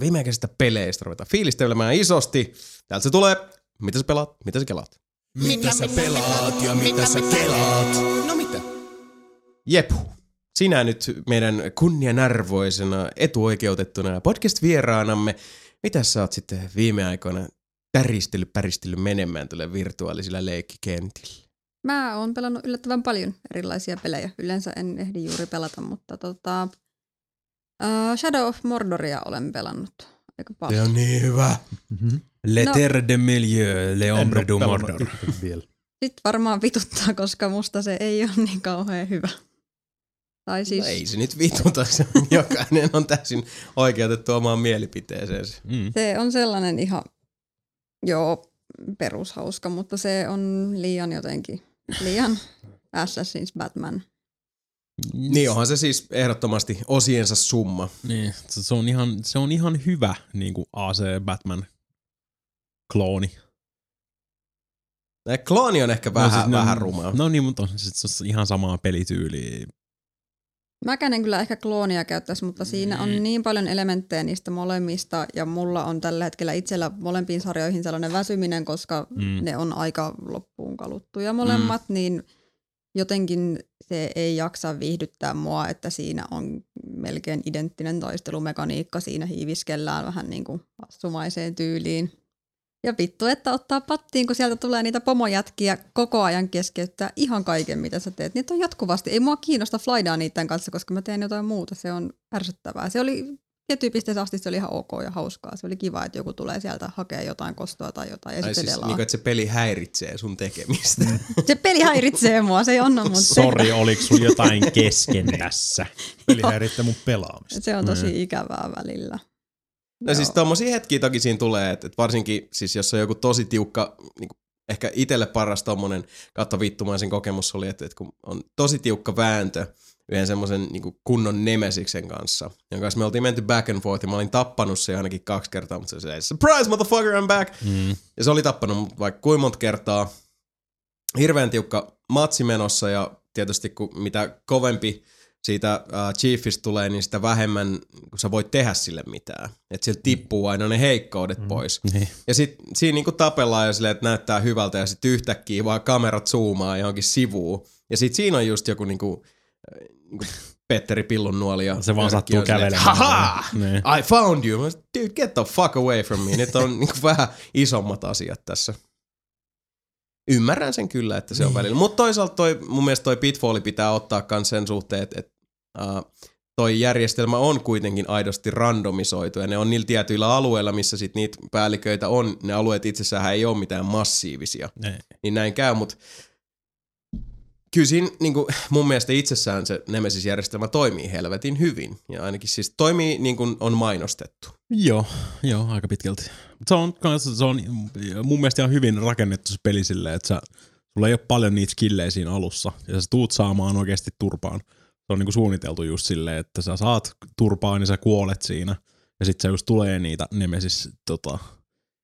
viimeaikaisista peleistä, ruvetaan fiilistelemään isosti. Täältä se tulee. Mitä sä pelaat? Mitä sä kelaat? Mitä sä pelaat ja mitä sä kelaat? No mitä? Jep. Sinä nyt meidän kunnianarvoisena, etuoikeutettuna podcast-vieraanamme. Mitä sä oot sitten viime aikoina täristellyt, päristellyt menemään tuolle virtuaalisilla leikkikentillä? Mä oon pelannut yllättävän paljon erilaisia pelejä. Yleensä en ehdi juuri pelata, mutta tota, uh, Shadow of Mordoria olen pelannut aika Se paljon. on niin hyvä. Mm-hmm. Le No. Terre de Milieu, Le Ombre du Mordor. Sitten varmaan vituttaa, koska musta se ei ole niin kauhean hyvä. Tai siis, No ei se nyt vituta, se on- jokainen on täysin oikeutettu omaan mielipiteeseensä. Mm. se on sellainen ihan, joo, perushauska, mutta se on liian jotenkin, liian Assassin's Batman. Niin onhan se siis ehdottomasti osiensa summa. Niin, se on ihan, se on ihan hyvä niin kuin AC Batman klooni. Tämä klooni on ehkä vähän, no, siis on- vähän rumaa. No niin, mutta on se, se on ihan samaa pelityyliä. Mäkään en kyllä ehkä kloonia käyttäisi, mutta siinä on niin paljon elementtejä niistä molemmista ja mulla on tällä hetkellä itsellä molempiin sarjoihin sellainen väsyminen, koska Mm. ne on aika loppuun kaluttuja molemmat, mm. niin jotenkin se ei jaksa viihdyttää mua, että siinä on melkein identtinen taistelumekaniikka, siinä hiiviskellään vähän niin kuin assumaiseen tyyliin. Ja vittu, että ottaa pattiin, kun sieltä tulee niitä pomojätkiä koko ajan keskeyttää ihan kaiken, mitä sä teet. Niitä on jatkuvasti. Ei mua kiinnosta flydaa niiden kanssa, koska mä teen jotain muuta. Se on ärsyttävää. Se oli tiettyyn pisteeseen asti se oli ihan ok ja hauskaa. Se oli kiva, että joku tulee sieltä hakea jotain kostoa tai jotain ja Tai sitten siis, niin kuin, että se peli häiritsee sun tekemistä. Se peli häiritsee mua, se ei anna mun Sori, oliko sulla jotain kesken tässä? Peli häiritsee mun pelaamista. Se on tosi ikävää välillä. No siis tommosia hetkiä toki siinä tulee, että, että varsinkin siis jos on joku tosi tiukka, niin kuin, ehkä itselle paras tommonen kattovittumaisen kokemus oli, että, että kun on tosi tiukka vääntö yhden semmoisen niin kunnon nemesiksen kanssa, jonka kanssa me oltiin menty back and forth ja mä olin tappanut se ainakin kaksi kertaa, mutta se oli surprise motherfucker I'm back! Mm. Ja se oli tappanut mut vaikka kuinka monta kertaa. Hirveän tiukka matsi menossa ja tietysti kun mitä kovempi siitä äh, Chiefistä tulee, niin sitä vähemmän kun sä voit tehdä sille mitään. Että sieltä tippuu aina ne heikkoudet mm. pois. Niin. Ja sit siinä niinku tapellaan ja silleen, että näyttää hyvältä ja sitten yhtäkkiä vaan kamerat zoomaa johonkin sivuun. Ja sit siinä on just joku niinku, äh, niinku Petteri Pillun nuoli ja Se vaan sattuu kävelemään. Haha! Niin. I found you. Dude, get the fuck away from me. Nyt on niinku vähän isommat asiat tässä. Ymmärrän sen kyllä, että se on välillä. Mutta toisaalta toi, mun mielestä toi pitfalli pitää ottaa myös sen suhteen, että et, uh, toi järjestelmä on kuitenkin aidosti randomisoitu ja ne on niillä tietyillä alueilla, missä sit niitä päälliköitä on. Ne alueet itsessään ei ole mitään massiivisia Ei. niin näin käy, mutta kyllä siinä niin kuin, mun mielestä itsessään se Nemesis-järjestelmä toimii helvetin hyvin. Ja ainakin siis toimii niin kuin on mainostettu. Joo, joo, aika pitkälti. Mut Se on, se on mun mielestä ihan hyvin rakennettu se peli silleen, että sä, sulla ei ole paljon niitä skillejä siinä alussa, ja sä tuut saamaan oikeasti turpaan. Se on niinku suunniteltu just silleen, että sä saat turpaan ja sä kuolet siinä, ja sit se just tulee niitä nemesis tota,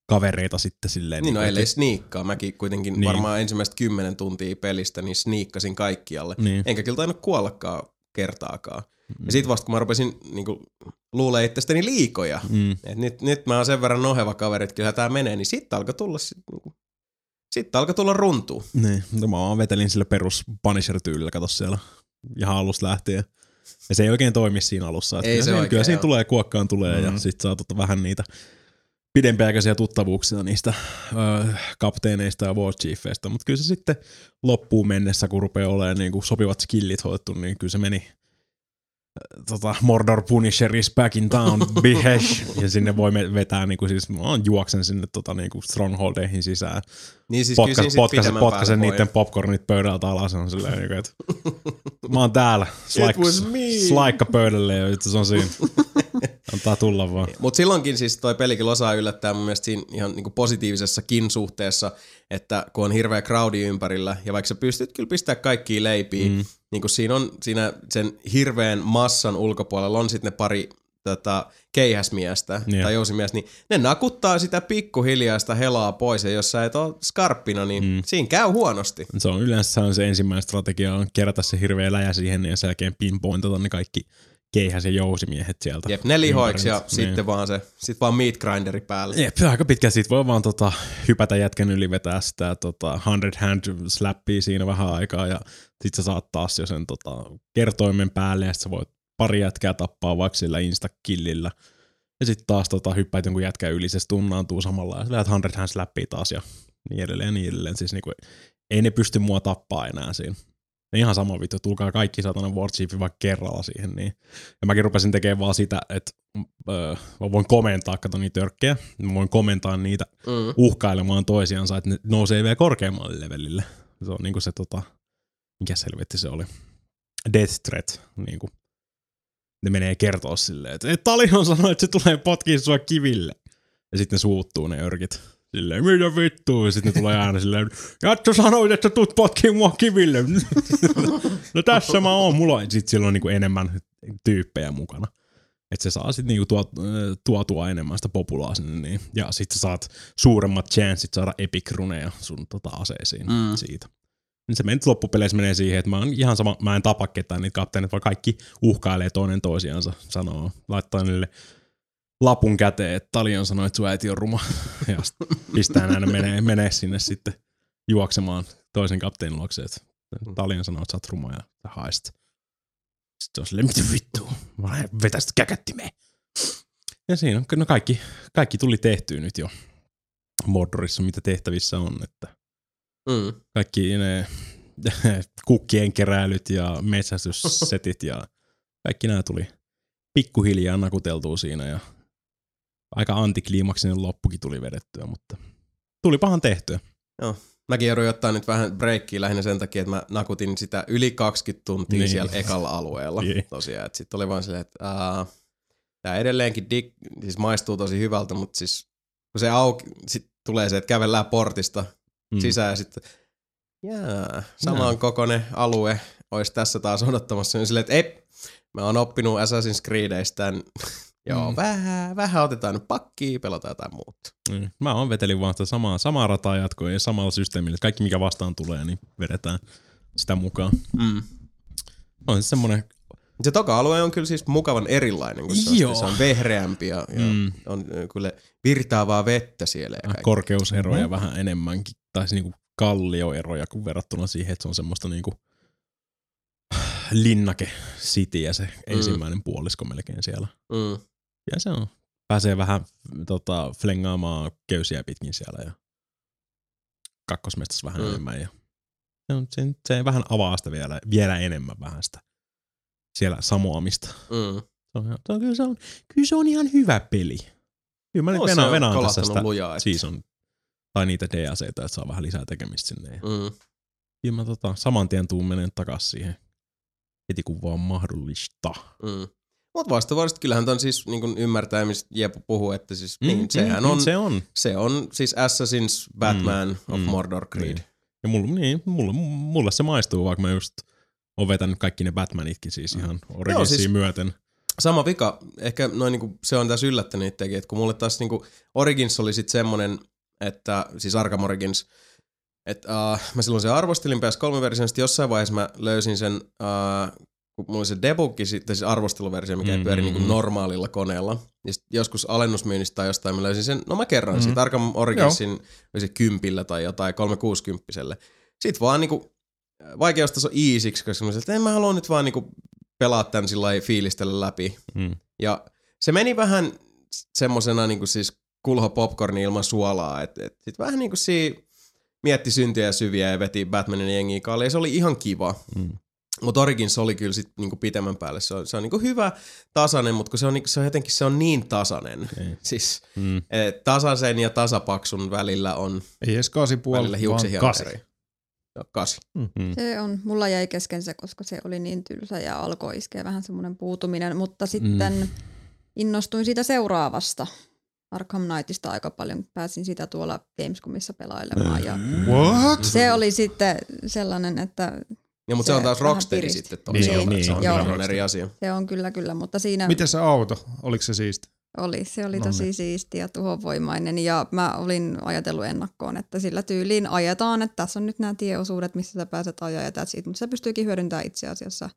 kavereita sitten silleen. Niin no niinku, ellei sniikkaa. Mäkin kuitenkin Niin. niin. varmaan ensimmäistä kymmenen tuntia pelistä niin sniikkasin kaikkialle. Niin. Enkä kyllä tainnut kuollakaan kertaakaan. Mm. Ja sit vasta kun mä rupesin niin kuin, luulee itsestäni liikoja, Mm. Et nyt, nyt mä oon sen verran noheva kaveri, että kyllä tää menee, niin sitten alkoi tulla, sit, niinku, sitten alkoi tulla runtuu. Niin, mutta mä vaan vetelin sillä perus Punisher-tyylillä, kato siellä ihan alusta lähtien. Ja se ei oikein toimi siinä alussa. Että Ei kyllä se siinä, oikein, Kyllä siinä tulee, kuokkaan tulee mm. ja sit saa tota vähän niitä pidempiaikaisia tuttavuuksia niistä ö, kapteeneista ja war chiefeistä, mutta kyllä se sitten loppuun mennessä, kun rupeaa olemaan niin kuin sopivat skillit hoidettu, niin kyllä se meni tota, Mordor Punisher is back in town, bihesh, ja sinne voi vetää, niin kuin siis mä juoksen sinne tota, niin kuin strongholdeihin sisään, Niin siis potkas, sit potkasen, potkasen niiden popcornit pöydältä alas. On silleen, niin kuin, että mä oon täällä. Me. Slaikka pöydälle ja se on siinä. Antaa tulla vaan. Mutta silloinkin siis toi pelikin osaa yllättää mun mielestä siinä ihan niinku positiivisessakin suhteessa, että kun on hirveä crowdi ympärillä, ja vaikka sä pystyt kyllä pistää kaikkia leipiä, mm. Niin kun siinä on siinä sen hirveän massan ulkopuolella on sitten ne pari tota, keihäsmiestä Joo. tai jousimiestä, niin ne nakuttaa sitä pikkuhiljaista helaa pois, ja jos sä et ole skarppina, niin mm. siinä käy huonosti. Se on yleensä se on se ensimmäinen strategia on kerätä se hirveä läjä siihen ja sen jälkeen pinpointata ne kaikki keihäs- ja jousimiehet sieltä. Jep, ne lihoiksi ja ympäriltä. sitten vaan se, sit vaan meat grinderi päälle. Jep, aika pitkä. Siitä voi vaan tota, hypätä jätkän yli vetää sitä tota, 100 hand slappia siinä vähän aikaa ja sit sä saat taas jo sen tota, kertoimen päälle ja sit sä voit pari jätkää tappaa vaikka sillä instakillillä. Ja sitten taas tota, hyppäät jonkun jätkän yli, se stunnaantuu samalla ja sä lähdet 100 hand slappia taas ja niin edelleen ja niin edelleen. Siis niinku, ei ne pysty mua tappaa enää siinä. Ne ihan sama vittu, tulkaa kaikki satana War Chiefin vaikka kerralla siihen. Niin. Ja mäkin rupesin tekemään vaan sitä, että öö, mä voin komentaa, kato niitä törkkejä, mä voin komentaa niitä Mm. uhkailemaan toisiansa, että ne nousee vielä korkeammalle levelille. Se on niinku se tota, mikä selvetti se oli? Death threat, niinku. Ne menee kertoa silleen, että "Ei, Talion sanoi, että se tulee potkiin sua kiville. Ja sitten ne suuttuu ne örkit. Silleen, mitä vittua? Ja sitten ne tulee aina silleen, Jatso sanoit, että tuut potkiin mua kiville. no tässä mä oon. Mulla on, sit silloin niinku enemmän tyyppejä mukana. Että se saa sitten niinku tuot, tuotua enemmän sitä populaa sinne. Niin. Ja sitten sä saat suuremmat chanssit saada epic runeja sun tota, aseisiin mm. siitä. Niin se menee loppupeleissä menee siihen, että mä oon ihan sama, mä en tapa ketään niitä kapteenit, vaan kaikki uhkailee toinen toisiansa, sanoo, laittaa niille lapun käteen, että Talion sanoi, että sun äiti on ruma. Ja pistää näin menee, menee sinne sitten juoksemaan toisen kapteenin luokse, että Talion sanoi, että sä oot ruma ja haist. Sitten on silleen, mitä vittua, mä vetästä käkättimeen. Ja siinä on, no kaikki, kaikki tuli tehtyä nyt jo Mordorissa, mitä tehtävissä on, että Mm. kaikki ne kukkien keräilyt ja metsästyssetit ja kaikki nämä tuli pikkuhiljaa nakuteltua siinä ja aika antikliimaksinen loppukin tuli vedettyä, mutta tuli pahan tehtyä. Mäkin jouduin ottaa nyt vähän breikkiä lähinnä sen takia, että mä nakutin sitä yli 20 tuntia Niin. siellä ekalla alueella Jee. tosiaan. Sitten oli vaan silleen, että uh, tää edelleenkin dig, siis maistuu tosi hyvältä, mutta siis kun se auki, sit tulee se, että kävellään portista Mm. mm. sisään ja sitten jaa, saman kokoinen alue olisi tässä taas odottamassa. Niin silleen, että ei, mä oon oppinut Assassin's Creedistä tämän, joo, Mm. vähän, vähän otetaan nyt pakkiin, pelataan jotain muuta. Mm. Mä oon vetelin vaan sitä samaa, samaa rataa jatkoa ja samalla systeemillä. että Kaikki mikä vastaan tulee, niin vedetään sitä mukaan. Mm. On se semmonen, Se toka-alue on kyllä siis mukavan erilainen, kun se on, Joo. se on vehreämpi ja, ja Mm. mm. on kyllä virtaavaa vettä siellä. Ja korkeuseroja vähän enemmänkin, tai siis niinku kallioeroja kuin verrattuna siihen, että se on semmoista niinku linnake city ja se ensimmäinen puolisko melkein siellä. mm. Ja se on, pääsee vähän tota, flengaamaan köysiä pitkin siellä ja kakkosmestassa vähän Mm. mm. enemmän ja se, on, se, se vähän avaa sitä vielä, vielä enemmän vähän sitä siellä samoamista. Mm. Se on, se on, kyllä, se on, kyllä se on ihan hyvä peli. Kyllä mä No, venaan, venaan tässä sitä lujaa, season, tai niitä DLCtä, että saa vähän lisää tekemistä sinne. Ja Mm. kyllä mä tota, saman tien tuun menen takas siihen heti kun vaan mahdollista. Mm. Mutta vastaavasti kyllähän ton siis niin ymmärtää, mistä Jepu puhuu, että siis mm, niin, sehän mm, on, se. On. se on siis Assassin's Batman mm, of mm, Mordor Creed. Niin. Ja mulle, niin, mulle, mulle se maistuu, vaikka mä just oon vetänyt kaikki ne Batmanitkin siis ihan Originsiin siis- myöten. Sama vika, ehkä noin niinku, se on tässä yllättänyt itsekin, että kun mulle taas niinku Origins oli sit semmonen, että siis Arkham Origins, että uh, mä silloin se arvostelin PS3-version, sitten jossain vaiheessa mä löysin sen, uh, kun mulla oli se debugki, sitten siis arvosteluversio, mikä mm-hmm. pyöri niinku Mhm. normaalilla koneella. Ja joskus alennusmyynnistä tai jostain mä löysin sen, no mä kerroin mm-hmm. Mhm. siitä Arkham Originsin, se kympillä tai jotain 360 Sitten vaan niinku vaikeustaso easyksi, koska mä sanoin, että en mä halua nyt vaan niinku pelaa tän sillä fiilistellä läpi. Mm. Ja se meni vähän semmosena niinku siis kulho popcorni ilman suolaa, että et sit vähän niinku siinä mietti syntiä ja syviä ja veti Batmanin jengiä kaalle, ja se oli ihan kiva. Mm. Mutta Origins oli kyllä sit niinku pitemmän päälle. Se on, se on niinku hyvä, tasainen, mutta kun se on, niinku, se on jotenkin se on niin tasainen. Ei. Siis Mm. et, tasaisen ja tasapaksun välillä on Ei edes kasi puoli, vaan kasi. Joo, kasi. Mm. Se on, mulla jäi kesken se, koska se oli niin tylsä ja alkoi iskeä vähän semmoinen puutuminen, mutta sitten mm. innostuin siitä seuraavasta. Arkham Knightista aika paljon. Pääsin sitä tuolla Gamescomissa pelailemaan ja What? se oli sitten sellainen, että Ja, mutta se, Se on taas Rocksteady sitten toisaalta. Niin, että se on niin, ihan joo. eri asia. se on kyllä kyllä, mutta siinä Miten se auto? Oliko se siisti? oli, se oli No tosi niin. siisti ja tuhovoimainen ja mä olin ajatellut ennakkoon, että sillä tyyliin ajetaan, että tässä on nyt nämä tieosuudet, missä sä pääset ajaa ja it. mutta se pystyykin hyödyntämään itse asiassa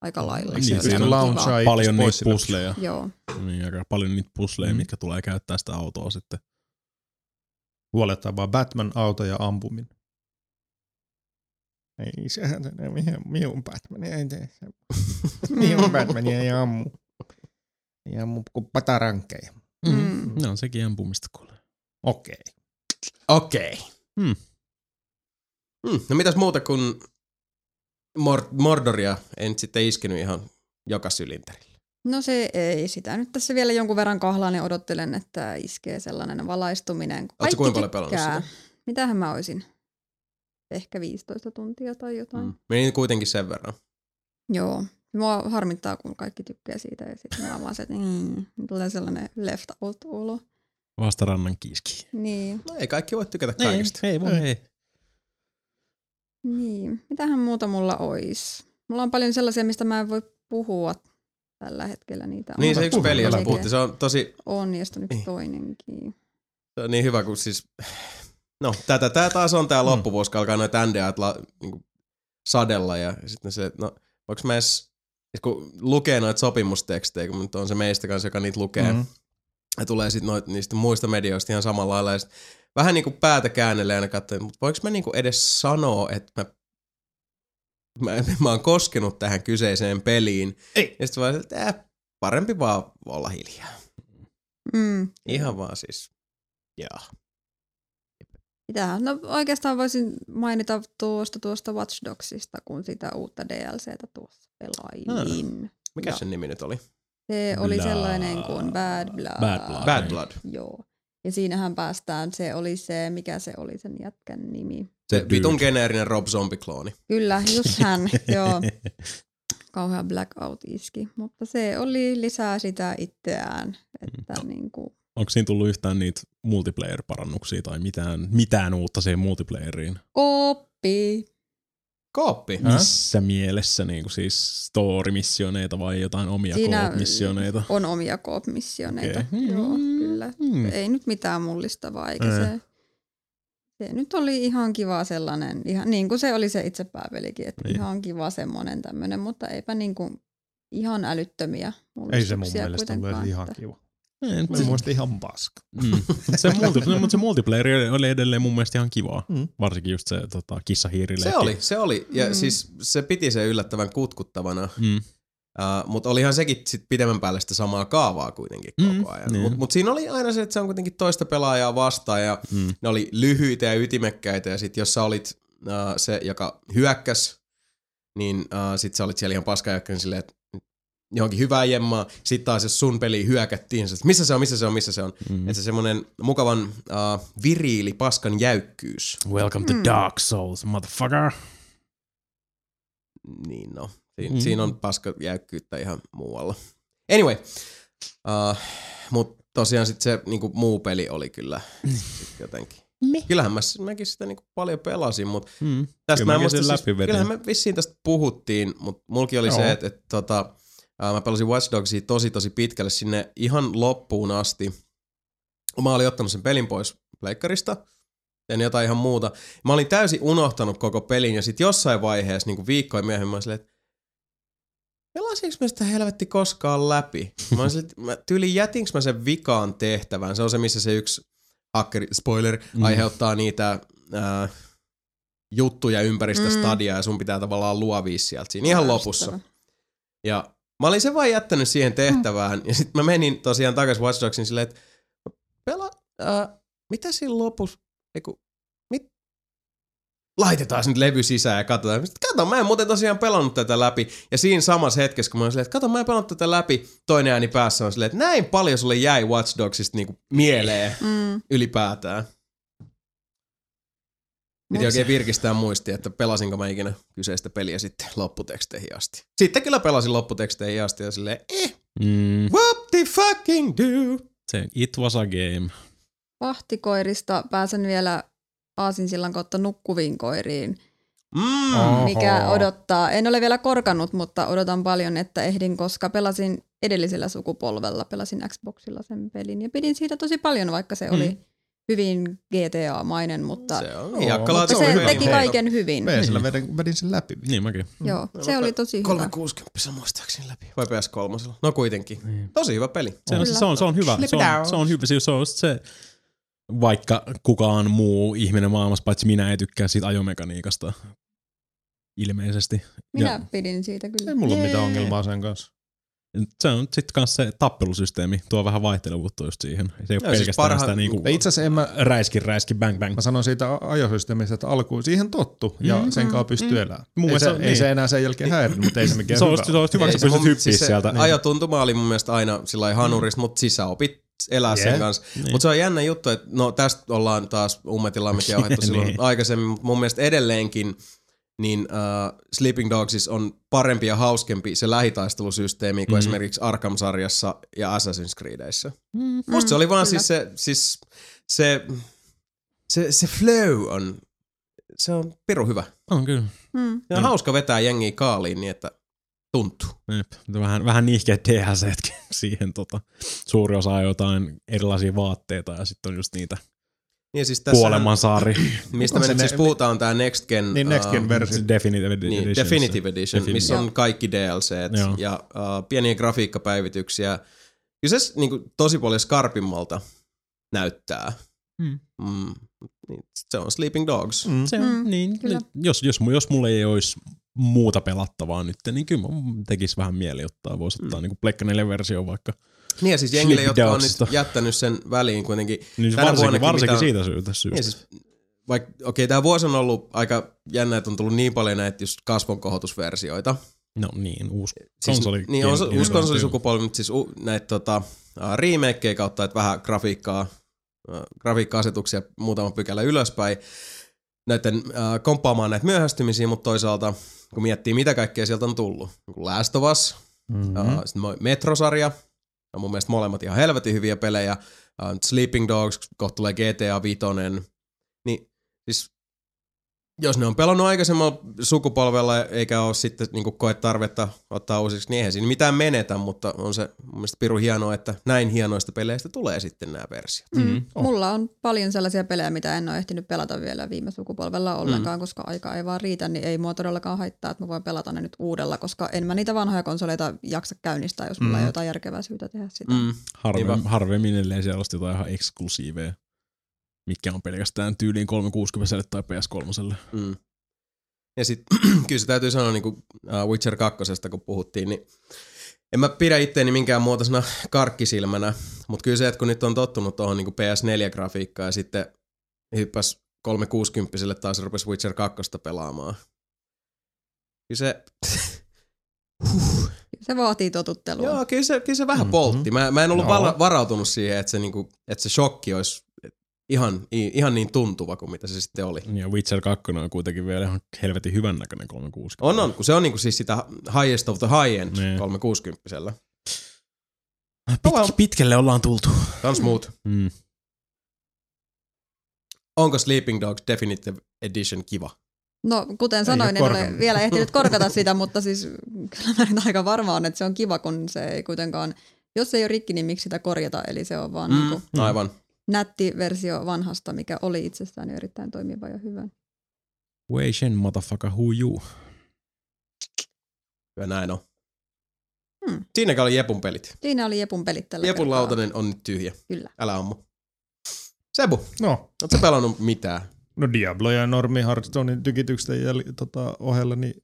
aika lailla. Eikö Se Niin, siinä ihan on itse Paljon niitä pusleja. Joo. Niin, aika paljon niitä pusleja, Mm. mitkä tulee käyttää sitä autoa sitten. Huolettaa vaan Batman-auto ja ampuminen. Ei sehän se minun, minun Batman ei tee se. Minun Batman ei ammu. Ei ammu kuin patarankkeja. Mm. No, sekin ampumista kuulee. Okei. Okei. Okay. Hmm. Hmm. No mitäs muuta kuin Mor- Mordoria en sitten iskenyt ihan joka sylinterillä. No se ei sitä. Nyt tässä vielä jonkun verran kahlaan ja odottelen, että iskee sellainen valaistuminen. kaikki kuinka paljon pelannut tykkää. sitä? Mitähän mä olisin? Ehkä 15 tuntia tai jotain. Mm. Meni kuitenkin sen verran. Joo. Mua harmittaa, kun kaikki tykkää siitä ja sitten mä vaan se, että mm, tulee sellainen left out olo. Vasta rannan kiiski. Niin, No ei kaikki voi tykätä kaikesta. ei voi, ei. Niin. Mitähän muuta mulla ois? Mulla on paljon sellaisia, mistä mä en voi puhua tällä hetkellä. Niitä on, Niin se yksi peli, josta Melkein. puhuttiin, se on tosi On, ja sitten on yksi Niin. toinenkin. se on niin hyvä, kun siis... No, tätä tää taas on tää loppuvuosi, kun alkaa noita NDAt la, niinku, sadella ja sitten se, että no, voiko mä edes, kun lukee noita sopimustekstejä, kun nyt on se meistä kanssa, joka niitä lukee, Mhm. mm. ja tulee sitten noit, niistä muista medioista ihan samalla lailla, ja sit vähän niinku päätä käännelle aina katsoin, mutta voiko mä niinku edes sanoa, että mä, mä, mä oon koskenut tähän kyseiseen peliin. Ei. Ja sitten vaan, että äh, parempi vaan olla hiljaa. Mm. Ihan vaan siis, joo. Mitähän? No oikeastaan voisin mainita tuosta tuosta Watch Dogsista, kun sitä uutta DLCtä tuossa pelailin. Mikä Joo. sen nimi nyt oli? Se oli Blood. sellainen kuin Bad Blood. Bad Blood. Bad Blood. Joo. Ja siinähän päästään, se oli se, mikä se oli sen jätkän nimi. Se vitun geneerinen Rob Zombie-klooni. Kyllä, just hän, joo. Kauhea blackout iski, mutta se oli lisää sitä itseään, että Mm. niin kuin, Onko siinä tullut yhtään niitä multiplayer-parannuksia tai mitään, mitään uutta siihen multiplayeriin? koppi. Kooppi. Missä mielessä niin kuin siis story-missioneita vai jotain omia Siinä missioneita? on omia koop-missioneita. Joo, Mm. kyllä. Mm. Ei nyt mitään mullistavaa, eikä Ei. se, se nyt oli ihan kiva sellainen, ihan, niin kuin se oli se itse pääpelikin, että Niin. ihan kiva semmoinen tämmöinen, mutta eipä niin kuin ihan älyttömiä Ei se mun mielestä edes ihan kiva. Ei, Mä muista ihan paska. Mm. Se, multi, no, mutta se multiplayer oli edelleen mun mielestä ihan kivaa. Mm. Varsinkin just se tota, kissahiirileikki. Se oli, se oli. Ja Mm. mm. siis se piti se yllättävän kutkuttavana. Mm. Uh, mutta olihan sekin sit pidemmän päälle sitä samaa kaavaa kuitenkin koko Mm, ajan. niin. Mutta mut siinä oli aina se, että se on kuitenkin toista pelaajaa vastaan ja Mm. ne oli lyhyitä ja ytimekkäitä ja sit jos sä olit uh, se, joka hyökkäs, niin uh, sit sä olit siellä ihan paskajakkan silleen, että johonkin hyvää jemmaa. Sitten taas jos sun peli hyökättiin, että missä se on, missä se on, missä se on. Mm. Että se semmonen mukavan uh, viriili paskan jäykkyys. Welcome to Mm. Dark Souls, motherfucker. Niin no, siinä, Mm. siinä on paska jäykkyyttä ihan muualla. Anyway, uh, mutta tosiaan sit se niinku, muu peli oli kyllä sit jotenkin. Me. Kyllähän mä, mäkin sitä niinku, paljon pelasin, mutta Mm. tästä Kyllä mä muista, sen siis, kyllähän me vissiin tästä puhuttiin, mutta mulki oli Joo. se, että et, tota, uh, mä pelasin Watch Dogsia tosi tosi pitkälle sinne ihan loppuun asti. Mä olin ottanut sen pelin pois pleikkarista, tein jotain ihan muuta. Mä olin täysin unohtanut koko pelin ja sitten jossain vaiheessa, niin kuin viikkoja myöhemmin, mä olin silleen, että pelasinko mä sitä helvetti koskaan läpi? Mä, olin silleen, että mä tyyli jätinkö mä sen vikaan tehtävän? Se on se, missä se yksi hakkeri, spoiler, Mm. aiheuttaa niitä ää, juttuja ympäri sitä Mm. stadia ja sun pitää tavallaan luovia sieltä siinä ihan lopussa. Ja mä olin sen vaan jättänyt siihen tehtävään. Ja sitten mä menin tosiaan takaisin Watch Dogsin silleen, että pela, äh, mitä siinä lopussa, eiku, mit, laitetaan nyt levy sisään ja katsotaan. Sitten kato, mä en muuten tosiaan pelannut tätä läpi. Ja siinä samassa hetkessä, kun mä olin silleen, että kato, mä en pelannut tätä läpi, toinen ääni päässä on silleen, että näin paljon sulle jäi Watch Dogsista niinku mieleen Mm. ylipäätään. Piti oikein virkistää muistia, että pelasinko mä ikinä kyseistä peliä sitten lopputeksteihin asti. Sitten kyllä pelasin lopputeksteihin asti ja silleen, eh, Mm. what the fucking do? Se It was a game. Vahtikoirista pääsen vielä aasinsillan kautta nukkuviin koiriin, Mm. Oho. mikä odottaa. En ole vielä korkannut, mutta odotan paljon, että ehdin, koska pelasin edellisellä sukupolvella, pelasin Xboxilla sen pelin ja pidin siitä tosi paljon, vaikka se oli hyvin GTA-mainen, mutta Se on mutta se on se hyvä teki kaiken hyvin. PS-llä vedin, vedin sen läpi. Niin mäkin. Joo, se oli tosi hyvä. 360 muistaakseni läpi. Vai PS3? No kuitenkin. Tosi hyvä peli. Se on, se on, se on hyvä. Se on, se on hyvä. Se on se, vaikka kukaan muu ihminen maailmassa, paitsi minä, ei tykkää siitä ajomekaniikasta. Ilmeisesti. Minä Ja pidin siitä kyllä. Ei mulla ole mitään ongelmaa sen kanssa. Se on sitten kanssa se tappelusysteemi, tuo vähän vaihtelevuutta just siihen. Se ei ole Joo, siis pelkästään parha- sitä niinku Ja itse asiassa en mä, räiski, räiski, bang, bang. mä sanon siitä ajosysteemistä, että alkuun siihen tottu ja Mm, sen mm, kanssa pystyy mm. elämään. Mun ei, se, on- ei niin. se enää sen jälkeen häirinyt, mutta ei se mikään Se on hyvä. se on just hyvä, kun sä pystyt hyppiä siis sieltä. Ajotuntuma oli mun mielestä aina sillä hanurista, mutta siis sä opit elää Jee. sen kanssa. Niin. Mutta se on jännä juttu, että no tästä ollaan taas ummetillaan, mikä jauhettu silloin Niin. aikaisemmin, mutta mun mielestä edelleenkin niin uh, Sleeping Dogsissa on parempi ja hauskempi se lähitaistelusysteemi kuin Mhm. esimerkiksi Arkham-sarjassa ja Assassin's Creedissä. Mm, Musta se oli vaan kyllä. siis se, siis se, se, se flow on, se on piru hyvä. On kyllä. Mm. Ja on Mm. hauska vetää jengiä kaaliin niin, että tuntuu. Jep. Vähän, vähän niihkeät DLCtkin siihen. Tota. Suuri osa on jotain erilaisia vaatteita ja sitten on just niitä Niin siis tässä, kuolemansaari. mistä me se nyt siis puhutaan, on tämä Next Gen, Niin Next Gen uh, versio. Definitive Edition. niin, Definitive Edition, Definitive. missä on kaikki DLCt Joo. ja uh, pieniä grafiikkapäivityksiä. Kyllä se niin kuin, tosi paljon skarpimmalta näyttää. Mm. Mm. Niin, se on Sleeping Dogs. Mm. Se on, Mm, niin, kyllä. jos, jos, jos mulla ei olisi muuta pelattavaa nyt, niin kyllä mun tekisi vähän mieli ottaa. Voisi ottaa mm. niin Pleikka 4 versio vaikka. Niin ja siis jengille, jotka on nyt jättänyt sen väliin kuitenkin. Niin Tänä varsinkin, vuonnakin varsinkin mitä- siitä syystä. syystä. Niin siis, vaikka, okei, okay, tämä vuosi on ollut aika jännä, että on tullut niin paljon näitä just kasvonkohotusversioita. No niin, uusi Siis, konsoli. niin, on, gen- uusi konsolisukupolvi, mutta siis u, näitä tota, remakeja kautta, että vähän grafiikkaa, grafiikka-asetuksia muutama pykälä ylöspäin. Näiden uh, komppaamaan näitä myöhästymisiä, mutta toisaalta kun miettii, mitä kaikkea sieltä on tullut. Niin Last of Us, Mm-hmm. uh, sitten Metrosarja, on mun mielestä molemmat ihan helvetin hyviä pelejä. Uh, Sleeping Dogs, kohta tulee GTA 5. Niin siis jos ne on pelannut aikaisemmalla sukupolvella eikä ole sitten niin koe tarvetta ottaa uusiksi, niin eihän siinä mitään menetä, mutta on se mun mielestä piru hienoa, että näin hienoista peleistä tulee sitten nämä versiot. Mm. Mm. Mulla on paljon sellaisia pelejä, mitä en ole ehtinyt pelata vielä viime sukupolvella ollenkaan, mm. koska aika ei vaan riitä, niin ei mua todellakaan haittaa, että mä voin pelata ne nyt uudella, koska en mä niitä vanhoja konsoleita jaksa käynnistää, jos mulla Mm. ei jotain järkevää syytä tehdä sitä. Mm. Harvemmin, harvemmin ellei siellä olisi jotain ihan eksklusiiveja, mitkä on pelkästään tyyliin 360 tai PS3. Mm. Ja sitten kyllä se täytyy sanoa niin kuin uh, Witcher 2, kun puhuttiin, niin en mä pidä itteeni minkään muotoisena karkkisilmänä, mutta kyllä se, että kun nyt on tottunut tuohon niin PS4-grafiikkaan ja sitten hyppäs 360 taas rupesi Witcher 2 pelaamaan. Kyllä se, Se vaatii totuttelua. joo, kyllä se, kyllä se vähän Mhm. poltti. Mä, mä en ollut vala, varautunut siihen, että se, niinku, että se shokki olisi ihan, ihan niin tuntuva kuin mitä se sitten oli. Ja Witcher 2 on kuitenkin vielä ihan helvetin hyvän näköinen 360. On, on, kun se on niinku siis sitä highest of the high end Niin. 360 Pit, pitkälle ollaan tultu. Kans muut. Mm. Onko Sleeping Dogs Definitive Edition kiva? No, kuten Ei sanoin, ole en ole vielä ehtinyt korkata sitä, mutta siis kyllä mä nyt aika varma on, että se on kiva, kun se ei kuitenkaan, jos se ei ole rikki, niin miksi sitä korjata, eli se on vaan mm. niin kuin Aivan. Nätti versio vanhasta, mikä oli itsessään jo erittäin toimiva ja hyvä. Wei Shen, motherfucker, who you? Kyllä näin on. Hmm. Siinäkin oli Jepun pelit. Siinä oli Jepun pelit tällä Jepun kertaa. lautanen on nyt tyhjä. Kyllä. Älä ammu. Sebu, No, ootko sä pelannut mitään? no Diablo ja Normi Hearthstonein tykityksen jäl- tota, ohella, niin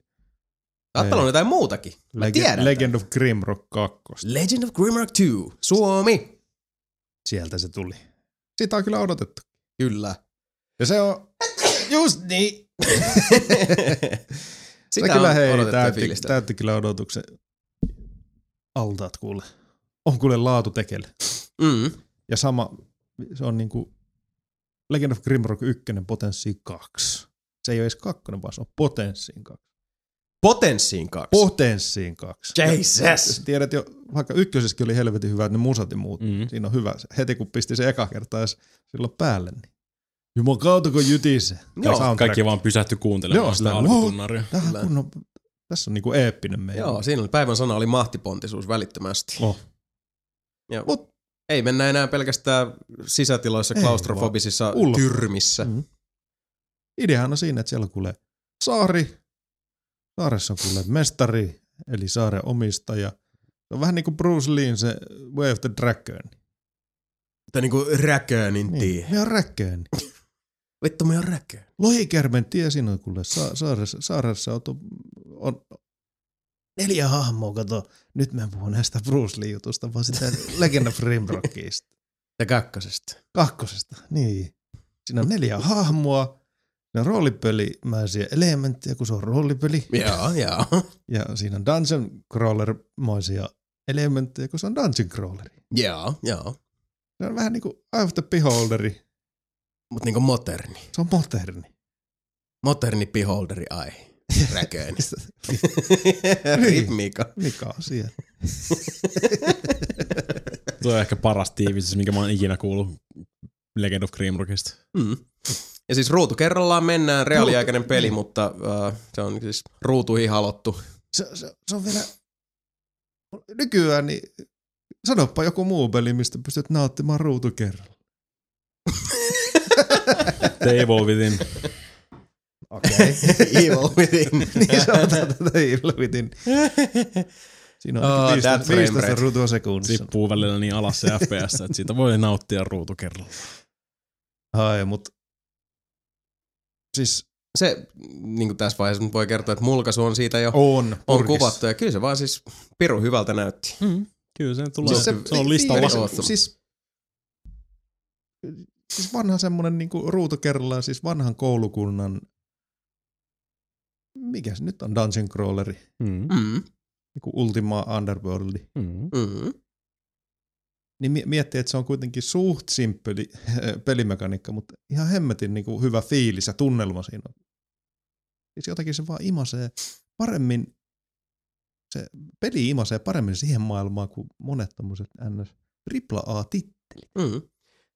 Ei. pelannut jotain muutakin. Mä Legend, tiedän Legend tämän. of Grimrock 2. Legend of Grimrock 2. Suomi. Sieltä se tuli. Sitä on kyllä odotettu. Kyllä. Ja se on just niin. Sitä se kyllä on hei, täytti, täytti kyllä odotuksen altaat kuule. On kuule laatu tekele. Mm. Ja sama, se on niinku Legend of Grimrock 1 potenssi 2. Se ei ole edes kakkonen, vaan se on potenssiin 2. Potenssiin kaksi. Potenssiin 2. Jesus! Tiedät jo, vaikka ykkösessäkin oli helvetin hyvä, että ne musat ja muut. Mm. Siinä on hyvä. Heti kun pisti se eka kertaa edes silloin päälle, niin Jumal kautta kun jytise. Joo. Kaikki vaan pysähty kuuntelemaan Joo, sitä alkutunnaria. Kunnon, tässä on niinku eeppinen meidän. Joo, siinä oli päivän sana oli mahtipontisuus välittömästi. Oh. Ja Mut- ei mennä enää pelkästään sisätiloissa klaustrofobisissa tyrmissä. Mm. Ideahan on siinä, että siellä kuulee saari. Saaressa on kuulee mestari, eli saaren omistaja. Se on vähän niin kuin Bruce Lee, se Way of the Dragon. Tai niinku räköönin Niin, tie. me on Dragon. Vittu me on räköön. Lohikärmen tie siinä on kuule sa- saaressa, saaressa on, on, neljä hahmoa, kato. Nyt mä en puhu näistä Bruce Lee jutusta, vaan sitä Legend of Grimrockista. Ja kakkosesta. Kakkosesta, niin. Siinä on neljä hahmoa, siinä on roolipelimäisiä elementtejä, kun se on roolipeli. Joo, joo. Ja siinä on dungeon crawler-maisia elementtejä, kun se on dungeon crawleri. Joo, joo. Se on vähän niin kuin Eye of the Beholderi. Mut niinku moderni. Se on moderni. Moderni beholderi ai. räköinen. Rip Mika. Mikä on siellä? Tuo on ehkä paras tiivistys, minkä mä oon ikinä kuullut Legend of Grimrockista. Mm. Ja siis ruutu kerrallaan mennään, reaaliaikainen peli, mutta uh, se on siis ruutuihin halottu. Se, se, se on vielä... Nykyään niin sanoppa joku muu peli, mistä pystyt nauttimaan ruutu kerralla. The Evil Within. Okei. Okay. Evil Within. niin on tätä Evil Within. Siinä on Oh, oh, that 15, frame 15 rate. ruutua sekunnissa. Tippuu välillä niin alas se FPS, että siitä voi nauttia ruutu kerralla. Ai, mut... Siis Se, niin kuin tässä vaiheessa nyt voi kertoa, että mulkaisu on siitä jo on. on kuvattu. Ja kyllä se vaan siis piru hyvältä näytti. Mm. Kyllä se tulee. Siis se, se- on listalla. Awesome. Siis, siis vanha semmonen niinku ruutu kerrallaan, siis vanhan koulukunnan mikä se nyt on, Dungeon Crawleri, Mm. Mm. niinku Ultima Underworldi. Mm. Mm. Niin mi- miettii, että se on kuitenkin suht simppeli pelimekaniikka, mutta ihan hemmetin niinku hyvä fiilis ja tunnelma siinä on. Siis jotenkin se vaan imasee paremmin, se peli imasee paremmin siihen maailmaan kuin monet tommoset ns. AAA-tittelit. Mm.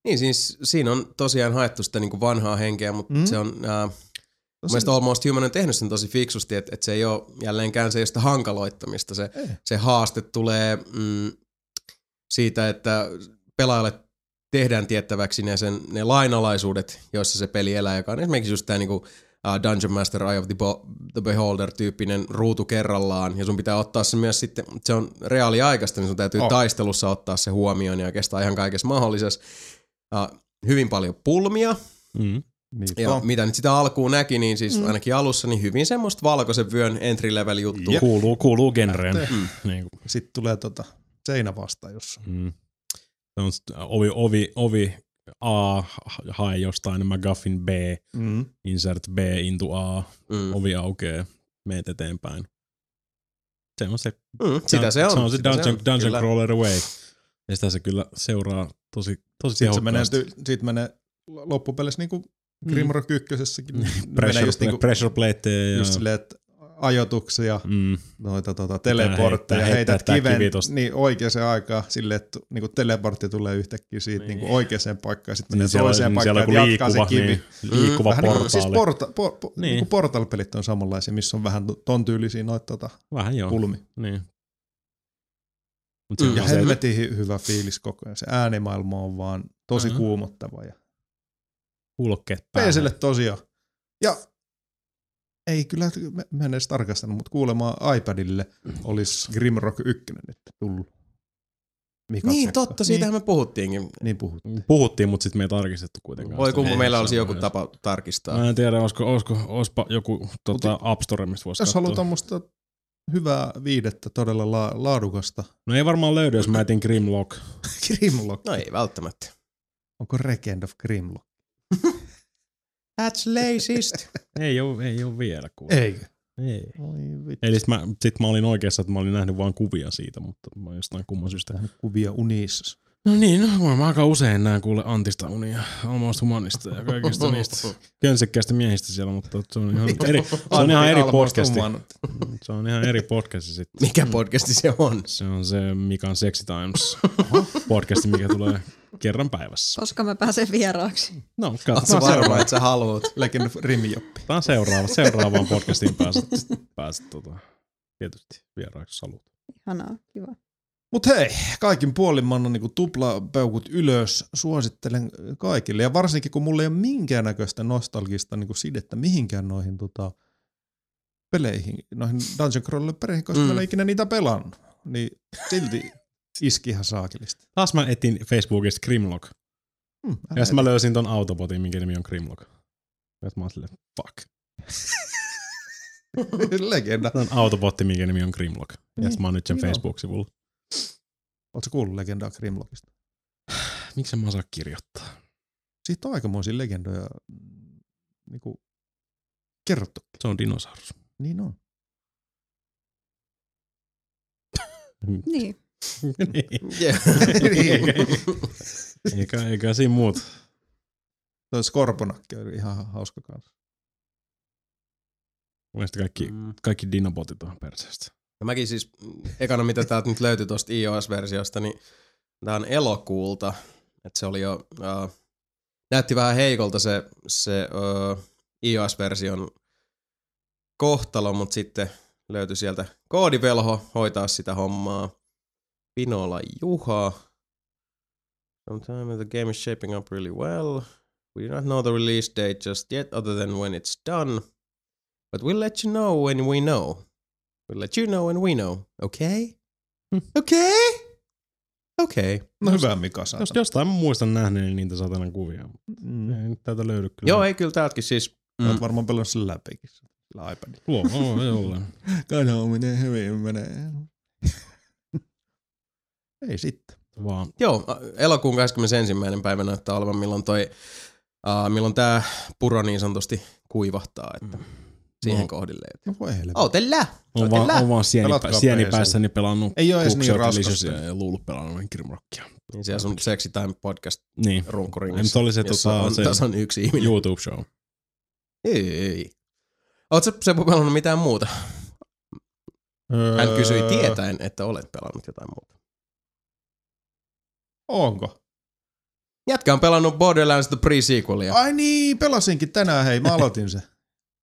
Niin siis siinä on tosiaan haettu sitä niin kuin vanhaa henkeä, mutta Mm. mm. se on... Äh, Mun mielestä Almost Human on tehnyt sen tosi fiksusti, että, että se ei ole jälleenkään se, ei ole sitä hankaloittamista. Se, Ei. se haaste tulee mm, siitä, että pelaajalle tehdään tiettäväksi ne, sen, ne lainalaisuudet, joissa se peli elää, joka on esimerkiksi just tämä niinku, uh, Dungeon Master Eye of the, Bo- the Beholder-tyyppinen ruutu kerrallaan, ja sun pitää ottaa se myös sitten, se on reaaliaikaista, niin sun täytyy Oh. taistelussa ottaa se huomioon ja oikeastaan ihan kaikessa mahdollisessa. Uh, hyvin paljon pulmia, Mm. Niinpä. ja mitä nyt sitä alkuun näki, niin siis mm. ainakin alussa niin hyvin semmoista valkoisen vyön entry level juttu. Kuuluu, kuuluu genreen. Mm. Niin kuin, Sitten tulee tota seinä vasta, jossa mm. Se on ovi, ovi, ovi A, hae jostain McGuffin B, mm. insert B into A, Mm. ovi aukeaa, meet eteenpäin. Se on se, Mm, sitä se on. Se on se sitä Dungeon, on, dungeon kyllä. Crawler Away. Ja sitä se kyllä seuraa tosi, tosi Sitten se menee, sit menee loppupeleissä niinku Grimrock ykkösessäkin. Mm. menee Pressure, just, niinku, pressure plateja ja... just silleen, että ajoituksia, mm, noita tota, teleportteja, heittää- heität heittää kiven kivi tosta. niin oikeaan aikaan silleen, että niinku teleportti tulee yhtäkkiä siitä Niin. niinku oikeaan paikkaan, sitten menee niin siellä, toiseen niin siellä paikkaan, on että jatkaa se liikkuva, kivi. niin, liikkuva Vähän portaali. niin, siis porta, por, por, Niin. niin. niinku portal-pelit on samanlaisia, missä on vähän ton tyylisiä noita tota, Vähän joo. pulmi. Niin. Mut Mm. se, Ja on se, helvetin hy- hyvä fiilis koko ajan. Se äänimaailma on vaan tosi Mhm. kuumottava ja kuulokkeet päähän. PClle tosiaan. Ja ei kyllä, mä, en edes tarkastanut, mutta kuulemma iPadille olisi Grimrock 1 nyt tullut. Mika Niin tsekkaa. totta, siitähän me puhuttiinkin. Niin, niin puhuttiin. Puhuttiin, mutta sitten me ei tarkistettu kuitenkaan. Voi Ei, meillä olisi joku ihan- tapa tarkistaa. Mä en tiedä, olisiko, olisiko, olisipa joku tota, App Store, mistä voisi Jos katsoa. haluaa tuommoista hyvää viidettä, todella la- laadukasta. No ei varmaan löydy, jos mä etin Grimlock. Grimlock. No ei välttämättä. Onko Legend of Grimlock? That's lazyst. ei, ole, ei ole vielä kuule. Eikö? Ei. Oi vittu. Eli sit mä, sit mä olin oikeassa, että mä olin nähnyt vain kuvia siitä, mutta mä jostain kumman syystä. Kuvia unissa. No niin, no, mä aika usein näen kuule Antista unia, Almost Humanista ja kaikista niistä könsekkäistä miehistä siellä, mutta se on ihan eri, se on ihan eri podcasti. Se on ihan eri podcasti sitten. Mikä podcasti se on? Se on se Mikan Sexy Times podcasti, mikä tulee kerran päivässä. Koska mä pääsen vieraaksi. No, Oletko katsotaan varma, seuraava. että sä haluut? Legend of Rimjoppi. Katsotaan seuraava, seuraavaan podcastiin pääset, pääset tota, tietysti vieraaksi, jos haluat. Ihanaa, kiva. Mut hei, kaikin puolin mä annan niinku tuplapeukut ylös, suosittelen kaikille. Ja varsinkin kun mulla ei ole minkäännäköistä nostalgista niinku sidettä mihinkään noihin tota, peleihin, noihin Dungeon Crawler peleihin, koska Mm. mm. mä en ole ikinä niitä pelannut. Niin silti iski ihan saakelisti. Taas mä etin Facebookista Grimlock. Hmm, Ja sitten mä löysin ton Autobotin, minkä nimi on Grimlock. Ja mä oon silleen, fuck. Legenda. Tää on Autobotti, minkä nimi on Grimlock. Ja sit mä oon nyt sen. Facebook-sivulla. Oletko kuullut legendaa Grimlockista? Miksi mä osaa kirjoittaa? Siitä on aikamoisia legendoja mm, niinku, kerrottu. Se on dinosaurus. Niin on. Niin. Yeah. eikä, eikä siinä muut. Toi Skorponakki oli ihan hauska kanssa. Mielestäni kaikki, Mm. kaikki dinobotit on perseestä. No mäkin siis, mm, ekana mitä täältä nyt löytyi tuosta iOS-versiosta, niin tää on elokuulta. Että se oli jo, uh, näytti vähän heikolta se, se uh, iOS-version kohtalo, mutta sitten löytyi sieltä koodivelho hoitaa sitä hommaa. Pinola Juha. Sometime the game is shaping up really well. We do not know the release date just yet other than when it's done. But we'll let you know when we know. We'll let you know when we know. Okay? Okay? Okay. No hyvä Mika saa. Jos jostain muistan nähneeni niitä satanan kuvia. Mm. Ei nyt täältä löydy kyllä. Joo, ei kyllä täältäkin siis. Mm. Mm. varmaan pelannut sen läpikin sillä iPadilla. Luo, oo, ei ole. Kanoaminen hyvin menee. Ei sitten. Vaan Joo, elokuun 21. päivä näyttää olevan, milloin toi, uh, milloin tää puro niin sanotusti kuivahtaa, että siihen No. kohdilleen. No voi helvetti. Outella! on vaan, on vaan sieni, Pelatkaa sienipäissäni pelannut Ei oo edes niin raskasta. Ja luullut pelannut Grimrockia. Niin siellä sun Sexy Time podcast Niin. runkuringissa. Nyt oli se, tota, on, se tässä on yksi ihminen. YouTube show. Ei, ei. Oletko sä pelannut mitään muuta? Hän kysyi Öö, tietäen, että olet pelannut jotain muuta. Onko? Jätkä on pelannut Borderlands The Pre-sequelia. Ai niin, pelasinkin tänään, hei, mä aloitin se.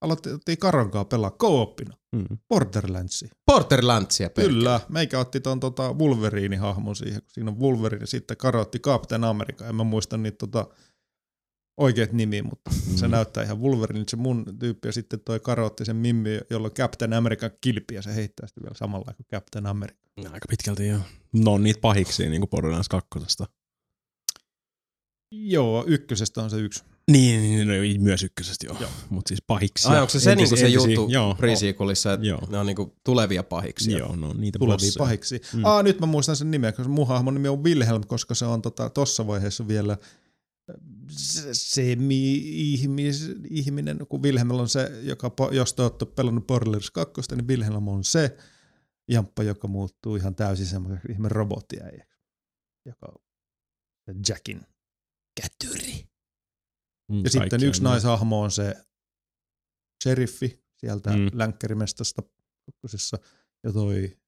Aloitettiin Karonkaa pelaa co-opina. Mm. Borderlandsia. Borderlandsia pelkkä. Kyllä, meikä otti ton tota Wolverine-hahmon siihen, kun siinä on Wolverine ja sitten karotti Captain America. En mä muista niitä tota oikeat nimiä, mutta mm. se näyttää ihan Wolverine, se mun tyyppi, ja sitten toi karotti sen mimmi, jolla on Captain America kilpi, ja se heittää sitä vielä samalla kuin Captain America. Aika pitkälti joo. No on niitä pahiksi niin kuin Borderlands 2. Joo, ykkösestä on se yksi. Niin, niin, niin myös ykkösestä joo. joo. Mutta siis pahiksi. Ai onko se se, niinku se juttu pre-sequelissa, että Joo. ne on niinku tulevia pahiksi? Joo, no niitä tulevia bosseja. pahiksi. Mm. Aa, nyt mä muistan sen nimen, koska mun hahmon nimi on Wilhelm, koska se on tota, tossa vaiheessa vielä semi-ihmis, ihminen, kun Wilhelm on se, joka, jos te olette pelannut Borderlands 2, niin Wilhelm on se jamppa, joka muuttuu ihan täysin semmoiseksi ihme robottiäijäksi, joka on Jackin kätyri. Mm, Ja sitten yksi niin. naishahmo on se sheriffi sieltä Mm. länkkärimestasta kakkosessa. Ja toi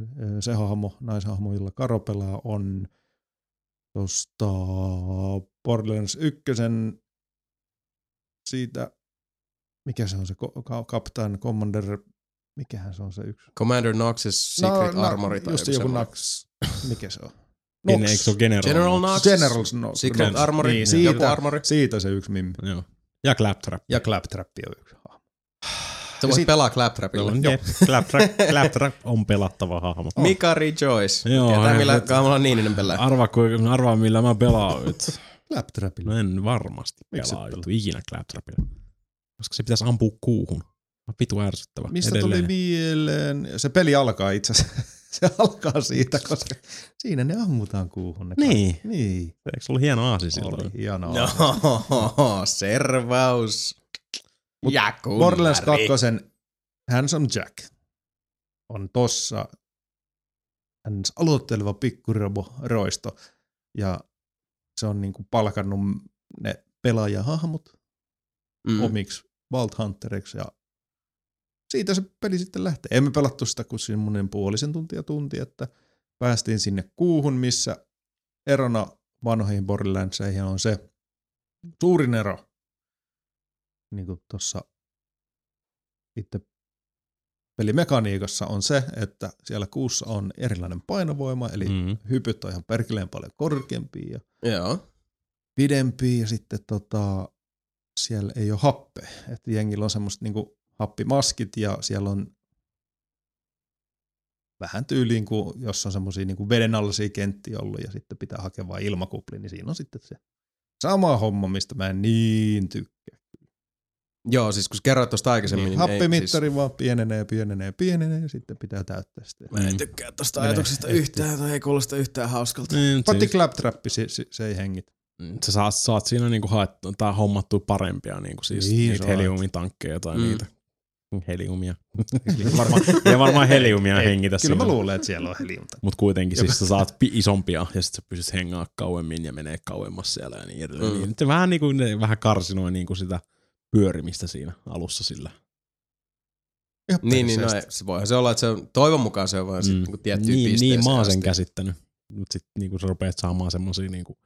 ö, se hahmo, naishahmo, jolla Karo pelaa, on tosta Borderlands 1 siitä, mikä se on se Captain Commander, mikähän se on se yksi? Commander Knox's Secret no, Armory tai just joku joku. Nax, mikä se on? Eikö se ole General? General Knox? Knox. General Snow. Secret Knox. Armory, Niin, joku siitä, armori. siitä se yksi mimmi. Joo. Ja Claptrap. Ja Claptrap on yksi. Sä voit sit- pelaa Claptrapilla. Joo. Claptrap, Claptrap on pelattava hahmo. Mika Rejoice. Joo, Tietää millä nyt- kaamalla Niininen pelaa. Kuin, arvaa millä mä pelaan nyt. Claptrapilla. No en varmasti pelaa pelaa? ikinä Claptrapilla. Koska se pitäisi ampua kuuhun. On Vitu ärsyttävä. Mistä Edelleen. tuli mieleen? Se peli alkaa itse asiassa. Se alkaa siitä, koska siinä ne ammutaan kuuhun. Ne Niin. kaikki. Niin. Eikö se ollut hieno aasi Oli silloin? hienoa. No, servaus. Mut ja Borderlands kummari. 2, Handsome Jack, on tossa hän aloitteleva pikkurobo roisto. Ja se on niinku palkannut ne pelaajahahmot Mm. omiksi Vault Hunteriksi ja siitä se peli sitten lähtee. Emme pelattu sitä kuin semmoinen puolisen tuntia tunti, että päästiin sinne kuuhun, missä erona vanhoihin Borderlandseihin on se suurin ero, niin kuin tuossa itse pelimekaniikassa on se, että siellä kuussa on erilainen painovoima, eli mm. Hypyt on ihan perkeleen paljon korkeampia ja Joo. pidempiä ja sitten tota, siellä ei ole happea. Että jengillä on semmoista niinku happimaskit ja siellä on vähän tyyliin kuin jos on semmoisia niinku vedenalaisia kenttiä ollut ja sitten pitää hakea vain ilmakupli, niin siinä on sitten se sama homma, mistä mä en niin tykkää. Joo, siis kun kerroit tuosta aikaisemmin, Niin, niin, ei, happimittari siis, vaan pienenee, pienenee, pienenee ja sitten pitää täyttää sitä. Mä en tykkää tosta Menee ajatuksesta heti. yhtään, tai ei kuulosta yhtään hauskalta. Niin, Patti siis, Claptrappi, se, se, se ei hengitä. sä saat, saat siinä niinku haettua tai hommattua parempia niinku siis Niin, niitä heliumitankkeja tai Mm. mm. niitä heliumia. varmaan, ei varmaan heliumia Ei, hengitä Kyllä mä siinä. luulen, että siellä on heliumta. Mutta kuitenkin siis sä saat pi- isompia ja sitten sä pystyt hengaa kauemmin ja menee kauemmas siellä ja niin edelleen. Mm. Mm. Niin, nyt vähän niinku ne vähän karsinoi niinku sitä pyörimistä siinä alussa sillä. Ihan Niin, niin no, se voihan se olla, että se on, toivon mukaan se on vaan mm. sitten tiettyyn niin, pisteeseen niin mä oon sen asti. käsittänyt. Mutta sitten niinku sä rupeat saamaan semmosia niinku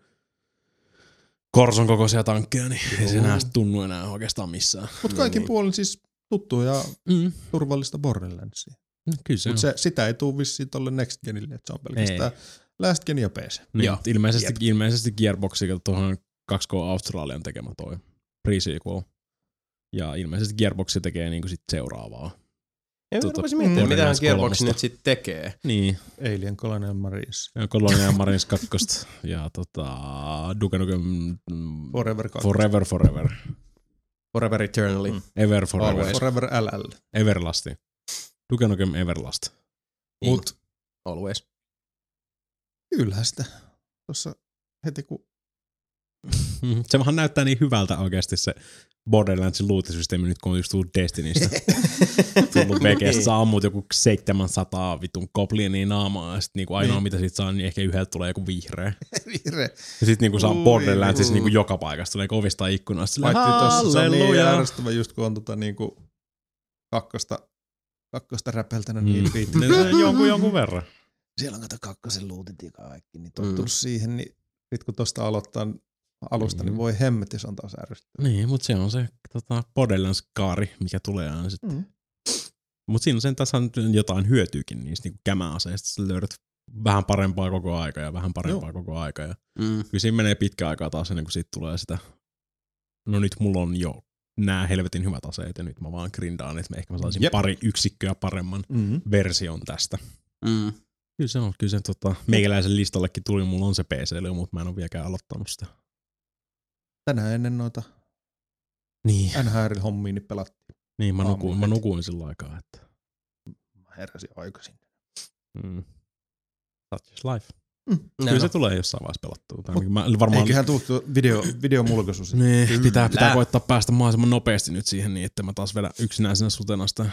korson kokoisia tankkeja, niin ei se enää tunnu enää oikeastaan missään. Mutta kaikin niin. puolin siis tuttua ja Mm. turvallista Borderlandsia. No, kyllä se Mutta on. se, sitä ei tule vissiin tolle Next Genille, että se on pelkästään Last Gen ja PC. Niin, Joo. ilmeisesti, Jep. ilmeisesti Gearboxi, tuohon 2K Australian tekemä toi pre-sequel. Ja ilmeisesti Gearboxi tekee niinku sit seuraavaa. Ja mä Tota, rupesin miettimään, mitä Borderlands Gearbox kolmosta. nyt sitten tekee. Niin, Alien Colonial Marines. ja Colonial Marines 2 ja tota, Duke Nukem Forever 2. Forever Forever. Forever Eternally. Mm. Ever Forever. Always. Forever LL. Everlasti. Duke Nukem Everlast. Mut. Always. Kyllähän sitä. Tuossa heti kun. Se vähän näyttää niin hyvältä oikeasti se Borderlandsin luutisysteemi nyt kun on just tullut Destinystä. tullut VGstä, Niin. sä ammut joku 700 vitun goblinia naamaa ja sit niinku ainoa Niin. mitä sit saa, niin ehkä yhdeltä tulee joku vihreä. vihreä. Ja sit niinku saa Ui, Borderlandsissa ui. niinku joka paikasta, tulee ovista ikkunasta. Silleen, tossa se on niin järjestävä just kun on tota niinku kakkosta, kakkosta räpeltänyt Mm. niin. Niin, jonkun, jonkun verran. Siellä on kato kakkosen luutit ja kaikki, niin Mm. tottunut siihen, niin sit kun tosta aloittaa alusta, Mm. niin voi hemmetti, se on taas ärsyttävää. Niin, mutta se on se tota, Borderlands-kaari, mikä tulee aina sit. Mm. Mut siinä on sen tässä on jotain hyötyykin niistä niinku kämäaseista. Sä löydät vähän parempaa koko aika ja vähän parempaa Joo. koko aika. Ja Mm. kyllä siinä menee pitkä aikaa taas ennen kuin siitä tulee sitä, no nyt mulla on jo nämä helvetin hyvät aseet ja nyt mä vaan grindaan, että mä ehkä mä saisin Jep. pari yksikköä paremman Mm. version tästä. Mm. Kyllä se on, kyllä se tota, meikäläisen listallekin tuli, mulla on se PC, mutta mä en ole vieläkään aloittanut sitä. Tänään ennen noita Niin, NHL-hommia niin pelattiin. niin mä, nukuin, mä nukuin sillä aikaa, että Mä heräsin aikaisin. mm. That's just life. Mm. Kyllä se tulee jossain vaiheessa pelattua. Tai mä varmaan Eiköhän tuu video, videomulkaisu siitä. Niin, Kyllä. pitää, pitää koittaa päästä mahdollisimman nopeasti nyt siihen niin, että mä taas vedän yksinäisenä sutena sitä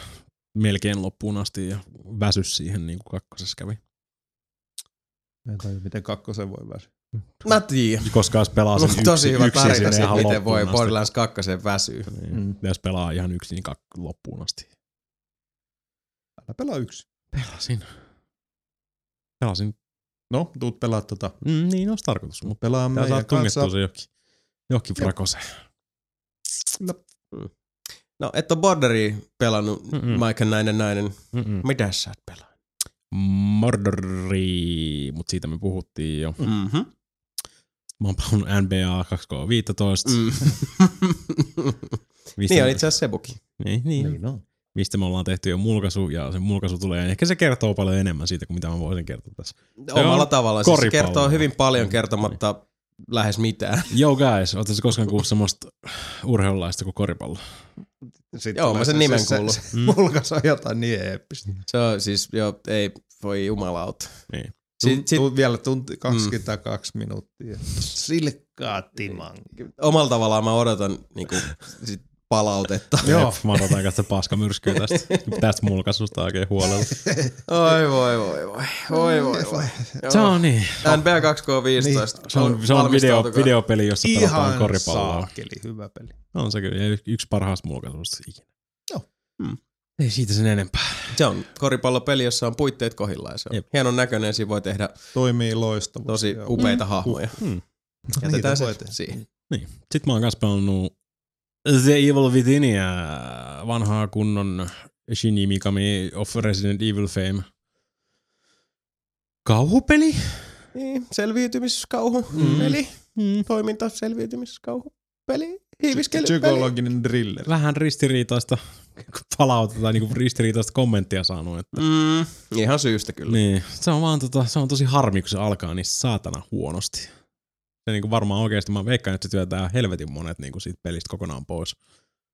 melkein loppuun asti ja väsy siihen niin kuin kakkosessa kävi. Mä en tajua, miten kakkosen voi väsyä. Mä tiedän. Koska jos pelaa sen Mulla on yksi, tosi hyvä yksin tarina sinne siitä, ihan miten voi. Borderlands 2 väsyy. Niin. Mm. Jos pelaa ihan yksin niin kak- loppuun asti. Älä pelaa yksi. Pelasin. Pelasin. No, tuut pelaa tota. Mm, niin olisi tarkoitus, mutta Pelaa tää saa meidän tungettua kanssa. se johonkin, johonkin frakoseen. No, et ole Borderia pelannut, Mm-mm. Maikan näinen näinen. Mm-mm. Mitä sä et pelaa? Mordori, mutta siitä me puhuttiin jo. Mm-hmm. Mä oon pelannut NBA 2K15. Mm. Niin on itse asiassa Sebukin. Niin, niin. Niin on. mistä me ollaan tehty jo mulkaisu, ja se mulkaisu tulee, ehkä se kertoo paljon enemmän siitä kuin mitä mä voisin kertoa tässä. Omalla on tavallaan. Siis se kertoo hyvin paljon Mm. kertomatta lähes mitään. Yo guys, ootte se koskaan kuullut semmoista urheilulaista kuin koripallo? Sitten Joo, mä sen se- nimen se- kuullut. Se, Mm. se mulkaisu on jotain niin eeppistä. Se on siis, jo, ei voi jumalauta. Niin. Sit, Sit, Tuut vielä tunti 22 mm. minuuttia. Silkkaa timanki. omalla tavallaan mä odotan niinku, sit palautetta. Joo. Mä odotan sitä paska myrskyä tästä, tästä mulkaisusta oikein huolella. Oi voi voi voi. Voi voi voi. Se on niin. NBA 2K15. Niin. Se on, se on video, videopeli, jossa pelataan Ihan koripalloa. saakeli, hyvä peli. On se kyllä, yksi parhaasta mulkaisusta ikinä. Joo. Hmm. Ei siitä sen enempää. Se on koripallopeli, jossa on puitteet kohdillaan. Se on Jep. hienon näköinen, siinä voi tehdä Toimii loistavasti. tosi upeita hahmoja. Hmm. Jätetään se voi tehdä. siihen. Niin. Sitten mä oon kanssa pelannut The Evil Withinia, vanhaa kunnon Shinji Mikami of Resident Evil fame. Kauhupeli? Niin, selviytymiskauhu, Mm. peli, Mm. toiminta, selviytymiskauhu, peli, hiiviskely, Psykologinen thriller. Vähän ristiriitaista palautetta tai niinku ristiriitaista kommenttia saanut. Että. Mm, ihan syystä kyllä. Niin, se on vaan tota, se on tosi harmi, kun se alkaa niin saatana huonosti. Se niinku varmaan oikeasti, mä veikkaan, että se työtää helvetin monet niinku siitä pelistä kokonaan pois.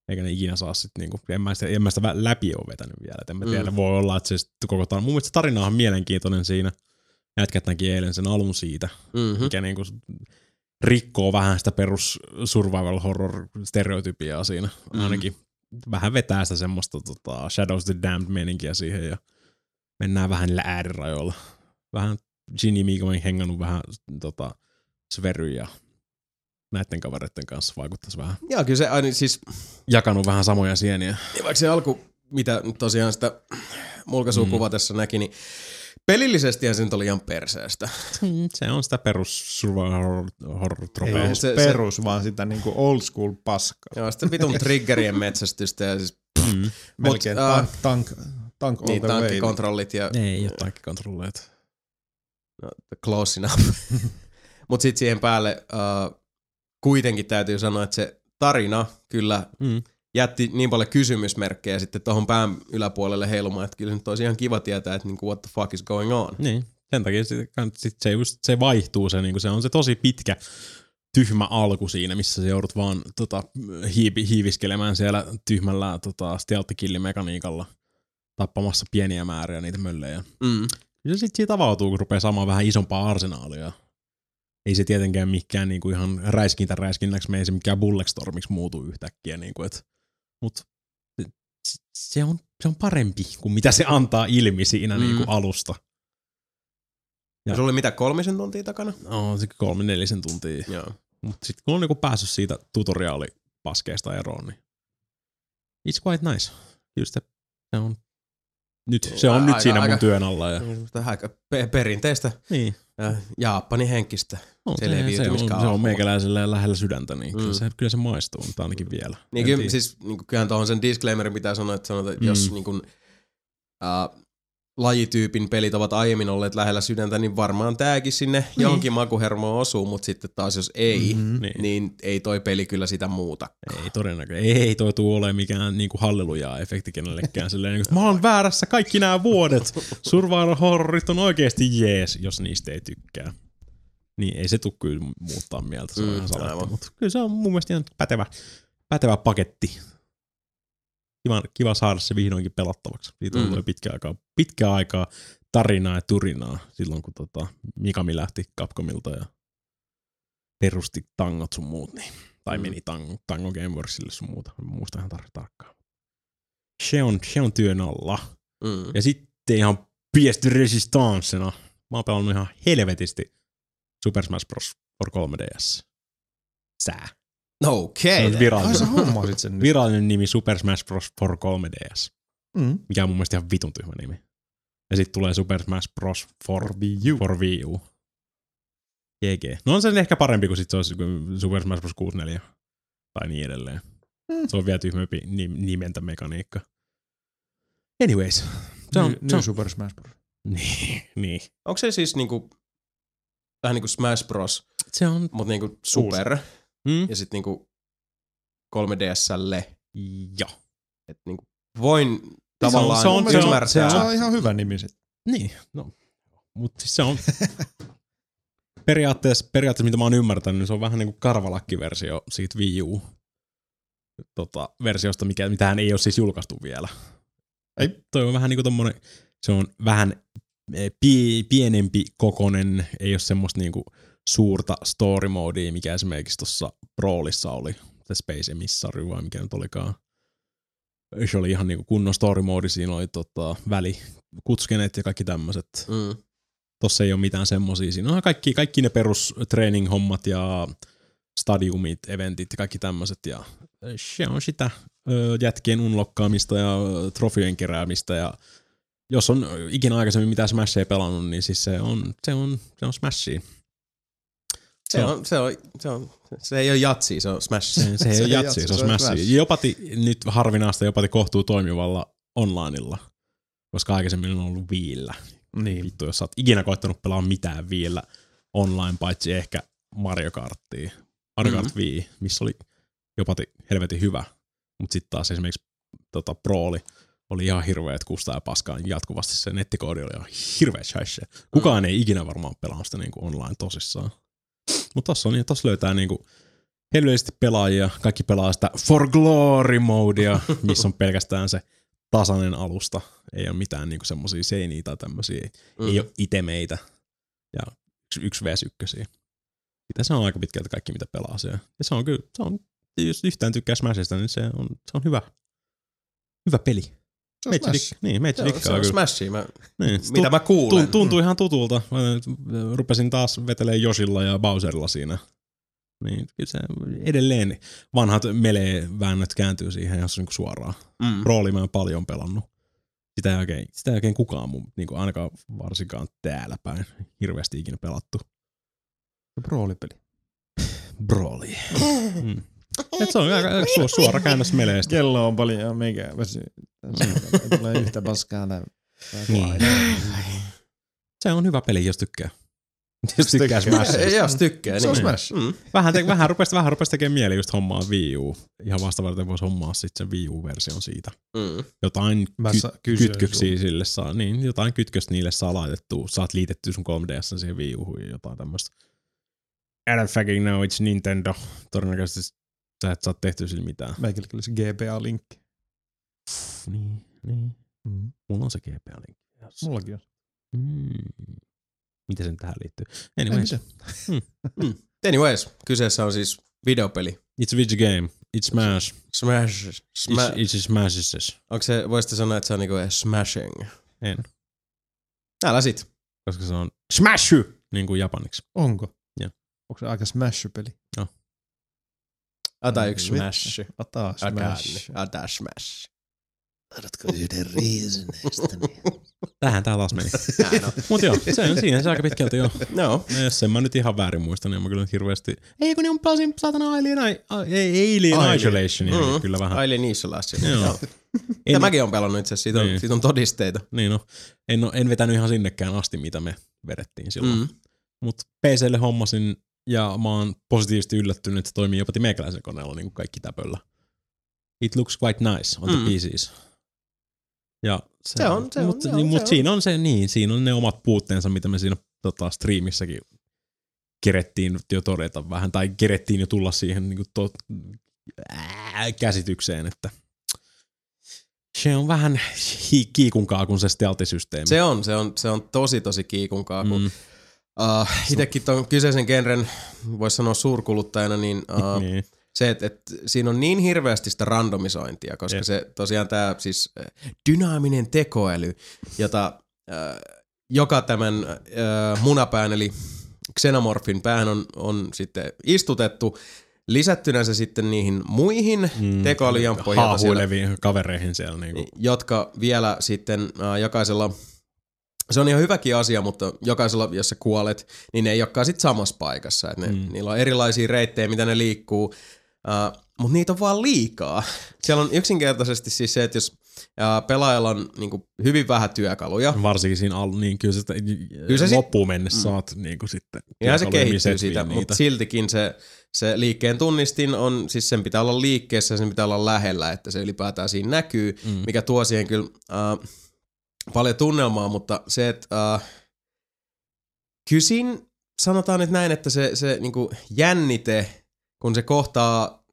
Eikä ne ikinä saa sit niinku, en mä sitä, en mä sitä läpi ole vetänyt vielä. Et en mä Mm. tiedä, voi olla, että se sit koko tar- mun mielestä tarina on mielenkiintoinen siinä. Jätkät näki eilen sen alun siitä, Mm-hmm. mikä niinku rikkoo vähän sitä perus survival horror stereotypiaa siinä. Mm. Ainakin vähän vetää sitä semmoista tota, Shadows the Damned meninkiä siihen ja mennään vähän niillä äärirajoilla. Vähän Ginny Mikami hengannut vähän tota, Svery ja näiden kavereiden kanssa vaikuttaisi vähän. Joo, kyllä se aina siis, Jakanut vähän samoja sieniä. ja vaikka se alku, mitä tosiaan sitä mulkaisua mm. kuvatessa näki, niin pelillisesti se nyt oli ihan perseestä. Se on sitä perus survival horror, se- se- perus, vaan sitä niinku old school paskaa. Joo, sitten vitun triggerien metsästystä ja siis Mm. Melkein äh, tank, tank, tank niin, tankkikontrollit ja Ei ole tankkikontrolleita. no, close enough. Mutta sitten siihen päälle uh, kuitenkin täytyy sanoa, että se tarina kyllä Mm. Jätti niin paljon kysymysmerkkejä sitten tuohon pään yläpuolelle heilumaan, että kyllä se nyt olisi ihan kiva tietää, että niinku, what the fuck is going on. Niin, sen takia sit, sit se, just, se vaihtuu, se, niinku, se on se tosi pitkä tyhmä alku siinä, missä se joudut vaan tota, hiipi, hiiviskelemään siellä tyhmällä tota, stealth-killimekaniikalla tappamassa pieniä määriä niitä möllejä. Mm. Ja sitten siitä avautuu, kun rupeaa saamaan vähän isompaa arsenaalia. Ei se tietenkään mikään niinku ihan räiskintä räiskinnäksi, me ei se mikään Bulletstormiksi muutu yhtäkkiä. Niinku, et, mut se- se on, se on parempi kuin mitä se antaa ilmi siinä Mm. mm. niinku alusta. Ja. Sulla oli mitä kolmisen tuntia takana? On se kolme nelisen tuntia. Joo. Mutta sitten kun on niinku päässyt siitä tutoriaalipaskeesta eroon, niin it's quite nice. Just se, se on nyt, se on Aika- nyt siinä aika- mun työn alla. Ja, Aika pe- perinteistä niin, Japanin henkistä. on, se, se, on, se on meikäläiselle lähellä sydäntä, niin Mm. kyllä, se, kyllä se maistuu, mutta ainakin vielä. Niin kyllä, siis niin kyllähän tuohon sen disclaimerin pitää sanoa, että sanotaan, että jos Mm. niin kuin, äh, lajityypin pelit ovat aiemmin olleet lähellä sydäntä, niin varmaan tääkin sinne Niin. johonkin makuhermoon osuu, mutta sitten taas jos ei, Mhm. Niin. niin ei toi peli kyllä sitä muuta. Ei todennäköisesti. Ei toi tuu ole mikään niinku hallelujaa efekti kenellekään. Silleen, niin kuin, mä oon väärässä kaikki nämä vuodet. Survival horrorit on oikeesti jees, jos niistä ei tykkää. Niin ei se tuu kyllä muuttaa mieltä, se on Mm, ihan aivan. Mutta kyllä se on mun mielestä ihan pätevä, pätevä paketti. Kiva, kiva saada se vihdoinkin pelattavaksi. Siitä on Mm. ollut pitkä aikaa, pitkä aikaa tarinaa ja turinaa silloin, kun tota Mikami lähti Capcomilta ja perusti tangot sun muut. Niin. Tai Mm. meni Tango, Tango Gameworksille sun muuta. Muista ihan tar- tarkkaan. Se on, se on työn alla. Mm. Ja sitten ihan piesti resistansena. Mä oon pelannut ihan helvetisti Super Smash Bros. for 3DS. Sää. Okei. Se on Ai virallinen, sen virallinen nimi Super Smash Bros. for 3DS. Mm. Mikä on mun mielestä ihan vitun tyhmä nimi. Ja sitten tulee Super Smash Bros. for Wii U. For Wii U. GG. No on se ehkä parempi kuin sit se olisi Super Smash Bros. 64. Tai niin edelleen. Mm. Se on vielä tyhmempi ni- nimentä mekaniikka. Anyways. Se on, New, se on, Super Smash Bros. niin, niin. Onko se siis niinku, vähän niinku Smash Bros, Se on, mutta niinku Super mm? ja sitten niinku 3DSlle. joo. Et niinku voin tavallaan se on- se on- ymmärtää. se Se on ihan hyvä nimi sit. Niin, no. Mutta siis se on... periaatteessa, periaatteessa, mitä mä oon ymmärtänyt, niin se on vähän niin kuin karvalakkiversio siitä Wii U tota, versiosta, mikä, mitään ei ole siis julkaistu vielä. Ei. Toi on vähän niin kuin tommonen, se on vähän eh, pie, pienempi kokonen, ei ole semmoista niin kuin suurta story modea, mikä esimerkiksi tuossa Brawlissa oli, se Space Emissary vai mikä nyt olikaan. Se oli ihan niin kuin kunnon story mode, siinä oli tota, väli, kutskenet ja kaikki tämmöiset. Mm. Tossa ei ole mitään semmosia. Siinä on kaikki, kaikki ne perus training-hommat ja stadiumit, eventit ja kaikki tämmöiset. Ja se on sitä jätkien unlokkaamista ja ö, trofiojen keräämistä. Ja jos on ikinä aikaisemmin mitään Smashia pelannut, niin siis se on, se on, se on Smashia. Se, on, se, on, se, on, se ei ole jatsi, se on Smash. Se, se ei Se ole jatsi, jatsi, se on se on Smashia. Smash. Jopati nyt harvinaista, jopati kohtuu toimivalla onlineilla, koska aikaisemmin on ollut viillä. Niin. Vittu, jos sä oot ikinä koittanut pelaa mitään viillä online, paitsi ehkä Mario Karttia. Mario Kart Mhm. Wii, missä oli jopa ti- helvetin hyvä. Mutta sitten taas esimerkiksi tota, Pro oli, oli ihan hirveä, että kustaa ja paskaa jatkuvasti. Se nettikoodi oli ihan hirveä shaishe. Kukaan ei ikinä varmaan pelaa sitä niinku online tosissaan. Mutta tossa, on, niin, tossa löytää niinku helveellisesti pelaajia. Kaikki pelaa sitä For Glory modea, missä on pelkästään se tasainen alusta. Ei ole mitään niinku semmosia seiniä tai tämmösiä. Mm. Ei ole itemeitä. Ja yksi, yksi vs ykkösiä. Mitä se on aika pitkälti kaikki, mitä pelaa siellä. Ja se on kyllä, se on, jos yhtään tykkää Smashista, niin se on, se on hyvä. Hyvä peli. Se on Meitsi, Smash. dik, niin, meitsi Se on, se on kyllä. Smashia, mä, Niin, mitä mä kuulen. Tunt, tuntuu ihan tutulta. Mä rupesin taas vetelemään Josilla ja Bowserilla siinä Niin, kyllä se edelleen vanhat melee-väännöt kääntyy siihen jos niinku suoraan. Mm. Rooli mä oon paljon pelannut. Sitä ei oikein, sitä ei oikein kukaan mun, niinku ainakaan varsinkaan täällä päin hirveästi ikinä pelattu. Roolipeli. Broly. mm. Et se on aika su- suora käännös meleestä. Kello on paljon, mikä. Tulee yhtä paskaa tää. Niin. Se on hyvä peli, jos tykkää. Jos tykkää. Smashista. Ei, jos tykkää. Se on niin. Smash. Mm. Vähän, te, vähän rupesi vähän rupesi tekemään mieli just hommaa Wii U. Ihan vasta varten voisi hommaa sitten sen Wii U-version siitä. Mm. Jotain ky- kytköksiä sille saa, niin jotain kytköstä niille saa laitettua. Saat liitettyä sun 3DS siihen Wii Uhuun ja jotain tämmöistä. I don't fucking know, it's Nintendo. Todennäköisesti sä et saa tehtyä sille mitään. Meikällä kyllä se GBA-linkki. Pff, niin, niin. Mm. Mulla on se GPA-linkki. Mullakin on. Mm. Miten sen tähän liittyy? Anyways, mitään. Anyways, kyseessä on siis videopeli. it's a video game. It's Smash. Smash. Sma- It's, it's Smashes. Onko se, voisitte sanoa, että se on niinku smashing? En. Älä sit. Koska se on Smashu! Niin kuin japaniksi. Onko? Joo. Onko se aika Smash-peli? Ota yksi smash. Ota Smash. ota smash. Otatko yhden riiseneistä? Tähän tää taas meni. No. Mut joo, se on siinä se aika pitkälti joo. no. No, jos en mä nyt ihan väärin muista, niin mä kyllä nyt hirveästi... Ei kun ne on pelasin saatana Alien, I, ei, Alien Alien. Isolationia Mm. kyllä vähän. Alien Isolation. Joo. Joo. En, Tämä mäkin on pelannut itse asiassa, siitä on, Niin. siitä on todisteita. niin no, en, en vetänyt ihan sinnekään asti, mitä me vedettiin silloin. Mm. Mut PClle hommasin ja mä oon positiivisesti yllättynyt, että se toimii jopa meikäläisen koneella niin kuin kaikki täpöllä. It looks quite nice on the Mm. PCs. Ja Se on- se on, mut, joo, niin, se mut on. siinä on se, niin, siinä on ne omat puutteensa, mitä me siinä tota, streamissäkin kerettiin jo todeta vähän, tai kerettiin jo tulla siihen niin kuin to, ää, käsitykseen, että se on vähän hi- kiikunkaa kuin se stealth-systeemi. Se on, se on, se on tosi tosi kiikunkaa, kun mm, uh, itsekin ton kyseisen genren, voisi sanoa suurkuluttajana, niin, uh, niin. se, että et siinä on niin hirveästi sitä randomisointia, koska Jep. se tosiaan tämä siis äh, dynaaminen tekoäly, jota äh, joka tämän äh, munapään eli xenomorfin päähän on, on sitten istutettu, lisättynä se sitten niihin muihin Mm, tekoälyjamppoihin, siellä, Haahuileviin kavereihin siellä. Niin kuin. jotka vielä sitten äh, jokaisella, se on ihan hyväkin asia, mutta jokaisella, jos sä kuolet, niin ne ei olekaan sitten samassa paikassa. Et ne, Mm. Niillä on erilaisia reittejä, mitä ne liikkuu, uh, mutta niitä on vaan liikaa. Siellä on yksinkertaisesti siis se, että jos uh, pelaajalla on niinku hyvin vähän työkaluja, Varsinkin siinä al, niin kyllä, sitä, kyllä se sit- loppuun mennessä Mm. saat niin kuin sitten. Ihan se kehittyy siitä, vie mutta niitä. siltikin se, se liikkeen tunnistin on, siis sen pitää olla liikkeessä ja sen pitää olla lähellä, että se ylipäätään siinä näkyy, Mm. mikä tuo siihen kyllä äh, paljon tunnelmaa, mutta se, että äh, kysin, sanotaan nyt näin, että se, se niinku jännite, kun se kohtaa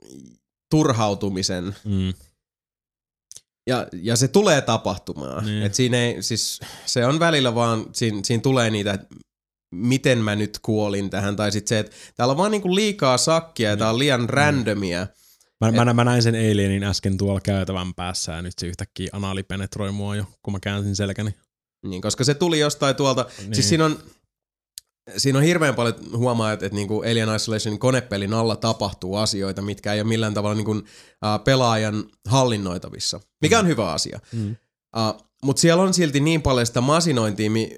turhautumisen, Mm. ja, ja se tulee tapahtumaan. Niin. Niin. Et siinä ei, siis, se on välillä vaan, siinä, siinä tulee niitä, että miten mä nyt kuolin tähän, tai sitten se, että täällä on vaan niinku liikaa sakkia ja tää on liian randomia. Mä, mä, mä, näin sen Alienin äsken tuolla käytävän päässä ja nyt se yhtäkkiä anaali penetroi mua jo, kun mä käänsin selkäni. Niin, koska se tuli jostain tuolta, Niin. niin. siis siinä on, siinä on hirveän paljon huomaa, että, että niinku Alien Isolationin konepelin alla tapahtuu asioita, mitkä ei ole millään tavalla niinku, uh, pelaajan hallinnoitavissa, mikä on hyvä asia. Mm. Uh, Mutta siellä on silti niin paljon sitä masinointia, mi-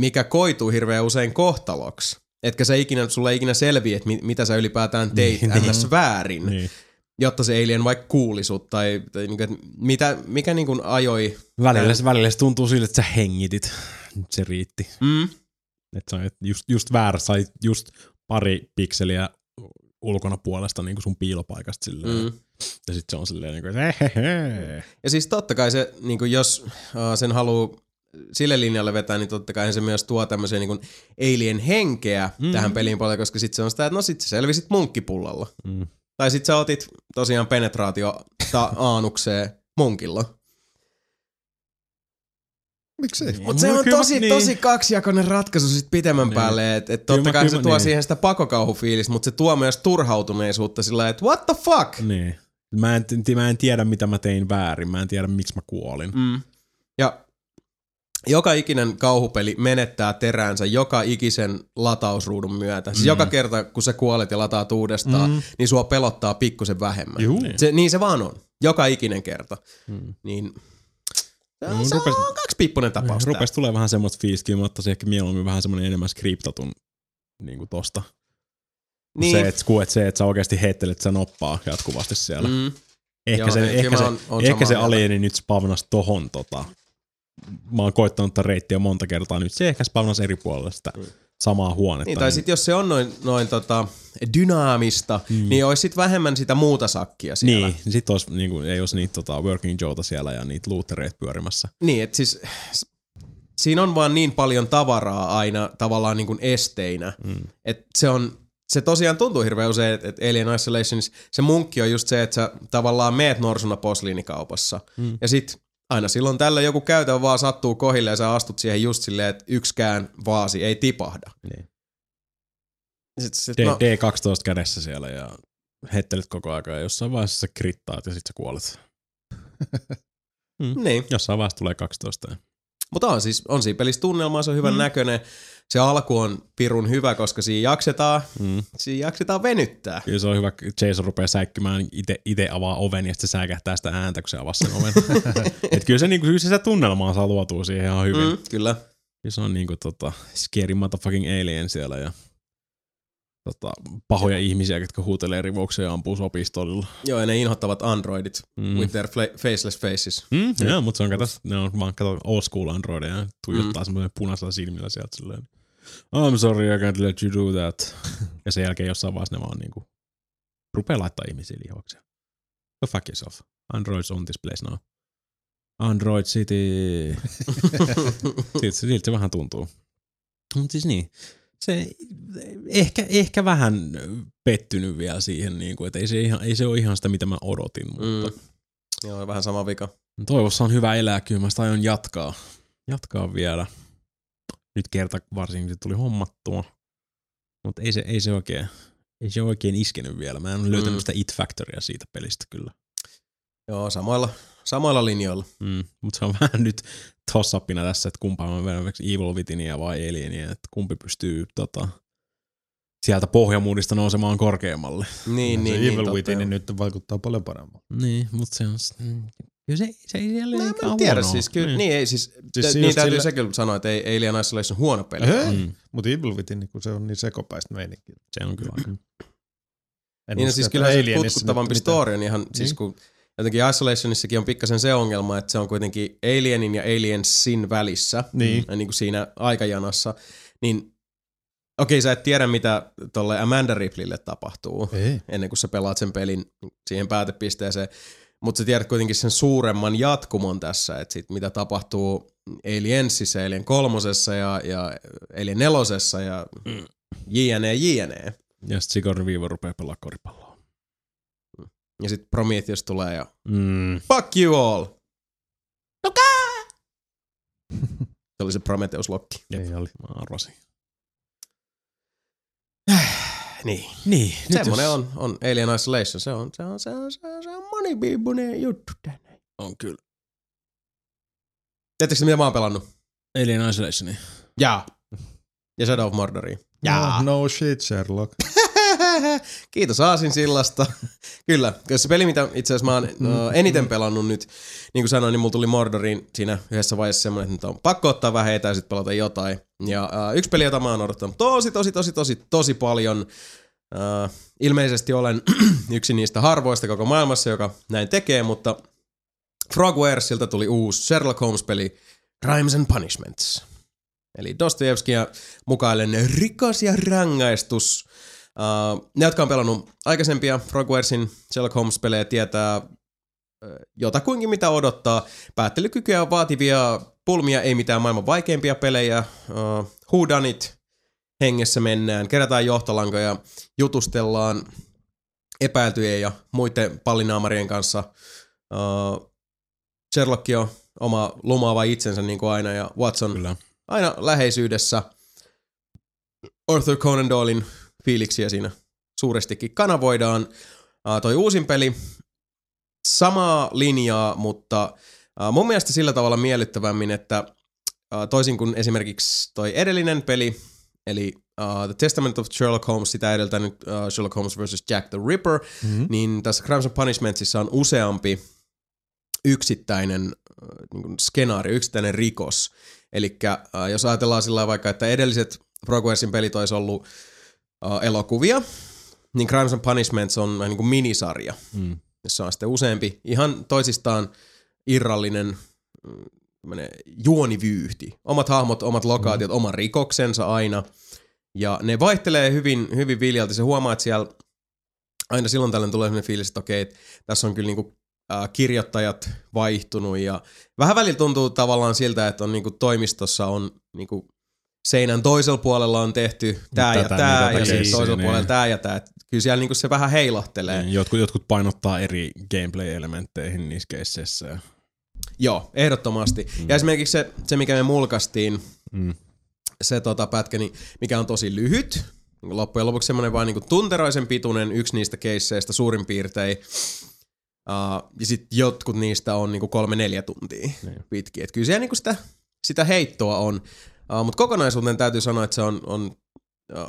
mikä koituu hirveän usein kohtaloksi. Etkä sä ikinä, sulle ei ikinä selviä, että mi- mitä sä ylipäätään teit Niin, niin, ns. väärin, niin. Niin. jotta se alien vaikka kuuli sut, tai, tai niinku, että mitä, mikä niinku ajoi. Välillä, se, välillä se tuntuu siltä, että sä hengitit. Se riitti. Mm. Että sä just, just väärä, sai just pari pikseliä ulkona puolesta niin kuin sun piilopaikasta silleen. Mm. Ja sit se on silleen niin kuin, että hehehe. Ja siis totta kai se, niin kuin jos uh, sen haluaa sille linjalle vetää, niin totta kai se myös tuo tämmöisen niin alien henkeä Mm. mm. tähän peliin paljon, koska sitten se on sitä, että no sit sä selvisit munkkipullalla. Mm. Tai sit sä otit tosiaan penetraatio ta- aanukseen munkilla. Miksei? Niin. Mutta se Mulla on kyllä- tosi, niin. tosi kaksijakoinen ratkaisu sit pitemmän Niin. päälle. Että et totta kai kyllä se tuo niin. siihen sitä pakokauhufiilistä, mutta se tuo myös turhautuneisuutta sillä että what the fuck? Niin. Mä en, mä en tiedä, mitä mä tein väärin. Mä en tiedä, miksi mä kuolin. Mm. Ja joka ikinen kauhupeli menettää teräänsä joka ikisen latausruudun myötä. Siis joka kerta, kun sä kuolet ja lataat uudestaan, mm. niin sua pelottaa pikkusen vähemmän. Juu. Niin. Se, niin se vaan on. Joka ikinen kerta. Mm. Niin se, No, on, se rupes- on kaksipippunen tapaus. tää. Rupes tulee vähän semmoista fiiskiä, mutta se ehkä mieluummin vähän semmoinen enemmän skriptatun niin kuin tosta. Niin. Se, että kun et se, että sä oikeasti heittelet sä noppaa jatkuvasti siellä. Mm. Mm. Ehkä, Joo, se, ehkä, se, oon- oon ehkä se alieni nyt spavnas tohon tota. Mä oon koittanut tätä reittiä monta kertaa nyt. Se ehkä spavnas eri puolella sitä samaa huonetta. Niin, tai sitten jos se on noin, noin tota, dynaamista, mm. niin olisi sit vähemmän sitä muuta sakkia siellä. Niin, sit olisi, niin kuin, ei olisi niitä tota, working Joeta siellä ja niitä lootereita pyörimässä. Niin, että siis siinä on vaan niin paljon tavaraa aina tavallaan niin kuin esteinä, mm. että se on, se tosiaan tuntuu hirveän usein, että että Alien Isolationissa se munkki on just se, että sä tavallaan meet norsuna posliinikaupassa mm. ja sit aina silloin tällä joku käytö vaan sattuu kohille ja sä astut siihen just silleen, että yksikään vaasi ei tipahda. Niin. Sit, sit, D- no, D12 kädessä siellä ja heittelet koko ajan ja jossain vaiheessa sä krittaat ja sit sä kuolet. niin. Jossain vaiheessa tulee 12. ja- Mutta on siis on siinä pelissä tunnelmaa, se on hyvän mm. näköinen. Se alku on pirun hyvä, koska siinä jaksetaan, Mm. siinä jaksetaan venyttää. Kyllä se on hyvä, Jason rupeaa säikkymään, ite, ite avaa oven ja sitten se säikähtää sitä ääntä, kun se avaa sen oven. Et kyllä se, niinku, kyllä se tunnelmaa saa luotua siihen ihan hyvin. Mm. Mm, kyllä. Kyllä se on niinku tota, scary motherfucking alien siellä ja tota, pahoja ihmisiä, jotka huutelee rivouksia ja ampuu sopistolilla. Joo, ja ne inhottavat androidit Mm. mm. with their fla- faceless faces. Mm, joo, mutta se on kato, ne on vaan kato old school androideja ja tuijottaa mm. semmoinen punaisella silmillä sieltä silleen. I'm sorry, I can't let you do that. ja sen jälkeen jossain vaiheessa ne vaan niinku rupeaa laittaa ihmisiä lihoiksi. Go fuck yourself. Androids on this place now. Android City. siltä, siltä se vähän tuntuu. Mutta siis niin, se ehkä, ehkä vähän pettynyt vielä siihen, niin kuin, että ei se, ihan, ei se ole ihan sitä, mitä mä odotin, mutta Mm. Joo, vähän sama vika. Toivossa on hyvä elää, kyllä mä sitä aion jatkaa. Jatkaa vielä. Nyt kerta varsinkin se tuli hommattua. Mutta ei se, ei se oikein, ei se oikein iskenyt vielä. Mä en ole löytänyt Mm. sitä It Factoria siitä pelistä kyllä. Joo, samoilla, samoilla linjoilla. Mm. Mutta se on vähän nyt tossapina tässä, että kumpaa mä vedän Evil Withinia vai Alienia, että kumpi pystyy tota, sieltä pohjamuudista nousemaan korkeammalle. Niin, se niin, Evil niin, Within nyt vaikuttaa paljon paremmalta. Niin, mutta se on... Kyllä se, se ei siellä Mä, ole mä ikään en tiedä huonoa. siis, kyllä, niin, ei siis, Siis siis se niin täytyy sillä- se kyllä sanoa, että ei Alien Isolation on huono peli. Ei, Mm, mutta Evil Within, niin kun se on niin sekopäistä meininkiä. se on kyllä. En Niin no usko, siis kyllä se nyt story on ihan, siis Niin. kun jotenkin Isolationissakin on pikkasen se ongelma, että se on kuitenkin Alienin ja Aliensin välissä, Niin. ja niin kuin siinä aikajanassa, niin okei sä et tiedä mitä tolle Amanda Ripleylle tapahtuu, Ei. ennen kuin sä pelaat sen pelin siihen päätepisteeseen, mutta sä tiedät kuitenkin sen suuremman jatkumon tässä, että sit mitä tapahtuu Aliensissa, Alien kolmosessa ja, ja Alien nelosessa ja jne, jne. Ja sitten Sigourney Weaver rupeaa pelaa koripalloa. Ja sitten Prometheus tulee ja Mm. fuck you all. Se oli se Prometheus-lokki. Ei oli. Mä arvasin. Niin. Niin, Semmonen on, on Alien Isolation. Se on, se on, se on, se on, se on monipiipunen juttu tänne. On kyllä. Tiedättekö mitä mä oon pelannut? Alien Isolationi. Jaa. Ja Shadow of Mordoria. No, no shit, Sherlock. Kiitos Aasin sillasta. Kyllä, koska se peli, mitä itse asiassa mä oon no, eniten pelannut nyt, niin kuin sanoin, niin mulla tuli Mordoriin siinä yhdessä vaiheessa semmoinen, että nyt on pakko ottaa vähän etä ja sitten pelata jotain. Ja äh, yksi peli, jota mä oon odottanut tosi, tosi, tosi, tosi, tosi paljon. Ilmeisesti olen yksi niistä harvoista koko maailmassa, joka näin tekee, mutta Frogwaresilta tuli uusi Sherlock Holmes-peli Crimes and Punishments. Eli Dostoevskia mukaillen rikas ja rangaistus. Uh, ne, jotka on pelannut aikaisempia Frogwaresin Sherlock Holmes-pelejä, tietää jotakuinkin mitä odottaa. Päättelykykyä vaativia pulmia, ei mitään maailman vaikeimpia pelejä. Uh, who done it? Hengessä mennään, kerätään johtolankoja, jutustellaan epäiltyjen ja muiden pallinaamarien kanssa. Uh, Sherlock on oma lumaava itsensä niin kuin aina ja Watson Kyllä. aina läheisyydessä. Arthur Conan Doylin fiiliksiä siinä suurestikin kanavoidaan. Uh, toi uusin peli, samaa linjaa, mutta uh, mun mielestä sillä tavalla miellyttävämmin, että toisin kuin esimerkiksi toi edellinen peli, eli uh, The Testament of Sherlock Holmes, sitä edeltänyt uh, Sherlock Holmes vs. Jack the Ripper, Mm-hmm. niin tässä Crimes and Punishmentsissa on useampi yksittäinen äh, niin kuin skenaario, yksittäinen rikos. Eli äh, jos ajatellaan sillä vaikka, että edelliset Progressin pelit olisi ollut äh, elokuvia, niin Crimes and Punishments on niin kuin minisarja, Mm. jossa on sitten useampi ihan toisistaan irrallinen mm, juonivyyhti. Omat hahmot, omat lokaatiot, mm. oma rikoksensa aina. Ja ne vaihtelee hyvin, hyvin viljalti. Se huomaa, että siellä aina silloin tällöin tulee sellainen fiilis, että okei, tässä on kyllä niinku, äh, kirjoittajat vaihtunut ja vähän välillä tuntuu tavallaan siltä, että on niinku toimistossa on niinku seinän toisella puolella on tehty tää ja Tätä, tää niin, ja sitten keissiä, toisella niin. puolella tää ja. Et Kyllä siellä niinku se vähän heilahtelee. Niin, Jotkut, jotkut painottaa eri gameplay-elementteihin niissä keisseissä. Joo, ehdottomasti. Mm. Ja esimerkiksi se, se, mikä me mulkaistiin, Mm. se tota pätkä, niin mikä on tosi lyhyt, niin loppujen lopuksi semmoinen vain niin tunteroisen pituinen yksi niistä keisseistä suurin piirtein. Uh, ja sitten jotkut niistä on niinku kolme-neljä tuntia Niin. pitkiä. Et kyllä siellä niinku sitä, sitä heittoa on. Uh, Mutta kokonaisuuteen täytyy sanoa, että se on, on,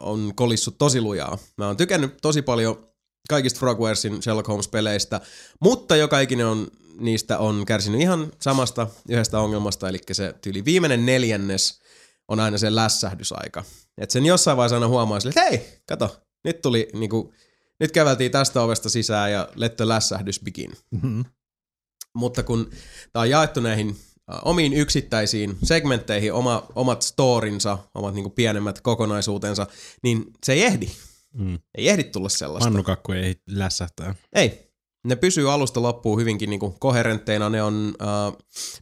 on kolissut tosi lujaa. Mä oon tykännyt tosi paljon kaikista Frogwaresin Sherlock Holmes-peleistä, mutta joka ikinen on, niistä on kärsinyt ihan samasta yhdestä ongelmasta, eli se tyyli viimeinen neljännes on aina se lässähdysaika. Et sen jossain vaiheessa aina huomaa sille, että hei, kato, nyt tuli niinku, nyt käveltiin tästä ovesta sisään ja let the lässähdys begin. Mm-hmm. Mutta kun tämä on jaettu näihin omiin yksittäisiin segmentteihin, oma, omat storinsa, omat niinku pienemmät kokonaisuutensa, niin se ei ehdi. Mm. Ei ehdi tulla sellaista. Pannukakku ei lässähtää. Ei. Ne pysyy alusta loppuun hyvinkin niinku koherentteina. Ne on, äh,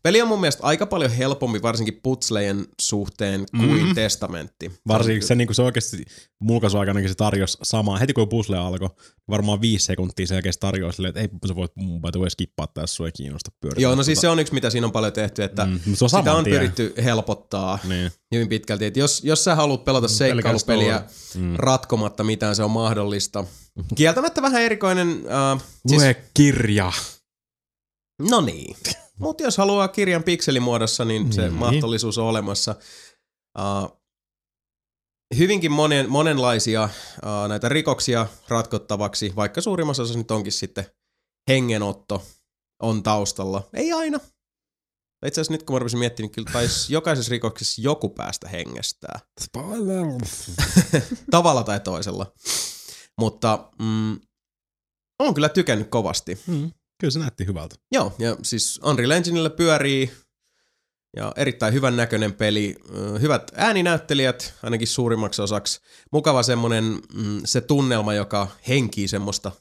peli on mun mielestä aika paljon helpompi, varsinkin putslejen suhteen, kuin mm. testamentti. Varsinkin se, niin se oikeasti mulkaisuaikanakin se tarjosi samaa. Heti kun puzzle alkoi, varmaan viisi sekuntia sen jälkeen se tarjosi silleen, että ei sä voit mun by the way skippaa tässä, sua ei kiinnosta pyörittää. Joo, no siis se on yksi, mitä siinä on paljon tehty, että Mm, se on sitä on pyritty helpottaa Niin. Hyvin pitkälti. Et jos, jos sä haluat pelata seikkailupeliä Mm. ratkomatta mitään, se on mahdollista. Kieltämättä vähän erikoinen... Äh, Lue siis, kirja. no niin. Mutta jos haluaa kirjan pikselimuodossa, niin se Niin. mahdollisuus on olemassa. Uh, hyvinkin monen, monenlaisia uh, näitä rikoksia ratkottavaksi, vaikka suurimmassa osassa nyt onkin sitten hengenotto on taustalla. Ei aina. Itse asiassa nyt kun mä rupesin miettimään, niin kyllä taisi jokaisessa rikoksessa joku päästä hengestää. Tavalla tai toisella. Mutta mm, on kyllä tykännyt kovasti. Mm. Kyllä se näytti hyvältä. Joo, ja siis Unreal Enginellä pyörii ja erittäin hyvän näköinen peli. Hyvät ääninäyttelijät, ainakin suurimmaksi osaksi. Mukava semmonen mm, se tunnelma, joka henkii semmoista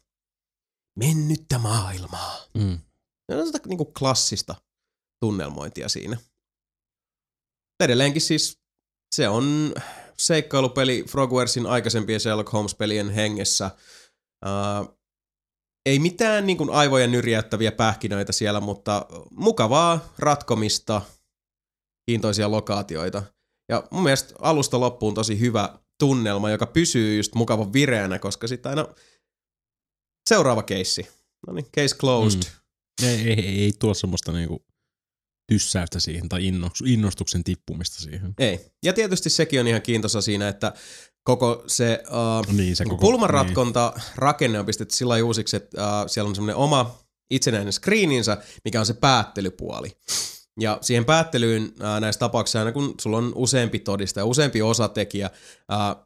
mennyttä maailmaa. Mm. Ja on sitä niinku klassista tunnelmointia siinä. Edelleenkin siis se on seikkailupeli Frogwaresin aikaisempien Sherlock Holmes-pelien hengessä. Uh, ei mitään niin kuin aivoja nyrjäyttäviä pähkinöitä siellä, mutta mukavaa ratkomista, kiintoisia lokaatioita. Ja mun mielestä alusta loppuun tosi hyvä tunnelma, joka pysyy just mukavan vireänä, koska sitten aina seuraava keissi. No niin, case closed. Mm. Ei, ei, ei, ei tuo semmoista niinku tyssäystä siihen tai innos- innostuksen tippumista siihen. Ei. Ja tietysti sekin on ihan kiintoisa siinä, että koko se, uh, Niin, se koko, koko- pulmanratkonta rakenne on pistetty sillä uusiksi, että uh, siellä on semmoinen oma itsenäinen screeninsä, mikä on se päättelypuoli. Ja siihen päättelyyn uh, näissä tapauksissa, aina kun sulla on useampi todistaja, useampi osatekijä, uh,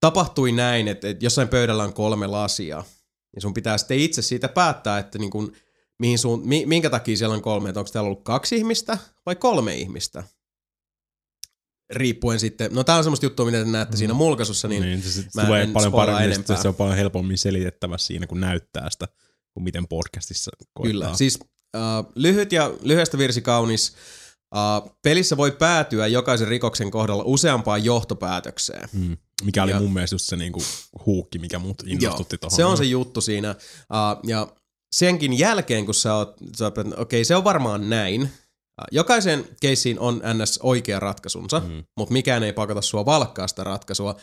tapahtui näin, että, että jossain pöydällä on kolme lasia. Ja sun pitää sitten itse siitä päättää, että niin kun, mihin suun, mi, minkä takia siellä on kolme, että onko täällä ollut kaksi ihmistä vai kolme ihmistä. Riippuen sitten, no tää on semmoista juttua, mitä te näette mm. siinä mulkaisussa, niin, niin se, mä tulee en paljon paremmin, se on paljon helpommin selitettävä siinä, kun näyttää sitä, kuin miten podcastissa koittaa. Kyllä, siis uh, lyhyt ja lyhyestä virsi kaunis. Uh, pelissä voi päätyä jokaisen rikoksen kohdalla useampaan johtopäätökseen. Mm. Mikä oli Ja- mun mielestä just se niinku huukki, mikä mut innostutti tuohon. se on se juttu siinä. Uh, ja senkin jälkeen, kun sä oot, sä oot okei, okay, se on varmaan näin. Uh, jokaisen keissiin on ns. oikea ratkaisunsa, mm. Mutta mikään ei pakota sua valkkaa sitä ratkaisua.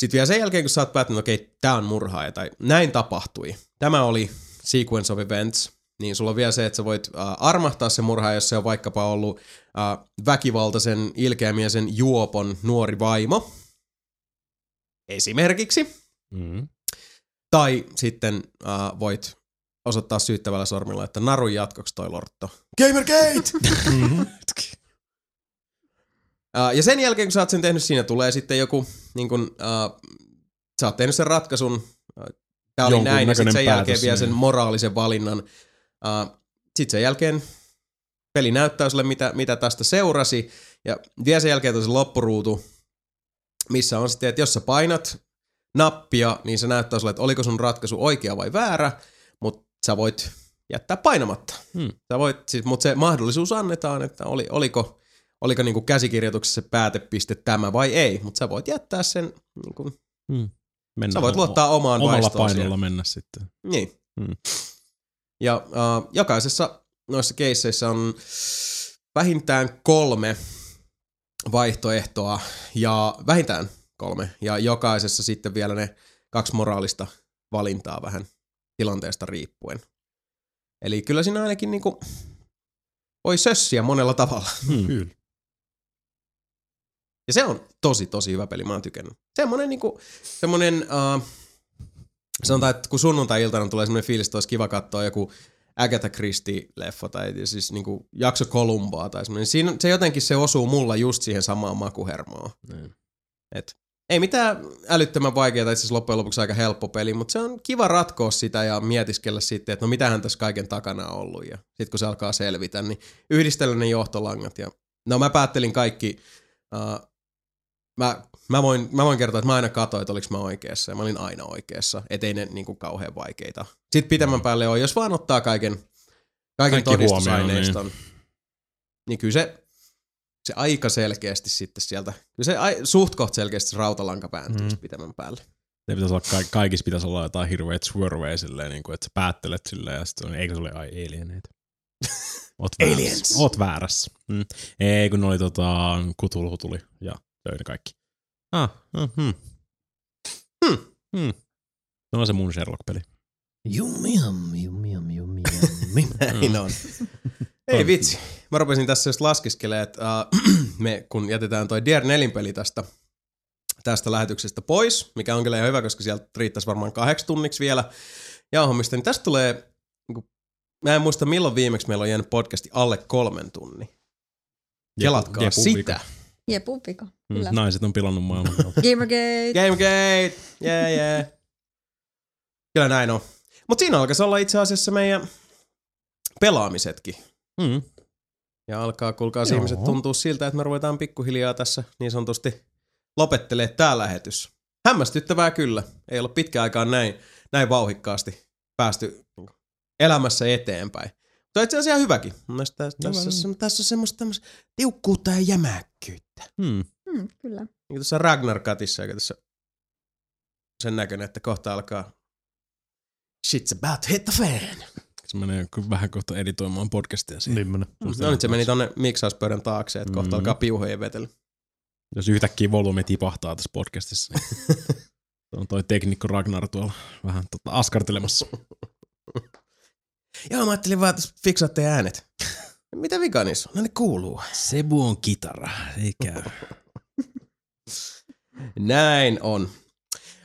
Sitten vielä sen jälkeen, kun sä oot päättänyt, okei, okay, tää on murhaaja tai näin tapahtui. Tämä oli sequence of events. niin sulla on vielä se, että sä voit äh, armahtaa se murhaa, jos se on vaikkapa ollut äh, väkivaltaisen ilkeämiesen juopon nuori vaimo. Esimerkiksi. Mm. Tai sitten äh, voit osoittaa syyttävällä sormilla, että narun jatkoksi toi lortto. Gamergate! uh, ja sen jälkeen, kun sä oot sen tehnyt, siinä tulee sitten joku, niin kun, uh, sä oot tehnyt sen ratkaisun, uh, tää oli Jonkun näin, ja sitten sen jälkeen vielä sen niin. moraalisen valinnan. Uh, sitten sen jälkeen peli näyttää sulle, mitä, mitä tästä seurasi, ja vielä sen jälkeen on se loppuruutu, missä on sitten, että jos sä painat nappia, niin se näyttää sulle, että oliko sun ratkaisu oikea vai väärä, mutta sä voit jättää painamatta. Hmm. Sä voit, siis, mutta se mahdollisuus annetaan, että oli, oliko, oliko niinku käsikirjoituksessa se päätepiste tämä vai ei, mutta sä voit jättää sen, niinku, Mennään sä voit luottaa omaan omalla vaistoon painolla siellä. mennä sitten. Niin. Hmm. Ja äh, jokaisessa noissa keisseissä on vähintään kolme vaihtoehtoa ja vähintään kolme ja jokaisessa sitten vielä ne kaksi moraalista valintaa vähän tilanteesta riippuen. Eli kyllä siinä ainakin niinku voi sössiä monella tavalla. Hmm. Kyllä. Ja se on tosi, tosi hyvä peli, mä oon tykännyt. Semmonen niinku, semmonen, uh, sanotaan, että kun sunnuntai-iltana tulee semmonen fiilis, että olisi kiva katsoa joku Agatha Christie-leffa tai siis niinku jakso Kolumbaa tai semmonen. Siinä, se jotenkin se osuu mulla just siihen samaan makuhermoon. Niin. Et, ei mitään älyttömän vaikeaa, itse asiassa loppujen lopuksi aika helppo peli, mutta se on kiva ratkoa sitä ja mietiskellä sitten, että no mitähän tässä kaiken takana on ollut. Ja sitten kun se alkaa selvitä, niin yhdistellä ne johtolangat. Ja, no mä päättelin kaikki, uh, mä, mä, voin, mä voin kertoa, että mä aina katsoin, että oliko mä oikeassa ja mä olin aina oikeassa, ettei ne niinku kauhean vaikeita. Sitten pitemmän päälle on, jos vaan ottaa kaiken, kaiken Kaikki todistusaineiston, niin. niin kyllä se, se aika selkeästi sitten sieltä, kyllä se ai, suht koht selkeästi se rautalanka pääntyy Mm. mm. pitemmän päälle. Se pitäisi olla, ka- kaikissa pitäisi olla jotain hirveät swerveja silleen, niin kuin, että sä päättelet silleen ja sitten eikö se ole ai alieneita? Oot väärässä. Aliens. Oot väärässä. Mm. Ei, kun ne oli tota, Kutulhu tuli ja löi ne kaikki. Ah, mm, hmm. Hmm. Hmm. No on se mun Sherlock-peli. Yummi, yummi, yummi, yummi, yummi. Näin on. Ei vitsi. Mä rupesin tässä just laskiskelemaan, että uh, me kun jätetään toi Dier 4 peli tästä, tästä lähetyksestä pois, mikä on kyllä ihan hyvä, koska sieltä riittäisi varmaan kahdeksi tunniksi vielä jauhamista, niin tästä tulee, niin mä en muista milloin viimeksi meillä on jäänyt podcasti alle kolmen tunnin. Kelatkaa Jepu- sitä. Jepupika, Mm, kyllä. naiset on pilannut maailman. Gamergate. Gamegate! Yeah, yeah. Kyllä näin on. Mutta siinä alkaisi olla itse asiassa meidän pelaamisetkin. mm. Ja alkaa, kuulkaa Joo. ihmiset tuntuu siltä, että me ruvetaan pikkuhiljaa tässä niin sanotusti lopettelee tämä lähetys. Hämmästyttävää kyllä. Ei ole pitkään aikaan näin, näin vauhikkaasti päästy elämässä eteenpäin. Mutta itse asiassa ihan hyväkin. Mun mielestä tässä, tässä, Hyvä. tässä, tässä on semmoista tämmöistä tiukkuutta ja jämäkkyyttä. Mm. Hmm, kyllä. Niin kuin tuossa Ragnar Katissa, joka tässä sen näköinen, että kohta alkaa Shit's about to hit the fan. Se menee vähän kohta editoimaan podcastia siihen. Niin menee. No nyt se meni tonne miksauspöydän taakse, että kohta Mm. alkaa piuhojen vetely. Jos yhtäkkiä volyymi tipahtaa tässä podcastissa. niin on toi teknikko Ragnar tuolla vähän tota askartelemassa. Joo, mä ajattelin vaan, että fiksaatte äänet. Mitä vika niissä on? No ne kuuluu. Sebu on kitara, eikä. Näin on.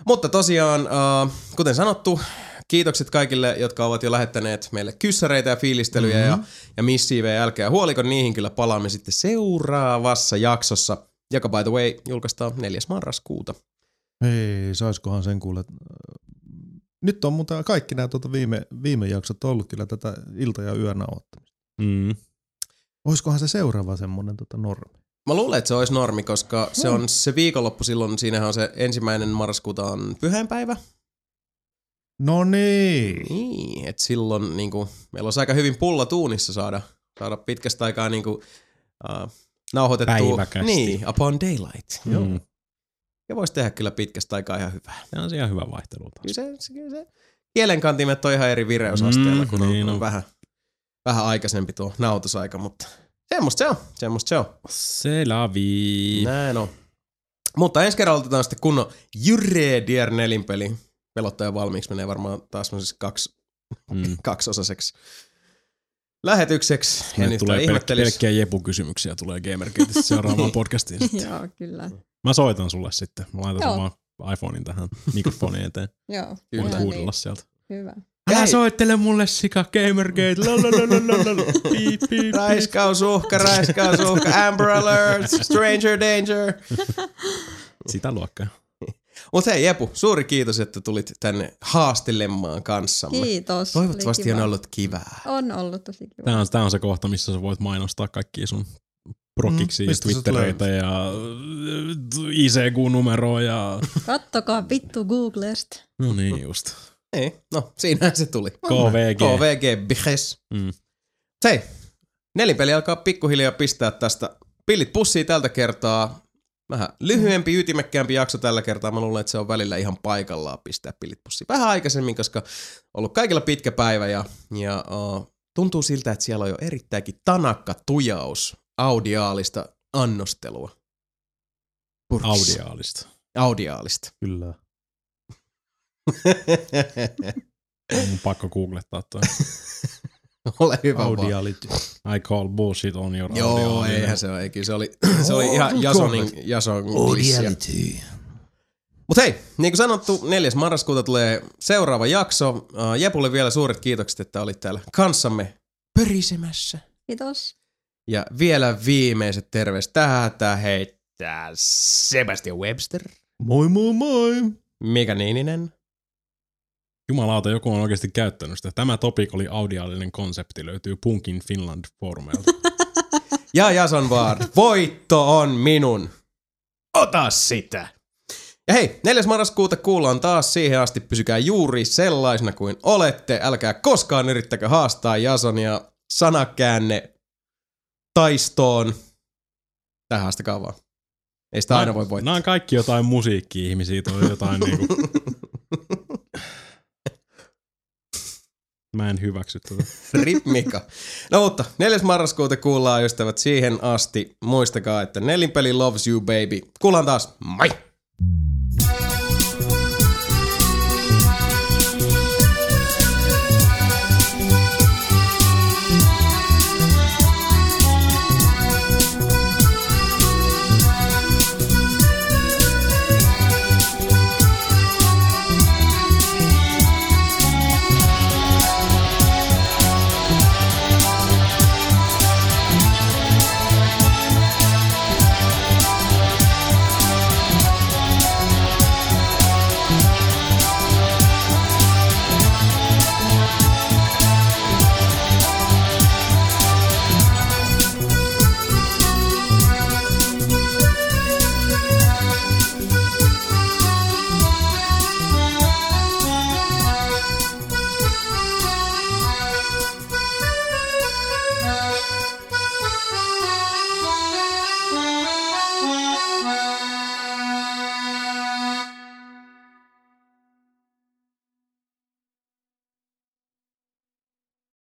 Mutta tosiaan, uh, kuten sanottu, kiitokset kaikille, jotka ovat jo lähettäneet meille kyssäreitä ja fiilistelyjä mm-hmm. ja, ja missiivejä. Älkää huoliko, niihin kyllä palaamme sitten seuraavassa jaksossa, joka by the way julkaistaan 4. marraskuuta. Hei, saiskohan sen kuulla. Nyt on muuten kaikki nämä tuota viime, viime jaksot ollut kyllä tätä ilta- ja yönä ottamista. Mm. Olisikohan se seuraava semmoinen tota normi? Mä luulen, että se olisi normi, koska se on se viikonloppu silloin, siinähän on se ensimmäinen marraskuuta on pyhäinpäivä. No niin. Niin, että silloin niin kuin, meillä olisi aika hyvin pulla tuunissa saada, saada pitkästä aikaa niin kuin, uh, nauhoitettua. Päiväkästi. Niin, Upon Daylight. Joo. Joo. Ja voisi tehdä kyllä pitkästä aikaa ihan hyvää. Tämä on ihan hyvä vaihtelu taas. Kyllä se, se, se kielenkantimet on ihan eri vireysasteella, Mm, kun on, niin on on. vähän, vähän aikaisempi tuo nautusaika, mutta semmoista se on, semmoista se on. Se lavi. Näin on. Mutta ensi kerralla otetaan sitten kunnon Jyrre Dier Nelin Pelottaja valmiiksi menee varmaan taas kaksi, Mm. kaksiosaseksi lähetykseksi. Ja Nyt tulee pel- ihmettelis. pelkkiä Jepu-kysymyksiä tulee Gamergateista seuraavaan podcastiin. sitten. Joo, kyllä. Mä soitan sulle sitten. Mä laitan Joo. sun iPhonein tähän mikrofonin eteen. Joo, Kyllä. Voit huudella niin. sieltä. Hyvä. Älä Hei. soittele mulle sika Gamergate. Piip, piip. Raiskausuhka, raiskausuhka, Amber Alert, Stranger Danger. Sitä luokkaa. Mutta hei Jepu, suuri kiitos, että tulit tänne haastelemaan kanssamme. Kiitos. Toivottavasti on ollut kivää. On ollut tosi kiva. Tää on, tää on se kohta, missä sä voit mainostaa kaikkia sun prokiksi Mm, ja Twittereitä ja ICQ-numeroa ja... Kattokaa vittu Googlesta. No niin just. Ei, no siinähän se tuli. KVG. KVG Bihes. Mm. Hei, nelipeli alkaa pikkuhiljaa pistää tästä pillit pussiin tältä kertaa. Vähän lyhyempi, ytimekkäämpi jakso tällä kertaa. Mä luulen, että se on välillä ihan paikallaan pistää pillit pussiin. Vähän aikaisemmin, koska on ollut kaikilla pitkä päivä ja, ja uh, tuntuu siltä, että siellä on jo erittäinkin tanakka tujaus audiaalista annostelua. Purkissa. Audiaalista. Audiaalista. Kyllä. On mun pakko googlettaa toi. Ole hyvä vaan. Audiality. I call bullshit on your Joo, audiaalinen. eihän se ole. Eikin. Se oli, se oli ihan Jasonin, Jason. Audiality. Mutta hei, niin kuin sanottu, 4. marraskuuta tulee seuraava jakso. Uh, Jepulle vielä suuret kiitokset, että olit täällä kanssamme pörisemässä. Kiitos. Ja vielä viimeiset terveiset tähän heittää Sebastian Webster, Moi moi moi! Mika Niininen, Jumalauta, joku on oikeasti käyttänyt sitä. Tämä topic oli audiaalinen konsepti, löytyy Punkin Finland foorumeilta. ja Jason Ward. Voitto on minun. Ota sitä! Ja hei, 4. marraskuuta kuullaan taas siihen asti. Pysykää juuri sellaisena kuin olette. Älkää koskaan yrittäkö haastaa Jasonia sanakäänne taistoon. Tähän haastakaa vaan. Ei sitä aina voi voittaa. Nämä on kaikki jotain musiikki-ihmisiä, toi jotain niinku... Mä en hyväksy tätä. Rip Mika. No mutta 4. marraskuuta kuullaan ystävät siihen asti. Muistakaa, että nelinpeli loves you baby. Kuullaan taas. Moi! thank you